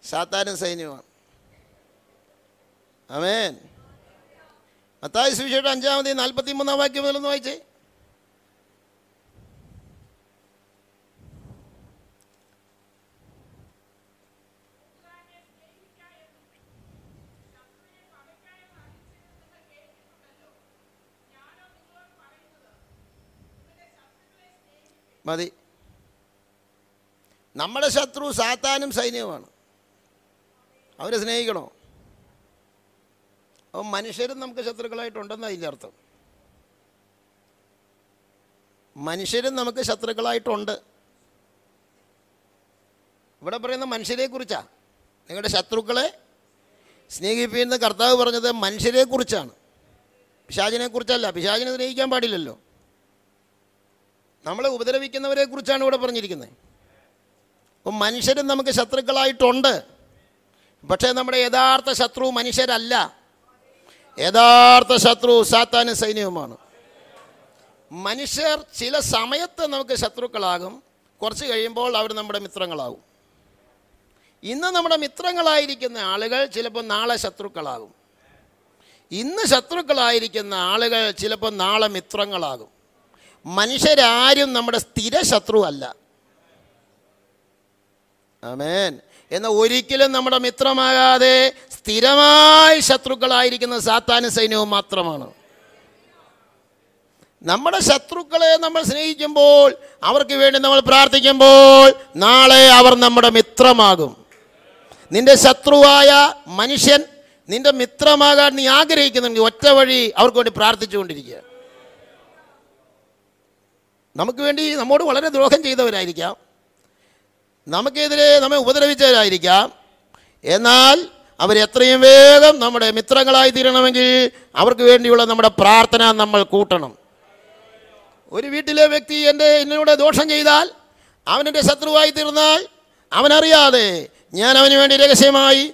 സാത്താനും സൈന്യമാണ് അമേൻ മത്തായി സുവിശേഷം അഞ്ചാമത് നാൽപ്പത്തി മൂന്നാം വാക്യം മുതലൊന്ന് വായിച്ചേ. മതി. നമ്മുടെ ശത്രു സാത്താനും സൈന്യവുമാണ്. അവരെ സ്നേഹിക്കണോ? അപ്പം മനുഷ്യരും നമുക്ക് ശത്രുക്കളായിട്ടുണ്ടെന്ന് അതിന്റെ അർത്ഥം. മനുഷ്യരും നമുക്ക് ശത്രുക്കളായിട്ടുണ്ട്. ഇവിടെ പറയുന്ന മനുഷ്യരെ കുറിച്ചാ നിങ്ങളുടെ ശത്രുക്കളെ സ്നേഹിപ്പിക്കുന്ന കർത്താവ് പറഞ്ഞത് മനുഷ്യരെക്കുറിച്ചാണ്. പിശാചിനെക്കുറിച്ചല്ല പിശാചിനെ കുറിച്ചല്ല പിശാചിനെ സ്നേഹിക്കാൻ പാടില്ലല്ലോ. നമ്മളെ ഉപദ്രവിക്കുന്നവരെക്കുറിച്ചാണ് ഇവിടെ പറഞ്ഞിരിക്കുന്നത്. അപ്പം മനുഷ്യരും നമുക്ക് ശത്രുക്കളായിട്ടുണ്ട്. പക്ഷേ നമ്മുടെ യഥാർത്ഥ ശത്രു മനുഷ്യരല്ല. യഥാർത്ഥ ശത്രു സാത്താന സൈന്യവുമാണ്. മനുഷ്യർ ചില സമയത്ത് നമുക്ക് ശത്രുക്കളാകും കുറച്ച് കഴിയുമ്പോൾ അവർ നമ്മുടെ മിത്രങ്ങളാകും. ഇന്ന് നമ്മുടെ മിത്രങ്ങളായിരിക്കുന്ന ആളുകൾ ചിലപ്പോൾ നാളെ ശത്രുക്കളാകും. ഇന്ന് ശത്രുക്കളായിരിക്കുന്ന ആളുകൾ ചിലപ്പോൾ നാളെ മിത്രങ്ങളാകും. മനുഷ്യരാരും നമ്മുടെ സ്ഥിര ശത്രുവല്ല. ആമേൻ. എന്നാൽ ഒരിക്കലും നമ്മുടെ മിത്രമാകാതെ സ്ഥിരമായി ശത്രുക്കളായിരിക്കുന്ന സാത്താന സൈന്യവും മാത്രമാണ്. നമ്മുടെ ശത്രുക്കളെ നമ്മൾ സ്നേഹിക്കുമ്പോൾ അവർക്ക് വേണ്ടി നമ്മൾ പ്രാർത്ഥിക്കുമ്പോൾ നാളെ അവർ നമ്മുടെ മിത്രമാകും. നിന്റെ ശത്രുവായ മനുഷ്യൻ നിന്റെ മിത്രമാകാൻ നീ ആഗ്രഹിക്കുന്നുണ്ടെങ്കിൽ ഒറ്റ വഴി അവർക്ക് വേണ്ടി പ്രാർത്ഥിച്ചുകൊണ്ടിരിക്കുക. നമുക്ക് വേണ്ടി നമ്മോട് വളരെ ദ്രോഹം ചെയ്തവരായിരിക്കാം. നമുക്കെതിരെ നമ്മെ ഉപദ്രവിച്ചവരായിരിക്കാം. എന്നാൽ അവരെത്രയും വേഗം നമ്മുടെ മിത്രങ്ങളായി തീരണമെങ്കിൽ അവർക്ക് വേണ്ടിയുള്ള നമ്മുടെ പ്രാർത്ഥന നമ്മൾ കൂട്ടണം. ഒരു വീട്ടിലെ വ്യക്തി എന്റെ എന്നോട് ദോഷം ചെയ്താൽ അവനെന്റെ ശത്രുവായി തീർന്നാൽ അവനറിയാതെ ഞാൻ അവന് വേണ്ടി രഹസ്യമായി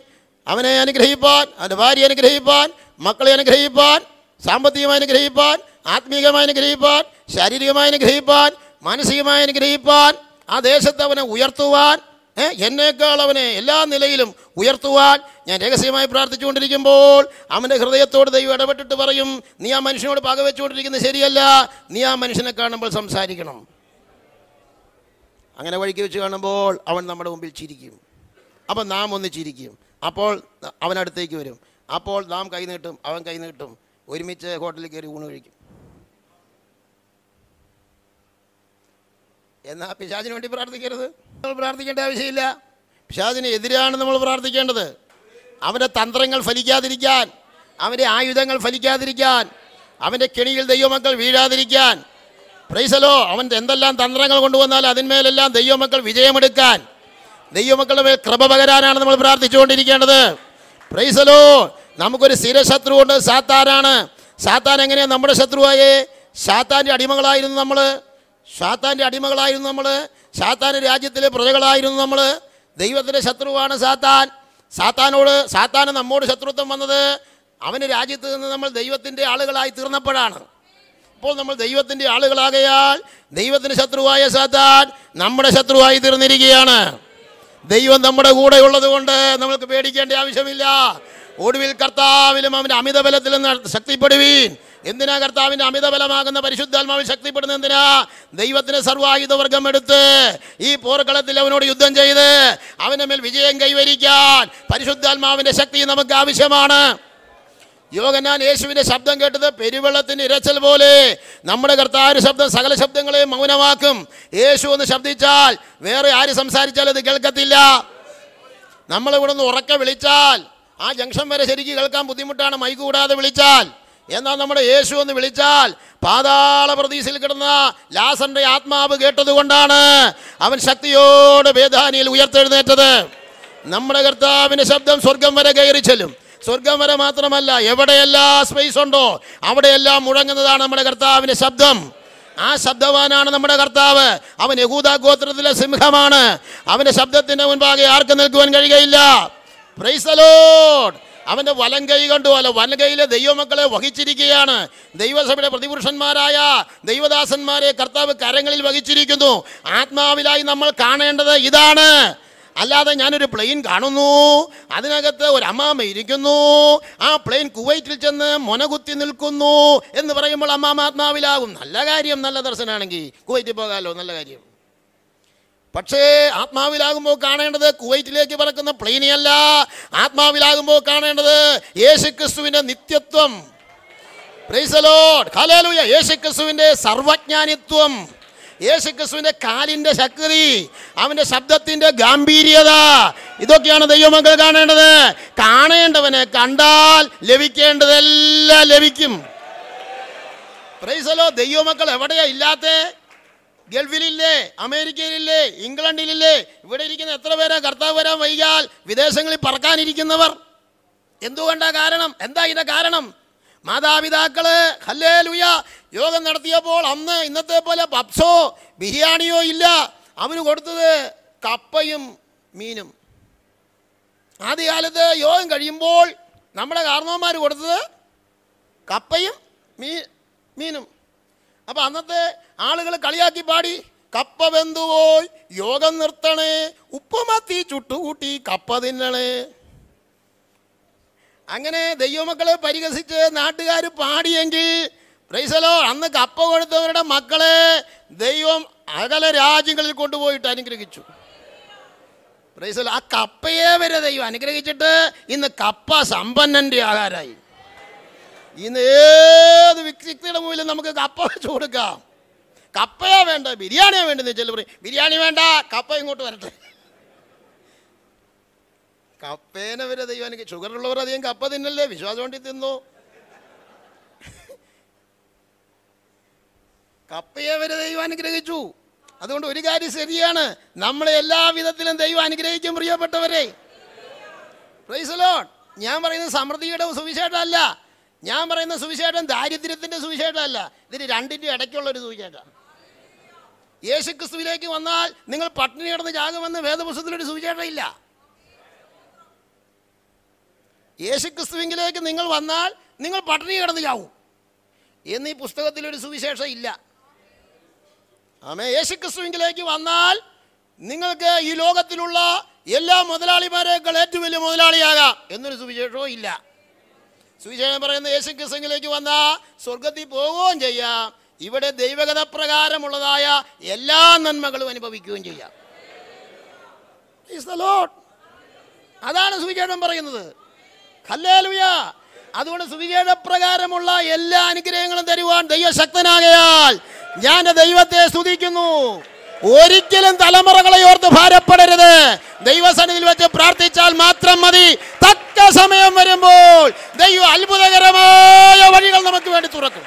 അവനെ അനുഗ്രഹിപ്പാൻ അവന്റെ ഭാര്യ അനുഗ്രഹിപ്പാൻ മക്കളെ അനുഗ്രഹിപ്പാൻ സാമ്പത്തികമായി അനുഗ്രഹിപ്പാൻ ആത്മീയമായി അനുഗ്രഹിപ്പാൻ ശാരീരികമായി അനുഗ്രഹിപ്പാൻ മാനസികമായി അനുഗ്രഹിപ്പാൻ ആ ദേശത്ത് അവനെ ഉയർത്തുവാൻ എന്നേക്കാൾ അവനെ എല്ലാ നിലയിലും ഉയർത്തുവാൻ ഞാൻ രഹസ്യമായി പ്രാർത്ഥിച്ചുകൊണ്ടിരിക്കുമ്പോൾ അവന്റെ ഹൃദയത്തോട് ദൈവം ഇടപെട്ടിട്ട് പറയും നീ ആ മനുഷ്യനോട് പകവെച്ചുകൊണ്ടിരിക്കുന്നത് ശരിയല്ല. നീ ആ മനുഷ്യനെ കാണുമ്പോൾ സംസാരിക്കണം. അങ്ങനെ വഴിക്ക് വെച്ച് കാണുമ്പോൾ അവൻ നമ്മുടെ മുമ്പിൽ ചിരിക്കും. അപ്പം നാം ഒന്ന് ചിരിക്കും. അപ്പോൾ അവനടുത്തേക്ക് വരും. അപ്പോൾ നാം കൈ നീട്ടും അവൻ കൈ നീട്ടും. ഒരുമിച്ച് ഹോട്ടലിൽ കയറി ഊണ് കഴിക്കും. എന്നാൽ പിശാചിന് വേണ്ടി പ്രാർത്ഥിക്കരുത്? നമ്മൾ പ്രാർത്ഥിക്കേണ്ട ആവശ്യമില്ല. പിശാചിന് എതിരാണ് നമ്മൾ പ്രാർത്ഥിക്കേണ്ടത്. അവന്റെ തന്ത്രങ്ങൾ ഫലിക്കാതിരിക്കാൻ അവന്റെ ആയുധങ്ങൾ ഫലിക്കാതിരിക്കാൻ അവന്റെ കെണിയിൽ ദൈവമക്കൾ വീഴാതിരിക്കാൻ പ്രൈസലോ അവൻ എന്തെല്ലാം തന്ത്രങ്ങൾ കൊണ്ടുവന്നാൽ അതിന്മേലെല്ലാം ദൈവമക്കൾ വിജയമെടുക്കാൻ ദൈവമക്കളുടെ മേൽ കൃപ പകരാനാണ് നമ്മൾ പ്രാർത്ഥിച്ചുകൊണ്ടിരിക്കേണ്ടത്. പ്രൈസലോ നമുക്കൊരു സ്ഥിരശത്രുവുണ്ട് സാത്താനാണ്. സാത്താൻ എങ്ങനെയാണ് നമ്മുടെ ശത്രുവായേ? സാത്താന്റെ അടിമകളായിരുന്നു നമ്മൾ സാത്താന്റെ അടിമകളായിരുന്നു നമ്മൾ സാത്താന്റെ രാജ്യത്തിലെ പ്രജകളായിരുന്നു നമ്മൾ ദൈവത്തിന്റെ ശത്രുവാണ് സാത്താൻ. സാത്താനോട് സാത്താന് നമ്മോട് ശത്രുത്വം വന്നത് അവന് രാജ്യത്ത് നിന്ന് നമ്മൾ ദൈവത്തിന്റെ ആളുകളായി തീർന്നപ്പോഴാണ്. അപ്പോൾ നമ്മൾ ദൈവത്തിന്റെ ആളുകളാകയാൽ ദൈവത്തിന്റെ ശത്രുവായ സാത്താൻ നമ്മുടെ ശത്രുവായി തീർന്നിരിക്കുകയാണ്. ദൈവം നമ്മുടെ കൂടെ ഉള്ളത് കൊണ്ട് നമ്മൾക്ക് പേടിക്കേണ്ട ആവശ്യമില്ല. ഒടുവിൽ കർത്താവിലും അവന്റെ അമിതബലത്തിലും ശക്തിപ്പെടുവീൻ. എന്തിനാ കർത്താവിന്റെ അമിതബലമാകുന്ന പരിശുദ്ധാത്മാവിൽ ശക്തിപ്പെടുന്ന എന്തിനാ? ദൈവത്തിന് സർവായുധവർഗം എടുത്ത് ഈ പോർക്കളത്തിൽ അവനോട് യുദ്ധം ചെയ്ത് അവന്റെ മേൽ വിജയം കൈവരിക്കാൻ പരിശുദ്ധാത്മാവിന്റെ ശക്തി നമുക്ക് ആവശ്യമാണ്. യോഗനാൻ യേശുവിന്റെ ശബ്ദം കേട്ടത് പെരുവെള്ളത്തിന്റെ ഇരച്ചൽ പോലെ. നമ്മുടെ കർത്താവ് ശബ്ദം സകല ശബ്ദങ്ങളെയും മൗനമാക്കും. യേശു എന്ന് ശബ്ദിച്ചാൽ വേറെ ആര് സംസാരിച്ചാൽ അത് കേൾക്കത്തില്ല. നമ്മൾ ഇവിടെ നിന്ന് ഉറക്കെ വിളിച്ചാൽ ആ ജംഗ്ഷൻ വരെ ശരിക്ക് കേൾക്കാൻ ബുദ്ധിമുട്ടാണ്. മൈക്ക് കൂടാതെ വിളിച്ചാൽ. എന്നാൽ നമ്മുടെ യേശു എന്ന് വിളിച്ചാൽ പാതാള പ്രതീക്ഷയിൽ കിടന്ന ലാസന്റെ ആത്മാവ് കേട്ടതുകൊണ്ടാണ് അവൻ ശക്തിയോട് വേദാനിയിൽ ഉയർത്തെഴുന്നേറ്റത്. നമ്മുടെ കർത്താവിന്റെ ശബ്ദം സ്വർഗം വരെ കയറി ചെല്ലും. സ്വർഗം വരെ മാത്രമല്ല എവിടെയെല്ലാം സ്പേസ് ഉണ്ടോ അവിടെയെല്ലാം മുഴങ്ങുന്നതാണ് നമ്മുടെ കർത്താവിന്റെ ശബ്ദം. ആ ശബ്ദവാനാണ് നമ്മുടെ കർത്താവ്. അവൻ യഹൂദ ഗോത്രത്തിലെ സിംഹമാണ്. അവന്റെ ശബ്ദത്തിന്റെ മുൻപാകെ ആർക്കും നിൽക്കുവാൻ കഴിയുകയില്ല. അവന്റെ വലം കൈ കണ്ടു. അല്ല വലകൈയിലെ ദൈവമക്കളെ വഹിച്ചിരിക്കുകയാണ്. ദൈവസഭയുടെ പ്രതിപുരുഷന്മാരായ ദൈവദാസന്മാരെ കർത്താവ് കരങ്ങളിൽ വഹിച്ചിരിക്കുന്നു. ആത്മാവിലായി നമ്മൾ കാണേണ്ടത് ഇതാണ്. അല്ലാതെ ഞാനൊരു പ്ലെയിൻ കാണുന്നു. അതിനകത്ത് ഒരു അമ്മാമ ഇരിക്കുന്നു. ആ പ്ലെയിൻ കുവൈറ്റിൽ ചെന്ന് മൊനകുത്തി നിൽക്കുന്നു എന്ന് പറയുമ്പോൾ അമ്മാമ ആത്മാവിലാകും. നല്ല കാര്യം നല്ല ദർശനമാണെങ്കിൽ കുവൈറ്റിൽ പോകാമല്ലോ നല്ല കാര്യം. പക്ഷേ ആത്മാവിലാകുമ്പോൾ കാണേണ്ടത് കുവൈറ്റിലേക്ക് പറക്കുന്ന പ്ലെയിനെയല്ല. ആത്മാവിലാകുമ്പോൾ കാണേണ്ടത് യേശുക്രിസ്തുവിന്റെ നിത്യത്വം. Lord. Hallelujah. യേശുക്രിസ്തുവിന്റെ സർവജ്ഞാനിത്വം. യേശുക്രിസ്തുവിന്റെ കാലിന്റെ ശക്തി അവന്റെ ശബ്ദത്തിന്റെ ഗാംഭീര്യത ഇതൊക്കെയാണ് ദൈവമക്കൾ കാണേണ്ടത്. കാണേണ്ടവനെ കണ്ടാൽ ലഭിക്കേണ്ടതെല്ലാം ലഭിക്കും. ദൈവമക്കൾ എവിടെയാ ഇല്ലാത്തേ? ഗൾഫിലില്ലേ അമേരിക്കയിലില്ലേ ഇംഗ്ലണ്ടിലില്ലേ ഇവിടെ ഇരിക്കുന്ന എത്ര പേരാ കർത്താവ് വരാൻ വൈകാൽ വിദേശങ്ങളിൽ പറക്കാനിരിക്കുന്നവർ? എന്തുകൊണ്ടാ കാരണം? എന്താ ഇതിന്റെ കാരണം? മാതാപിതാക്കൾ ഹല്ലേ ലുയ യോഗം നടത്തിയപ്പോൾ അന്ന് ഇന്നത്തെ പോലെ പപ്സോ ബിരിയാണിയോ ഇല്ല. അവന് കൊടുത്തത് കപ്പയും മീനും. ആദ്യകാലത്ത് യോഗം കഴിയുമ്പോൾ നമ്മുടെ കാരണവന്മാർ കൊടുത്തത് കപ്പയും മീ മീനും. അപ്പൊ അന്നത്തെ ആളുകൾ കളിയാക്കി പാടി കപ്പ വെന്തുപോയി യോഗം നിർത്തണേ ഉപ്പുമത്തി ചുട്ടുകൂട്ടി കപ്പ തിന്നണേ. അങ്ങനെ ദൈവമക്കളെ പരിഹസിച്ച് നാട്ടുകാർ പാടിയെങ്കിൽ പ്രൈസലോ അന്ന് കപ്പ കൊടുത്തവരുടെ മക്കളെ ദൈവം അകല രാജ്യങ്ങളിൽ കൊണ്ടുപോയിട്ട് അനുഗ്രഹിച്ചു. പ്രൈസലോ ആ കപ്പയെ വരെ ദൈവം അനുഗ്രഹിച്ചിട്ട് ഇന്ന് കപ്പ സമ്പന്നന്റെ ആഹാരമായി. ഇന്ന് ഏത് വ്യക്തിയുടെ മുമ്പിലും നമുക്ക് കപ്പ വെച്ച് കൊടുക്കാം. കപ്പയാ വേണ്ട ബിരിയാണിയാ വേണ്ടെന്ന് വെച്ചാൽ പറയും. ബിരിയാണി വേണ്ട കപ്പ ഇങ്ങോട്ട് വരട്ടെ. കപ്പേനെ വരെ ദൈവം ഷുഗർ ഉള്ളവർ അധികം കപ്പ തിന്നല്ലേ? വിശ്വാസം വേണ്ടി തിന്നു. കപ്പയെ വരെ ദൈവം അനുഗ്രഹിച്ചു. അതുകൊണ്ട് ഒരു കാര്യം ശരിയാണ്. നമ്മളെ എല്ലാ വിധത്തിലും ദൈവം അനുഗ്രഹിക്കും പ്രിയപ്പെട്ടവരെ. പ്രൈസ് ഞാൻ പറയുന്നത് സമൃദ്ധിയുടെ സുവിശേഷമല്ല. ഞാൻ പറയുന്ന സുവിശേഷം ദാരിദ്ര്യത്തിന്റെ സുവിശേഷമല്ല. ഇതിന് രണ്ടിന്റെ ഇടയ്ക്കുള്ള ഒരു സുവിശേഷം. യേശുക്രിസ്തുവിലേക്ക് വന്നാൽ നിങ്ങൾ പട്ടിണി കിടന്ന് ജാകുമെന്ന് സുവിശേഷം ഇല്ല. യേശുക്രിസ്തുവിങ്കിലേക്ക് നിങ്ങൾ വന്നാൽ നിങ്ങൾ പട്ടിണി കിടന്ന് ചാവും. എന്നീ പുസ്തകത്തിലൊരു സുവിശേഷം ഇല്ല. ആമേ യേശുക്രിസ്തുവിങ്കിലേക്ക് വന്നാൽ നിങ്ങൾക്ക് ഈ ലോകത്തിലുള്ള എല്ലാ മുതലാളിമാരേക്കാൾ ഏറ്റവും വലിയ മുതലാളിയാകാം എന്നൊരു സുവിശേഷവും ഇല്ല. സുവിശേഷം പറയുന്ന യേശു ക്രിസ്തുവിലേക്ക് വന്ന സ്വർഗത്തിൽ പോവുകയും ചെയ്യാം. ഇവിടെ ദൈവഗത പ്രകാരമുള്ളതായ എല്ലാ നന്മകളും അനുഭവിക്കുകയും ചെയ്യാം. അതാണ് സുവിശേഷം പറയുന്നത്. ഹല്ലേലൂയ അതുകൊണ്ട് സുവിശേഷ പ്രകാരമുള്ള എല്ലാ അനുഗ്രഹങ്ങളും തരുവാൻ ദൈവശക്തനാകയാൽ ഞാൻ ദൈവത്തെ സ്തുതിക്കുന്നു. ഒരിക്കലും തലമുറകളെ ഓർത്ത് ഭാരപ്പെടരുത്. ദൈവസന്നിധിയിൽ വെച്ച് പ്രാർത്ഥിച്ചാൽ മാത്രം മതി. തക്ക സമയം വരുമ്പോൾ ദൈവം അത്ഭുതകരമായ വഴികൾ നമുക്ക് വേണ്ടി തുറക്കും.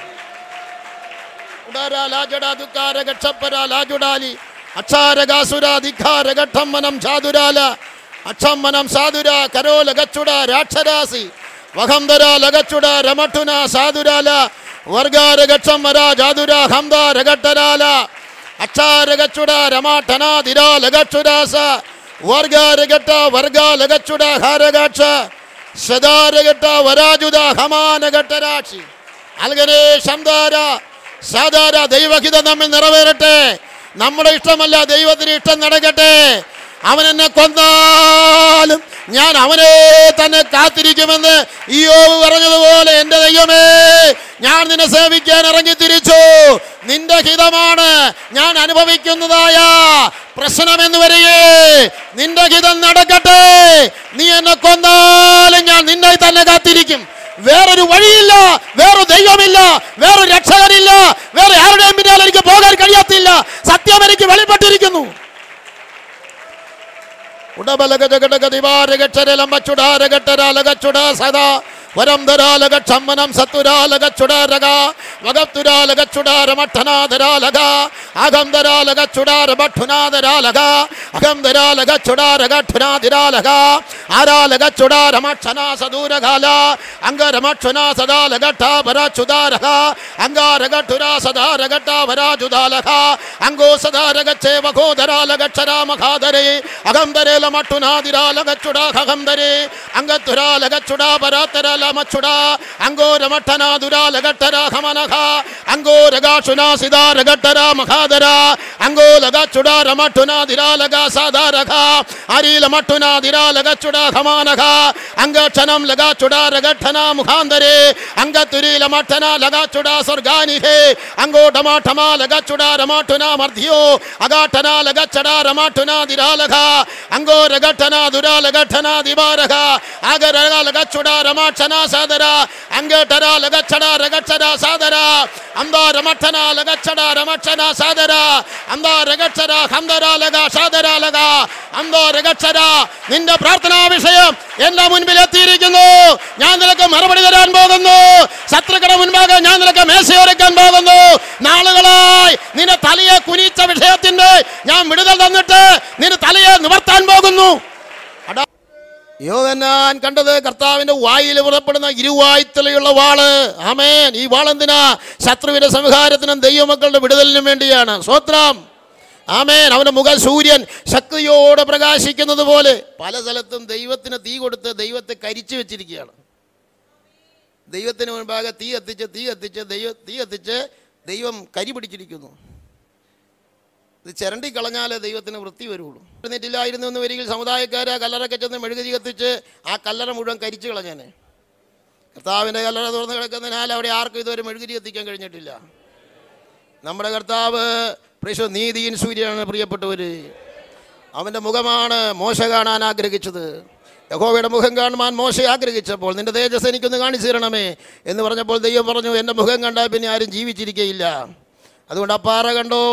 അക്ഷമ്മനം സാധുര കരോല ഗച്ചുട രാക്ഷരാസി വഹംധര ലഗച്ചുട രമട്ടുന സാധുരാല വർഗാര ഗക്ഷമ്മര ജാതുര ഹംദ രഗട്ടരാല അക്ഷാരഗച്ചുട രമാട്ടനാതിര ഹാരഗാക്ഷ സദാരഗട്ട വരാജുദ ഹമാനഗട്ടരാക്ഷി അൽഗനെ ശംദാര സാധാര ദൈവഹിതം നമ്മിൽ നിറവേറട്ടെ. നമ്മുടെ ഇഷ്ടമല്ല ദൈവത്തിന് ഇഷ്ടം നടക്കട്ടെ. അവൻ എന്നെ കൊന്നാലും ഞാൻ അവനെ തന്നെ കാത്തിരിക്കുമെന്ന് ഇയോവ് പറഞ്ഞതുപോലെ എന്റെ ദൈവമേ ഞാൻ നിന്നെ സേവിക്കാൻ ഇറങ്ങി തിരിച്ചു നിന്റെ ഹിതമാണ് ഞാൻ അനുഭവിക്കുന്നതായ പ്രശ്നം എന്ന് വരികേ. നിന്റെ ഹിതം നടക്കട്ടെ. നീ എന്നെ കൊന്നാലും ഞാൻ നിന്നെ തന്നെ കാത്തിരിക്കും. വേറൊരു വഴിയില്ല വേറൊരു ദൈവമില്ല വേറൊരു രക്ഷകനില്ല വേറെ ആരുടെയും പിന്നാലെ എനിക്ക് പോകാൻ കഴിയാത്തില്ല. സത്യം എനിക്ക് വെളിപ്പെട്ടിരിക്കുന്നു. ഉടബലഗജഗടഗതിവാരഗക്ഷരലമ്പച്ചുടാരഗട്ടരാലഗച്ചുട സദാ വരം ധരാലഗക്ഷമ്മനം സത്തുരാലഗച്ചുടാരക വകത്തുരാലഗച്ചുടാരമഠനാധരാലക അകം ധരാലഗച്ചുടാരഭട്ടുനാധരാലക അകം ധരാലഗച്ചുടാരഗഠുനാധിരാലക ആരാലഗച്ചുടാരമക്ഷനാ സദൂരകാല അംഗരമക്ഷുനാ സദാലഗട്ടാപരാച്ചുദാരക അങ്കാരഗട്ടുരാ സദാരഗട്ടാപരാജുദാലക അങ്കോ സദാരഗച്ഛേവ ഗോധരാലഗക്ഷരാമഖാദരേ അകംധരേല മട്ടുനാതിരാലഗച്ചുടാ ഖഗംധരേ അംഗത്തുരാലഗച്ചുടാ പരാത്തരാല മച്ചുടാ അങ്കോരമഠനാതുരാലഗട്ടരാ ഖമനഖ അങ്കോരഗാക്ഷുനാ സിദാരഗട്ടരാ മഖാദര അങ്കോലഗച്ചുടാ രമട്ടുനാതിരാലഗ സാദാരഖ അരീല മട്ടുനാതിരാലഗച്ചുടാ ഖമാനഖ അംഗക്ഷണം ലഗാച്ചുടാ രഗഠന മുഖാന്തരേ നിന്റെ പ്രാർത്ഥനാ വിഷയം എന്റെ മുൻപിൽ എത്തിയിരിക്കുന്നു. ഞാൻ നിനക്ക് മറുപടി തരാൻ പോകുന്നു. ശത്രുക്കളുടെ മുൻപാകെ ഞാൻ നിനക്ക് മേശയൊരുക്കാൻ പോകുന്നു. നാളുകളായി നിന്റെ തലയെ കുനിച്ച വിഷയത്തിന്റെ ഞാൻ വിടുതൽ തന്നിട്ട് നിന്റെ തലയെ നിവർത്താൻ പോകുന്നു. യോഹന്നാൻ കണ്ടത് കർത്താവിന്റെ വായിൽ പുറപ്പെടുന്ന ഇരുവായ്ത്തലയുള്ള വാൾ. ആമേൻ. ഈ വാളെന്തിനാ ശത്രുവിന്റെ സംഹാരത്തിനും ദൈവമക്കളുടെ വിടുതലിനും വേണ്ടിയാണ്. സ്വത്രം ആമേൻ. അവന്റെ മുഖ സൂര്യൻ ശക്തിയോടെ പ്രകാശിക്കുന്നത് പോലെ പല സ്ഥലത്തും ദൈവത്തിന് തീ കൊടുത്ത് ദൈവത്തെ കരിച്ചു വെച്ചിരിക്കുകയാണ്. ദൈവത്തിന് മുൻപാകെ തീ കത്തിച്ച് തീ കത്തിച്ച് ദൈവ തീ കത്തിച്ച് ദൈവം കരി പിടിച്ചിരിക്കുന്നു. ഇത് ചിരണ്ടി കളഞ്ഞാലേ ദൈവത്തിന് വൃത്തി വരുള്ളൂ. എഴുന്നേറ്റില്ലായിരുന്നു എന്ന് വരികിൽ സമുദായക്കാരെ ആ കല്ലറൊക്കെ ചെന്ന് മെഴുകുതി കത്തിച്ച് ആ കല്ലറ മുഴുവൻ കരിച്ചു കളഞ്ഞേനെ. കർത്താവിന്റെ കല്ലറ തുറന്ന് കിടക്കുന്നതിനാൽ അവിടെ ആർക്കും ഇതുവരെ മെഴുകുതി കത്തിക്കാൻ കഴിഞ്ഞിട്ടില്ല. നമ്മുടെ കർത്താവ് പ്രിയ നീതിയിൻ സൂര്യനാണ് പ്രിയപ്പെട്ടവർ അവന്റെ മുഖമാണ് മോശ കാണാൻ ആഗ്രഹിച്ചത്. യഹോവയുടെ മുഖം കാണുവാൻ മോശ ആഗ്രഹിച്ചപ്പോൾ നിന്റെ തേജസ് എനിക്കൊന്ന് കാണിച്ചു തരണമേ എന്ന് പറഞ്ഞപ്പോൾ ദൈവം പറഞ്ഞു എന്റെ മുഖം കണ്ടാൽ പിന്നെ ആരും ജീവിച്ചിരിക്കയില്ല. അതുകൊണ്ട് ആ പാറ കണ്ടോ?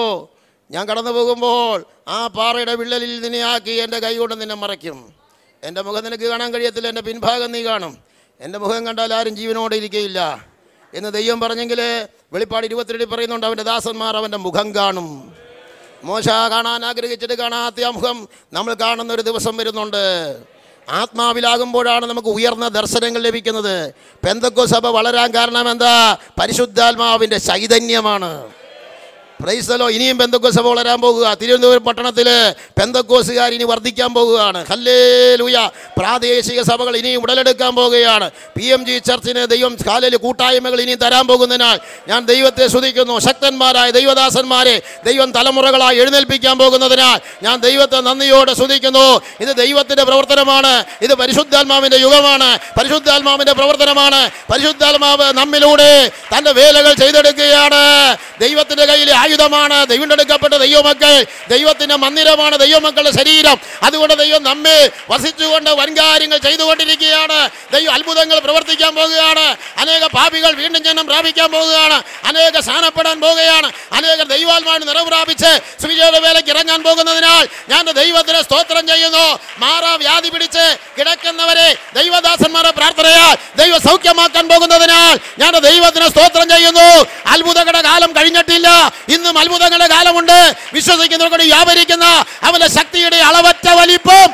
ഞാൻ കടന്നു പോകുമ്പോൾ ആ പാറയുടെ വിള്ളലിൽ നിന്നെ ആക്കി എന്റെ കൈ കൊണ്ട് നിന്നെ മറയ്ക്കും. എന്റെ മുഖം നിനക്ക് കാണാൻ കഴിയത്തില്ല എന്റെ പിൻഭാഗം നീ കാണും. എന്റെ മുഖം കണ്ടാൽ ആരും ജീവനോടെ ഇരിക്കുകയില്ല എന്ന് ദൈവം പറഞ്ഞെങ്കിൽ വെളിപ്പാട് ഇരുപത്തിരണ്ടിൽ പറയുന്നുണ്ട് അവന്റെ ദാസന്മാർ അവന്റെ മുഖം കാണും. മോശ കാണാൻ ആഗ്രഹിച്ചിട്ട് കാണാത്ത ആ മുഖം നമ്മൾ കാണുന്ന ഒരു ദിവസം വരുന്നുണ്ട്. ആത്മാവിലാകുമ്പോഴാണ് നമുക്ക് ഉയർന്ന ദർശനങ്ങൾ ലഭിക്കുന്നത്. പെന്തക്കോ സഭ വളരാൻ കാരണം എന്താ? പരിശുദ്ധാത്മാവിന്റെ ചൈതന്യമാണ്. പ്രൈസലോ ഇനിയും പെന്തക്കോസ് സഭ വളരാൻ പോകുക. തിരുവനന്തപുരം പട്ടണത്തിൽ പെന്തക്കോസുകാർ ഇനി വർദ്ധിക്കാൻ പോകുകയാണ്. ഹല്ലേ ലൂയ പ്രാദേശിക സഭകൾ ഇനിയും ഉടലെടുക്കാൻ പോവുകയാണ് പി എം ജി ചർച്ചിന് ദൈവം കാലിൽ കൂട്ടായ്മകൾ ഇനിയും തരാൻ പോകുന്നതിനാൽ ഞാൻ ദൈവത്തെ സ്തുതിക്കുന്നു. ശക്തന്മാരായ ദൈവദാസന്മാരെ ദൈവം തലമുറകളായി എഴുന്നേൽപ്പിക്കാൻ പോകുന്നതിനാൽ ഞാൻ ദൈവത്തെ നന്ദിയോടെ സ്തുതിക്കുന്നു. ഇത് ദൈവത്തിന്റെ പ്രവർത്തനമാണ്. ഇത് പരിശുദ്ധാത്മാവിന്റെ യുഗമാണ്. പരിശുദ്ധാത്മാവിന്റെ പ്രവർത്തനമാണ്. പരിശുദ്ധാത്മാവ് നമ്മിലൂടെ തന്റെ വേലകൾ ചെയ്തെടുക്കുകയാണ്. ദൈവത്തിന്റെ കയ്യിലെ ആയുധമാണ് ദൈവമെടുക്കപ്പെട്ട ദൈവമക്കൾ ദൈവത്തിന്റെ മന്ദിരമാണ് ദൈവമക്കളുടെ ശരീരം. അതുകൊണ്ട് ദൈവം നമ്മെ വസിച്ചുകൊണ്ട് വൻകാര്യങ്ങൾ ചെയ്തുകൊണ്ടിരിക്കുകയാണ്. ദൈവം അത്ഭുതങ്ങൾ പ്രവർത്തിക്കാൻ പോകുകയാണ്. അനേക പാപികൾ വീണ്ടും ജനം പ്രാപിക്കാൻ പോകുകയാണ്. അനേക സ്ഥാനപ്പെടാൻ പോകുകയാണ്. അനേക ദൈവാത്മാവിന് നിറവ് പ്രാപിച്ച് സുവിശേഷ വേലയ്ക്ക് ഇറങ്ങാൻ പോകുന്നതിനാൽ ഞാൻ ദൈവത്തിന് സ്തോത്രം ചെയ്യുന്നു. മാറാ വ്യാധി പിടിച്ച് കിടക്കുന്നവരെ ദൈവദാസന്മാരെ പ്രാർത്ഥനയാൽ ദൈവ സൗഖ്യമാക്കാൻ പോകുന്നതിനാൽ ഞാൻ ദൈവത്തിന് സ്തോത്രം ചെയ്യുന്നു. അത്ഭുതകട കാലം കഴിഞ്ഞിട്ടില്ല. ഇന്നും അത്ഭുതങ്ങളുടെ കാലമുണ്ട്. വിശ്വസിക്കുന്നവർക്കൂടി വ്യാപരിക്കുന്ന അവന്റെ ശക്തിയുടെ അളവറ്റ വലിപ്പം.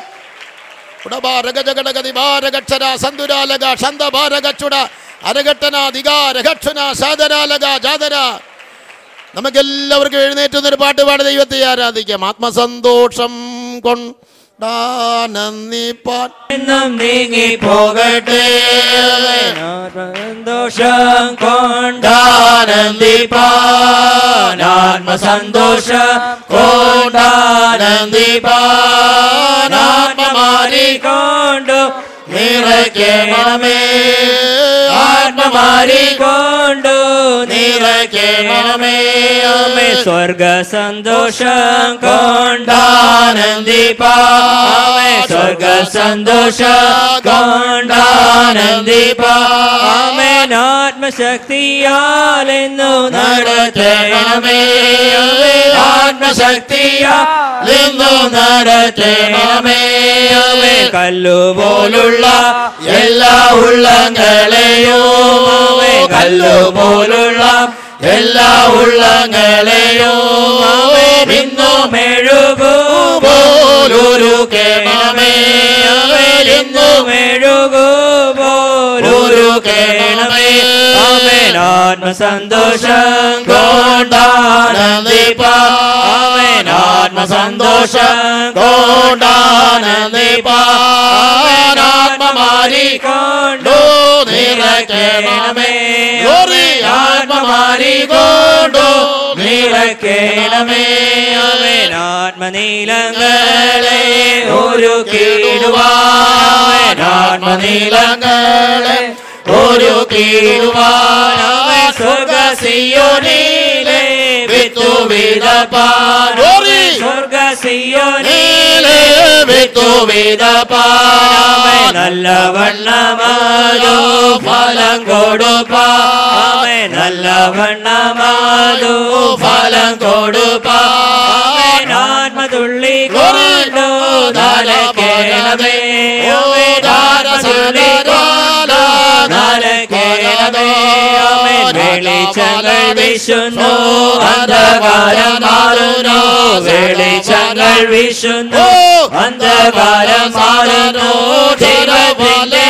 നമുക്കെല്ലാവർക്കും എഴുന്നേറ്റുന്ന ഒരു പാട്ട് പാടി ദൈവത്തെ ആരാധിക്കാം. ആത്മസന്തോഷം കൊൺ കൊണ്ടാനന്ദിപ്പാൻ എന്നും നീങ്ങി പോകട്ടെ. സന്തോഷം കൊണ്ടാനന്ദിപ്പാൻ ആത്മസന്തോഷം കൊണ്ടാനന്ദിപ്പാൻ ആത്മമാരി കൊണ്ടു നിറയ്ക്കണമേ. ആത്മമാരിക്കൊണ്ടു നിറയ്ക്കണമേ. അമ്മേ സ്വർഗ സന്തോഷം കൊണ്ടാനന്ദിപ്പാമേ സ്വർഗ സന്തോഷം കൊണ്ടാനന്ദിപ്പാമേ ആത്മശക്തിയാ എന്നു നടത്തണമേ കല്ലു എന്നു കല്ലുപോലുള്ള എല്ലാ ഉള്ളങ്ങളെയോ കല്ലുപോലുള്ള എല്ലാ ഉള്ളങ്ങളെയോ ഇന്നു മെഴുകു പോലൊരു കേണമേ ഇന്നു മെഴുകു പോലൊരു കേണമേ. സന്തോഷം ആത്മസന്തോഷം കൊണ്ടാനന്ദിപ്പാവൻ ആത്മസന്തോഷം കൊണ്ടാനന്ദിപ്പാൻ ആത്മമാരി കൊണ്ടു നിറയ്ക്കണമേ. ഒരു ആത്മമാരി കൊണ്ടു നിറയ്ക്കണമേ. അവൻ ആത്മനീലങ്ങളെ ഒരു കീഴുവാൻ ആത്മനീലങ്ങളെ ഒരു കീഴുവാൻ സ്വർഗസിയോനിലെ വിത്തു വിതപ്പാൻ സ്വർഗസിയോനിലെ വിത്തു വിതപ്പാൻ നല്ല വണ്ണമായോ ഫലം കൊടുപ്പാമേ നല്ല വണ്ണമായോ ഫലം കൊടുപ്പാൻ ആത്മതുള്ളി കൊണ്ടു വെളിച്ചങ്ങൾ വിശുന്നു അന്ധകാരം മാറുന്നു വെളിച്ചങ്ങൾ വിശുന്നു അന്ധകാരം മാറുന്നു ദൈവത്തിന്റെ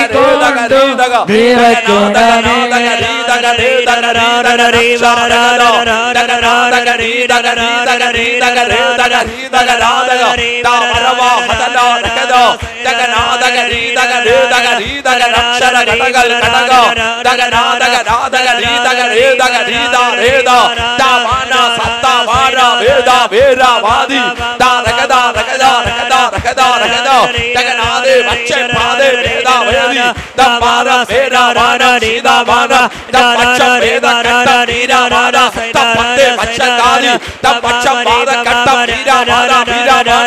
சத்தா வாரா வேதா வேரா வாதி தா ரகதா ரகதா ஜெகநாதே வச்சை பாதே வேதா வேதி தப்பாரா வேதா வாரா நீதா வாரா தப்பச்ச வேதா கட்ட நீரா வாரா தப்பந்தே வச்ச பாத கட்ட நீரா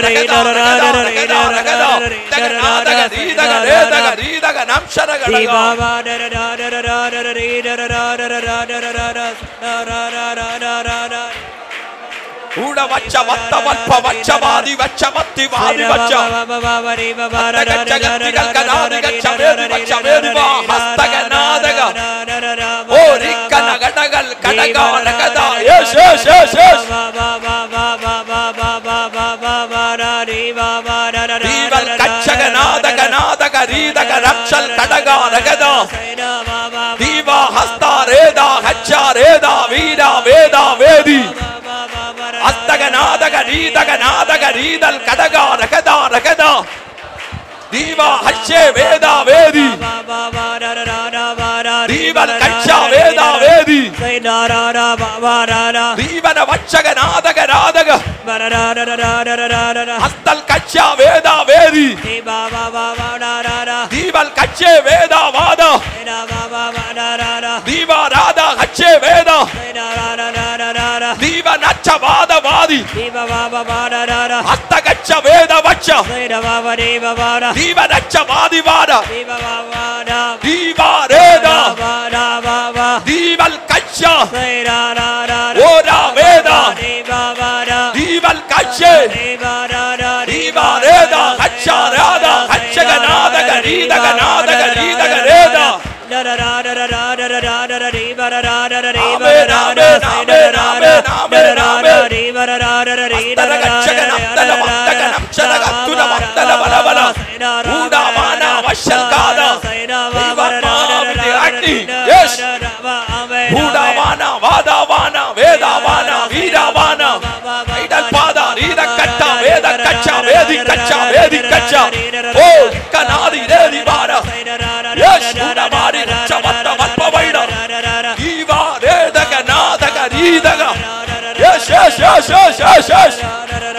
രക്ഷകനാം യേശുവിൽ ഞാൻ ആശ്രയിച്ചിടുന്നു എന്റെ രക്ഷകനാം യേശുവിൽ ഞാൻ ഊട വച്ച വത്ത വൽപ്പ വച്ച വാതി വച്ച മത്തി വാതി വച്ച കടകൾ കടകാരകത كذا وأنا كذا يس يس يس يس ரீவல் கச்சக நாதக நாதக ரீதக ரக்ஷல் கடகா ரகதா தீவா ஹஸ்தா ரேதா ஹச்சா ரேதா வீரா வேதா வேதி அஸ்தக நாதக ரீதக நாதக ரீதல் கடகா ரகதா ரகதா தீவா ஹச்சே வேதா வேதி தீவல் கச்சா வேதா வேதி ദീവ രാധ ഹക്ഷേ വേദ ദീവൻ അച്ഛ വാദ വാദി ഹസ്തകക്ഷ വേദ വക്ഷ ദീവൻ അച്ഛ വാദി వాదవాది అత్తగచ్చ వేదవచ్చ దీవదచ్చ వాదివాద దీవారేద దీవల్ కచ్చ ఓరా వేద దీవల్ కచ్చ దీవారేద కచ్చ రాధ కచ్చగ నాదగ నీదగ నాదగ నీద వేదావాన వీరావాన ఐడల్ పాద రీద కట్ట వేద కచ్చ వేది కచ్చ వేది కచ్చ ఓ కనాది రేది వార சீதகம் எஸ் எஸ் எஸ் எஸ் எஸ் எஸ்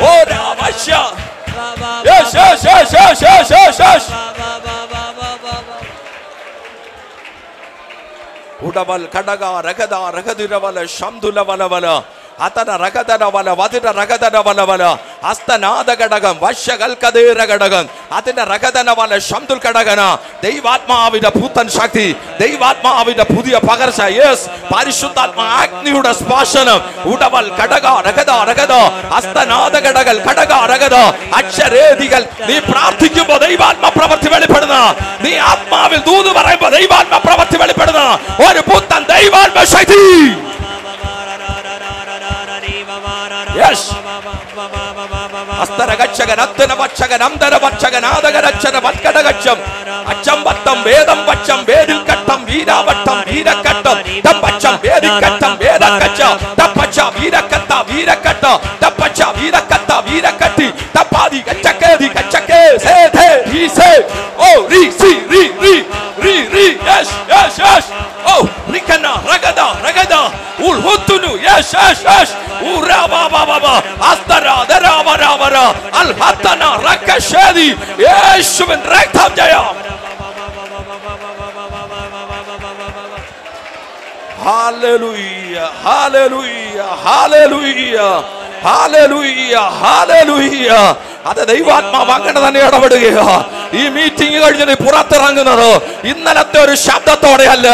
ஓ ராமஷ்யா எஸ் எஸ் எஸ் எஸ் எஸ் எஸ் எஸ் உடவல் கடகா ரகதா ரகதிரவல சம்துலவலவல അതന റഗതന വല വതിന റഗതന വല വല. ഹസ്തനാഥ ഘടകം വശകൽക്കതീര ഘടകം അതിന്റെ റഗതന വല ശംതുൽ ഘടകന. ദൈവാത്മാവിന്റെ പൂത്തൻ ശക്തി ദൈവാത്മാവിന്റെ പുതിയ പകർച്ച യെസ്. പരിശുദ്ധാത്മാ അഗ്നിയുടെ സ്പാശനം ഉടവൽ ഘടക രഗത രഗത. ഹസ്തനാഥ ഘടകൽ ഘടക രഗത. അക്ഷരേദികൾ നീ പ്രാർത്ഥിക്കുമ്പോ ദൈവാത്മ പ്രവൃത്തി വെളിപ്പെടുന്ന. നീ ആത്മാവിൽ ദൂത് പറയുമ്പോ ദൈവാത്മ പ്രവൃത്തി വെളിപ്പെടുന്ന. ഒരു പുത്തൻ ദൈവാത്മ ശക്തി. ಎಸ್ ಅಸ್ತರ ಗಚ್ಚಗ ನತ್ತನ ಬಚ್ಚಗ ನಂದರ ಬಚ್ಚಗ ನಾದಗ ರಚ್ಚನ ಬತ್ಕಡ ಗಚ್ಚಂ ಅಚ್ಚಂ ಬತ್ತಂ ವೇದಂ ಬಚ್ಚಂ ವೇದಿಲ್ ಕಟ್ಟಂ ವೀರ ಬಟ್ಟಂ ವೀರ ಕಟ್ಟಂ ತಪ್ಪಚ್ಚಂ ವೇದಿ ಕಟ್ಟಂ ವೇದ ಕಚ್ಚ ತಪ್ಪಚ್ಚ ವೀರ ಕತ್ತ ವೀರ ಕಟ್ಟ ತಪ್ಪಚ್ಚ ವೀರ ಕತ್ತ ವೀರ ಕಟ್ಟಿ ತಪ್ಪಾದಿ ಗಚ್ಚ ಕೇದಿ ಗಚ್ಚ هيس هيد هيد هيس هيد أو ري سي ري ري ري ري يش يش يش أو ريكنا رغدا رغدا والهدنو يش يش يش ورابا بابا بابا استرا درابا رابا را الحتنا ركشادي يش من ركتم جايا هاليلويا هاليلويا هاليلويا അത് ദൈവാത്മാവ് അങ്ങനെ തന്നെ ഇടപെടുകയോ. ഈ മീറ്റിംഗ് കഴിഞ്ഞ് പുറത്തിറങ്ങുന്നത് ഇന്നലത്തെ ഒരു ശബ്ദത്തോടെ അല്ല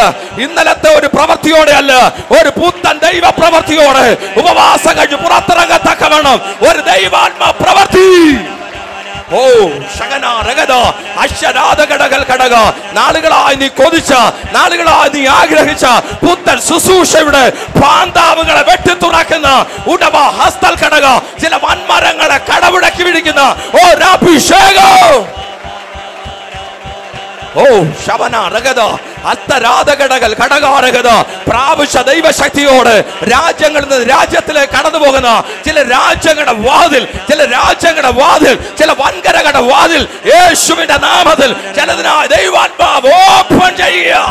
ഇന്നലത്തെ ഒരു പ്രവൃത്തിയോടെ അല്ല ഒരു പുത്തൻ ദൈവ പ്രവൃത്തിയോടെ ഉപവാസം കഴിഞ്ഞ് പുറത്തിറങ്ങത്തക്ക വേണം ഒരു ദൈവാത്മാ പ്രവൃത്തി. ഓ ഘടക നാളുകളായി നീ കൊതിച്ച നാളുകളായി നീ ആഗ്രഹിച്ച പുത്തൻ ശുശ്രൂഷയുടെ പാന്താവുകളെ വെട്ടി തുറക്കുന്ന ഉടവ ഹസ്തൽ കടക. ചില വൻമരങ്ങളെ കടമുടക്കി വിളിക്കുന്ന ഓ ഒരഭിഷേകം ഓ ശവന രഗത അത്തരാധകടകൾ ഘടകാരകത പ്രാവശ്യ ദൈവശക്തിയോട് രാജ്യങ്ങളിൽ നിന്ന് രാജ്യത്തിലേക്ക് കടന്നു പോകുന്ന ചില രാജ്യങ്ങളുടെ വാതിൽ ചില രാജ്യങ്ങളുടെ വാതിൽ ചില വൻകരകളുടെ വാതിൽ യേശുവിന്റെ നാമത്തിൽ ചിലതിനാ ദൈവാത്മാവ് ഓപ്പൺ ചെയ്യുക.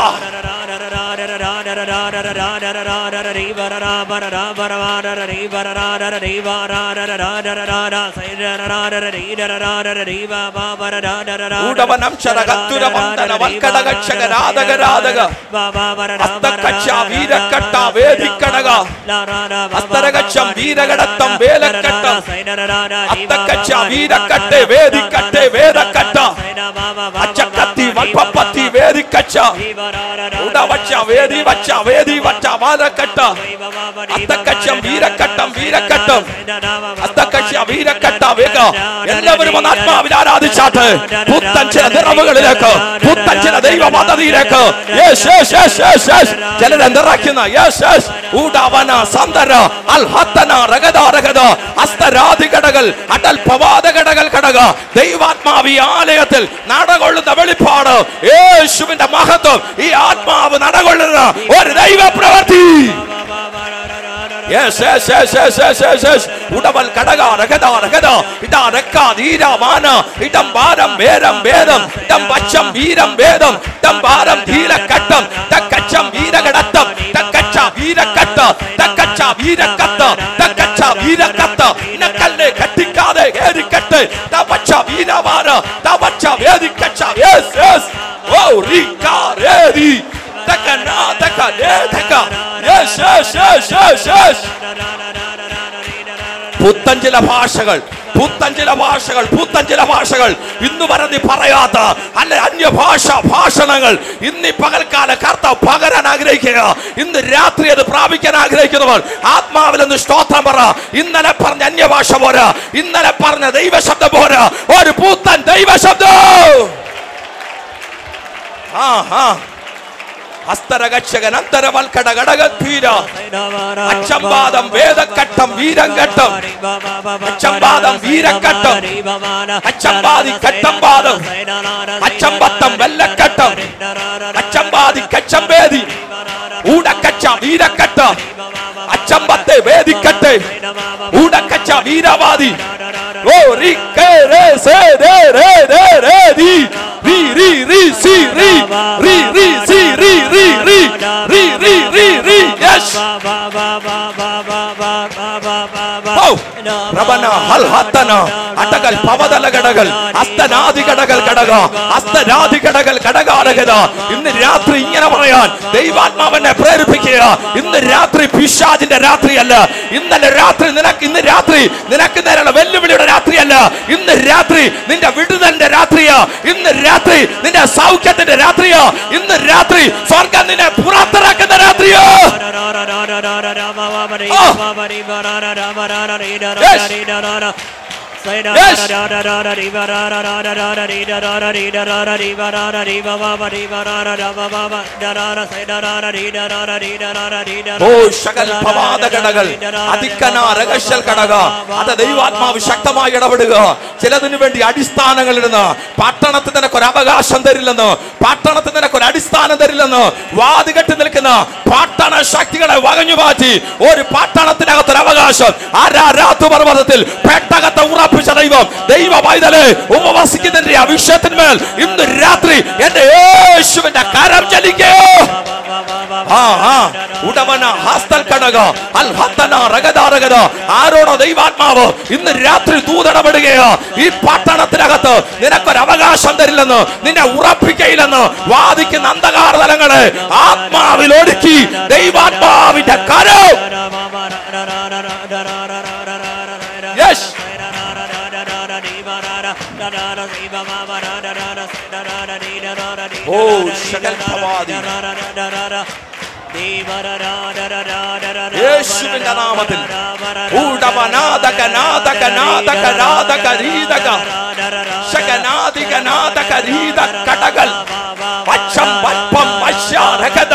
ಊಡವನಂಶರ ಗತ್ತುರ ಮಂದನ ವಕ್ಕದ ಗಚ್ಚಗ ರಾಧಗ ರಾಧಗ ಅಸ್ತಕಚ್ಚ ವೀರಕಟ್ಟ ವೇದಿಕ್ಕಡಗ ಅಸ್ತರಗಚ್ಚಂ ವೀರಗಡತ್ತಂ ವೇಲಕಟ್ಟ அத்தக்கச்சா வீரக்கட்டை வேதிக்கட்டை வேதக்கட்டா. அச்சக்கத்தி வல்பப்பத்தி வேதிக்கச்சா. உடவச்சா வேதி வச்சா வேதி வச்சா வாதக்கட்டா. அத்தக்கச்சம் வீரக்கட்டம் வீரக்கட்டம். அத்தக்க വീരക്കട്ട വേഗ എല്ലാവരും ഒന്ന് ആത്മാവിൽ ആരാധിച്ചാട്ട്. പുത്തൻ ചില നിറവുകളിലേക്ക് പുത്തൻ ചില ദൈവ പദ്ധതിയിലേക്ക് യേശ് യേശ് യേശ് യേശ് യേശ്. ചിലരെ നിറയ്ക്കുന്ന യേശ് യേശ്. ഊടാവന സന്ദര അൽ ഹത്തന രഗത രഗത. ഹസ്തരാധികടകൾ അടൽ പവാദകടകൾ കടക. ദൈവാത്മാവി ആലയത്തിൽ നടകൊള്ളുന്ന വെളിപ്പാട്. യേശുവിന്റെ മഹത്വം ഈ ആത്മാവ് നടകൊള്ളുന്ന ഒരു ദൈവ പ്രവൃത്തി Yes, yes, yes, yes, yes, yes, yes. ഉടവൽ കടക രഗത രഗത ഇതാ രക്ക ധീര മാന ഇടം ഭാരം വേരം വേദം ഇടം പച്ചം വീരം വേദം ഇടം ഭാരം ധീരക്കട്ടം തക്കച്ചം വീരകടത്തം തക്കച്ച വീരക്കട്ട തക്കച്ച വീരക്കത്ത തക്കച്ച വീരക്കത്ത നക്കല്ലെ കട്ടിക്കാതെ കേറിക്കട്ട് തവച്ച വീരമാന തവച്ച വേദിക്കച്ച യെസ് യെസ് ഓ റിക്കാ രേദി na, taka, ലേ taka. Yes, yes, yes, yes, yes. പുത്തൻ ചില ഭാഷകൾ പുത്തൻ ചില ഭാഷകൾ പുത്തൻ ചില ഭാഷകൾ. ഇന്ന് വരെ പറയാത്ത അല്ലെ അന്യഭാഷ ഭാഷണങ്ങൾ. ഇന്ന് ഈ പകൽക്കാല കർത്ത പകരാൻ ആഗ്രഹിക്കുക. ഇന്ന് രാത്രി അത് പ്രാപിക്കാൻ ആഗ്രഹിക്കുന്നവർ ആത്മാവിൽ ഒന്ന് സ്തോത്രം പറ. ഇന്നലെ പറഞ്ഞ അന്യഭാഷ പോരാ. ഇന്നലെ പറഞ്ഞ ദൈവശബ്ദം പോരാ. ഒരു പുത്തൻ ദൈവശബ്ദം. ആ ആ. அஸ்தரகட்சகன் அந்தரவல் கடகடக தீரா அச்சம்பாதம் வேத கட்டம் வீரங்கட்டம். அச்சம்பாதம் வீரக்கட்டம். அச்சம்பாதி கட்டம்பாதம். அச்சம்பத்தம் வெள்ளக்கட்டம். அச்சம்பாதி கச்சம்பேதி. ஊடக்கச்சம் வீரக்கட்டம் அச்சம்பத்தை வேதிக்கட்டை. ஊடக்கச்சம் வீரவாதி. oh richere se de re de re di ri ri ri si ri. Ri ri si ri ri. Ri ri ri ri ri. അടകൽ പവതല കടകൾ അസ്തനാദി കടകൾ കടക അസ്തനാദി കടകൾ കടകാരകത ഇന്ന് രാത്രി ഇങ്ങനെ പറയാൻ ദൈവാത്മാവനെ പ്രേരിപ്പിക്കുക. ഇന്ന് രാത്രി പിശാജിന്റെ രാത്രിയല്ല. ഇന്നലെ രാത്രി നിനക്ക് ഇന്ന് രാത്രി നിനക്ക് നേരെയുള്ള വെല്ലുവിളിയുടെ രാത്രിയല്ല. ഇന്ന് രാത്രി നിന്റെ വിടുതലിന്റെ രാത്രിയാ. ഇന്ന് രാത്രി നിന്റെ സൗഖ്യത്തിന്റെ രാത്രിയാ. ഇന്ന് രാത്രി സ്വർഗം നിന്നെ പുറത്തിറക്കുന്ന രാത്രിയോ. ഓ ശകൽ പവാദകടകൾ അതിക്കന രഹസ്യൽ കടക അത് ദൈവാത്മാവ് ശക്തമായി ഇടപെടുക. ചിലതിനു വേണ്ടി അടിസ്ഥാനങ്ങൾ ഇടുന്ന. പട്ടണത്തിൽ നിനക്ക് ഒരു അവകാശം തരില്ലെന്ന്. പട്ടണത്തിൽ നിനക്ക് ഒരു അടിസ്ഥാനം തരില്ലെന്ന്. വാതികെട്ടി നിൽക്കുന്ന പട്ടണ ശക്തികളെ വകഞ്ഞു മാറ്റി ഒരു പട്ടണത്തിനകത്തൊരു അവകാശം. ആരാ ആരാരാത്തു പർവതത്തിൽ പെട്ടകത്തെ ഉറപ്പിച്ച ദൈവം. ദൈവ പൈതലെ ഉപവസിക്കുന്നതിന്റെ അഭിഷേകത്തിന്മേൽ ഇന്ന് രാത്രി എന്റെ യേശുവിന്റെ കരം ചലിക്കോ. ആരോടോ ദൈവാത്മാവ് ഇന്ന് രാത്രി ദൂതടപെടുകയോ ഈ പട്ടണത്തിനകത്ത് നിനക്കൊരു അവകാശം തരില്ലെന്ന് നിന്നെ ഉറപ്പിക്കയില്ലെന്ന് വാദിക്കുന്ന അന്ധകാര തലങ്ങളെ ആത്മാവിൽ ഒടുക്കി ദൈവാത്മാവിന്റെ കരം. ഓ ശകൽ ഭവാദി യേശുവിന്റെ നാമത്തിൽ. ഊടവനാദക നാദക നാദക നാദക രീദക ശകനാദിക നാദക രീദ കടകൾ പച്ചം പൽപ്പം പശ്യാരകത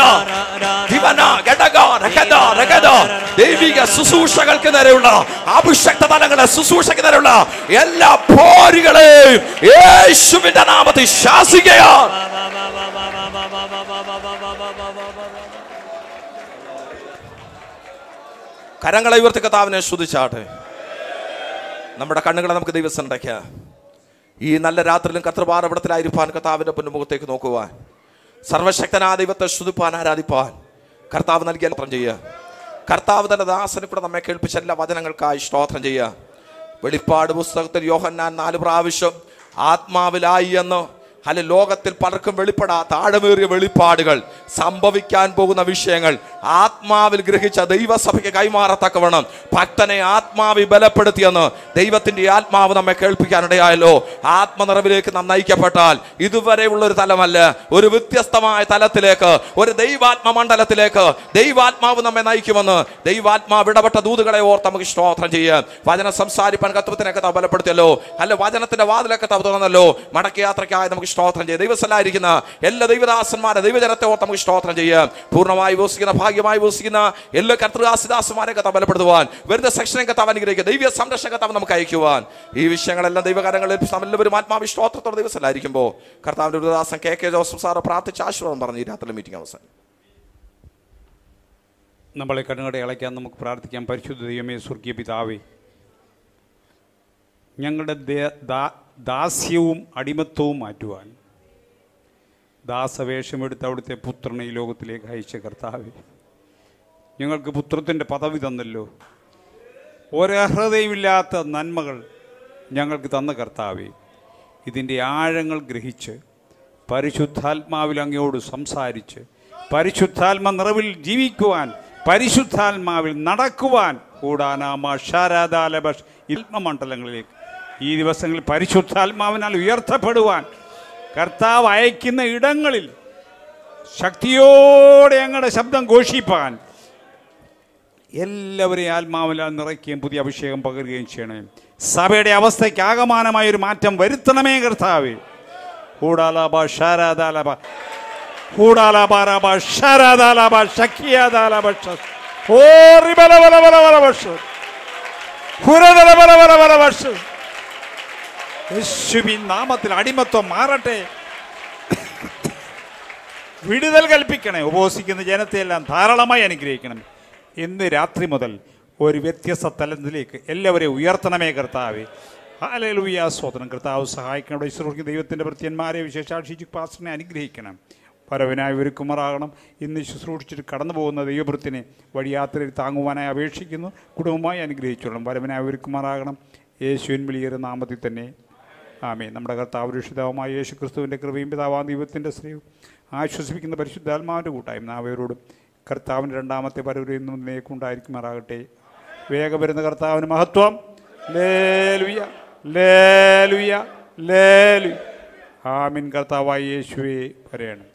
ദൈവിക ശുശ്രൂഷകൾക്ക് നേരെയുള്ള അഭിഷക്ത തലങ്ങളെ ശുശ്രൂഷയ്ക്ക് നേരെയുള്ള എല്ലാ പോരുകളെയും യേശുവിന്റെ നാമത്തിൽ ശാസിക്കുകയാണ് കരങ്ങളെ ഉയർത്തി കഥാവിനെ ശ്രുതിച്ചാട്ടെ നമ്മുടെ കണ്ണുകളെ നമുക്ക് ദിവസം അടയ്ക്കാം. ഈ നല്ല രാത്രിയിലും കർത്തൃപാറപടത്തിലായിരിക്കാൻ കർത്താവിന്റെ പൊന്നുമുഖത്തേക്ക് നോക്കുവാൻ. സർവശക്തനാ ദൈവത്തെ ശ്രുതിപ്പാൻ ആരാധിപ്പാൻ. കർത്താവ് നൽകിയ സ്തോത്രം ചെയ്യുക. കർത്താവ് തന്റെ ദാസനെ കൂടെ നമ്മെ കേൾപ്പിച്ച എല്ലാ വചനങ്ങൾക്കായി സ്തോത്രം ചെയ്യുക. വെളിപ്പാട് പുസ്തകത്തിൽ യോഹന്നാൻ നാല് പ്രാവശ്യം ആത്മാവിലായി എന്ന് അല്ല ലോകത്തിൽ പലർക്കും വെളിപ്പെടാത്ത ആഴമേറിയ വെളിപ്പാടുകൾ സംഭവിക്കാൻ പോകുന്ന വിഷയങ്ങൾ. ആത്മാവിൽ ഗ്രഹിച്ച ദൈവസഭയ്ക്ക് കൈമാറത്തക്കവണ്ണം ഭക്തനെ ആത്മാവി ബലപ്പെടുത്തിയെന്ന് ദൈവത്തിന്റെ ആത്മാവ് നമ്മെ കേൾപ്പിക്കാനിടയായല്ലോ. ആത്മനിറവിലേക്ക് നാം നയിക്കപ്പെട്ടാൽ ഇതുവരെയുള്ള ഒരു തലമല്ല. ഒരു വ്യത്യസ്തമായ തലത്തിലേക്ക് ഒരു ദൈവാത്മ മണ്ഡലത്തിലേക്ക് ദൈവാത്മാവ് നമ്മെ നയിക്കുമെന്ന് ദൈവാത്മാവ് ഇടപെട്ട ദൂതുകളെ ഓർത്ത് നമുക്ക് സ്തോത്രം ചെയ്യാം. വചനം സംസാരിപ്പാൻ കത്തുവത്തിനൊക്കെ താ ബലപ്പെടുത്തിയല്ലോ. അല്ല വചനത്തിന്റെ വാതിലൊക്കെ തുറന്നല്ലോ. മടക്ക യാത്രയ്ക്കായി സ്തോത്രം ചെയ്യുക ദൈവസ്ഥലായിരിക്കുന്ന എല്ലാ ദൈവദാസന്മാരെ ദൈവജനത്തെ ഓർത്ത് നമുക്ക് സ്തോത്രം ചെയ്യുക പൂർണമായി വസിക്കുന്ന ഭാഗ്യമായി വസിക്കുന്ന എല്ലാ കർത്തൃദാസിദാസന്മാരെ കഥ ബലപ്പെടുത്തുവാൻ വരുന്ന സെക്ഷനെ കഥ അനുഗ്രഹിക്കുക ദൈവ സംരക്ഷണ കഥ നമുക്ക് അയക്കുവാൻ. ഈ വിഷയങ്ങളെല്ലാം ദൈവകാരങ്ങളിൽ എല്ലാവരും ആത്മാവി സ്തോത്രത്തോടെ ദൈവസ്ഥലായിരിക്കുമ്പോൾ കർത്താവിന്റെ ദാസൻ കെ. കെ. ജോസഫ് സാറ് പ്രാർത്ഥിച്ച് ആശീർവാദം പറഞ്ഞു ഈ രാത്രി മീറ്റിംഗ് അവസാനം നമ്മളെ കണ്ണുകടെ ഇളയ്ക്കാൻ നമുക്ക് പ്രാർത്ഥിക്കാം. പരിശുദ്ധ ദൈവമേ സ്വർഗീയ പിതാവേ ഞങ്ങളുടെ ദാസ്യവും അടിമത്വവും മാറ്റുവാൻ ദാസവേഷമെടുത്ത് അവിടുത്തെ പുത്രനെ ഈ ലോകത്തിലേക്ക് അയച്ച കർത്താവ് ഞങ്ങൾക്ക് പുത്രത്തിന്റെ പദവി തന്നല്ലോ. ഒരർഹതയുമില്ലാത്ത നന്മകൾ ഞങ്ങൾക്ക് തന്ന കർത്താവേ ഇതിന്റെ ആഴങ്ങൾ ഗ്രഹിച്ച് പരിശുദ്ധാത്മാവിൽ അങ്ങയോട് സംസാരിച്ച് പരിശുദ്ധാത്മ നിറവിൽ ജീവിക്കുവാൻ പരിശുദ്ധാത്മാവിൽ നടക്കുവാൻ കൂടാനാമ ഷാരാദാലബഷ് ഇൽമമണ്ഡലങ്ങളിലേക്ക് ഈ ദിവസങ്ങളിൽ പരിശുദ്ധാത്മാവിനാൽ ഉയർത്തപ്പെടുവാൻ കർത്താവ് അയക്കുന്ന ഇടങ്ങളിൽ ശക്തിയോടെ ഞങ്ങളുടെ ശബ്ദം ഘോഷിപ്പാൻ എല്ലാവരെയും ആത്മാവിലാൽ നിറയ്ക്കുകയും പുതിയ അഭിഷേകം പകരുകയും ചെയ്യണേ സഭയുടെ അവസ്ഥയ്ക്ക് ആകമാനമായ ഒരു മാറ്റം വരുത്തണമേ കർത്താവേ. ഹൂടാലാബ ഷാരാദാലബ. ഹൂടാലാബാരാബ ബല ബല ബല ബല ബല ബല. യേശുവിൻ നാമത്തിൽ അടിമത്വം മാറട്ടെ. വിടുതൽ കൽപ്പിക്കണേ. ഉപവസിക്കുന്ന ജനത്തെയെല്ലാം ധാരാളമായി അനുഗ്രഹിക്കണം. ഇന്ന് രാത്രി മുതൽ ഒരു വ്യത്യസ്ത തലത്തിലേക്ക് എല്ലാവരെയും ഉയർത്തണമേ കർത്താവേ. ഹാലലുയ സ്വതനം കർത്താവ് സഹായിക്കണം. ഈശ്വർക്ക് ദൈവത്തിന്റെ പ്രത്യന്മാരെ വിശേഷാക്ഷിച്ച് പാസ്റ്ററിനെ അനുഗ്രഹിക്കണം. പരവനായി ഒരുക്കുമാറാകണം. ഇന്ന് ശുശ്രൂഷിച്ചിട്ട് കടന്നു പോകുന്ന ദൈവവൃത്തിനെ വഴിയാത്രയിൽ താങ്ങുവാനായി അപേക്ഷിക്കുന്നു. കുടുംബമായി അനുഗ്രഹിച്ചോളണം പരവനായി ഒരുക്കുമാറാകണം. യേശുവിൻ വിളിയൊരു നാമത്തിൽ തന്നെ. ആമേ നമ്മുടെ കർത്താവ് രക്ഷിതാവുമായ യേശു ക്രിസ്തുവിന്റെ കൃപയും പിതാവാം ദൈവത്തിന്റെ സ്നേഹവും ആശ്വസിപ്പിക്കുന്ന പരിശുദ്ധാത്മാവിന്റെ കൂട്ടായ്മ നാവയരോടും കർത്താവിന്റെ രണ്ടാമത്തെ പരവരെയും മാറാകട്ടെ വേഗം വരുന്ന കർത്താവിന് മഹത്വം. ലേലുയ ലേലുയ ലേലു ആമിൻ. കർത്താവായ യേശുവേ പറയണം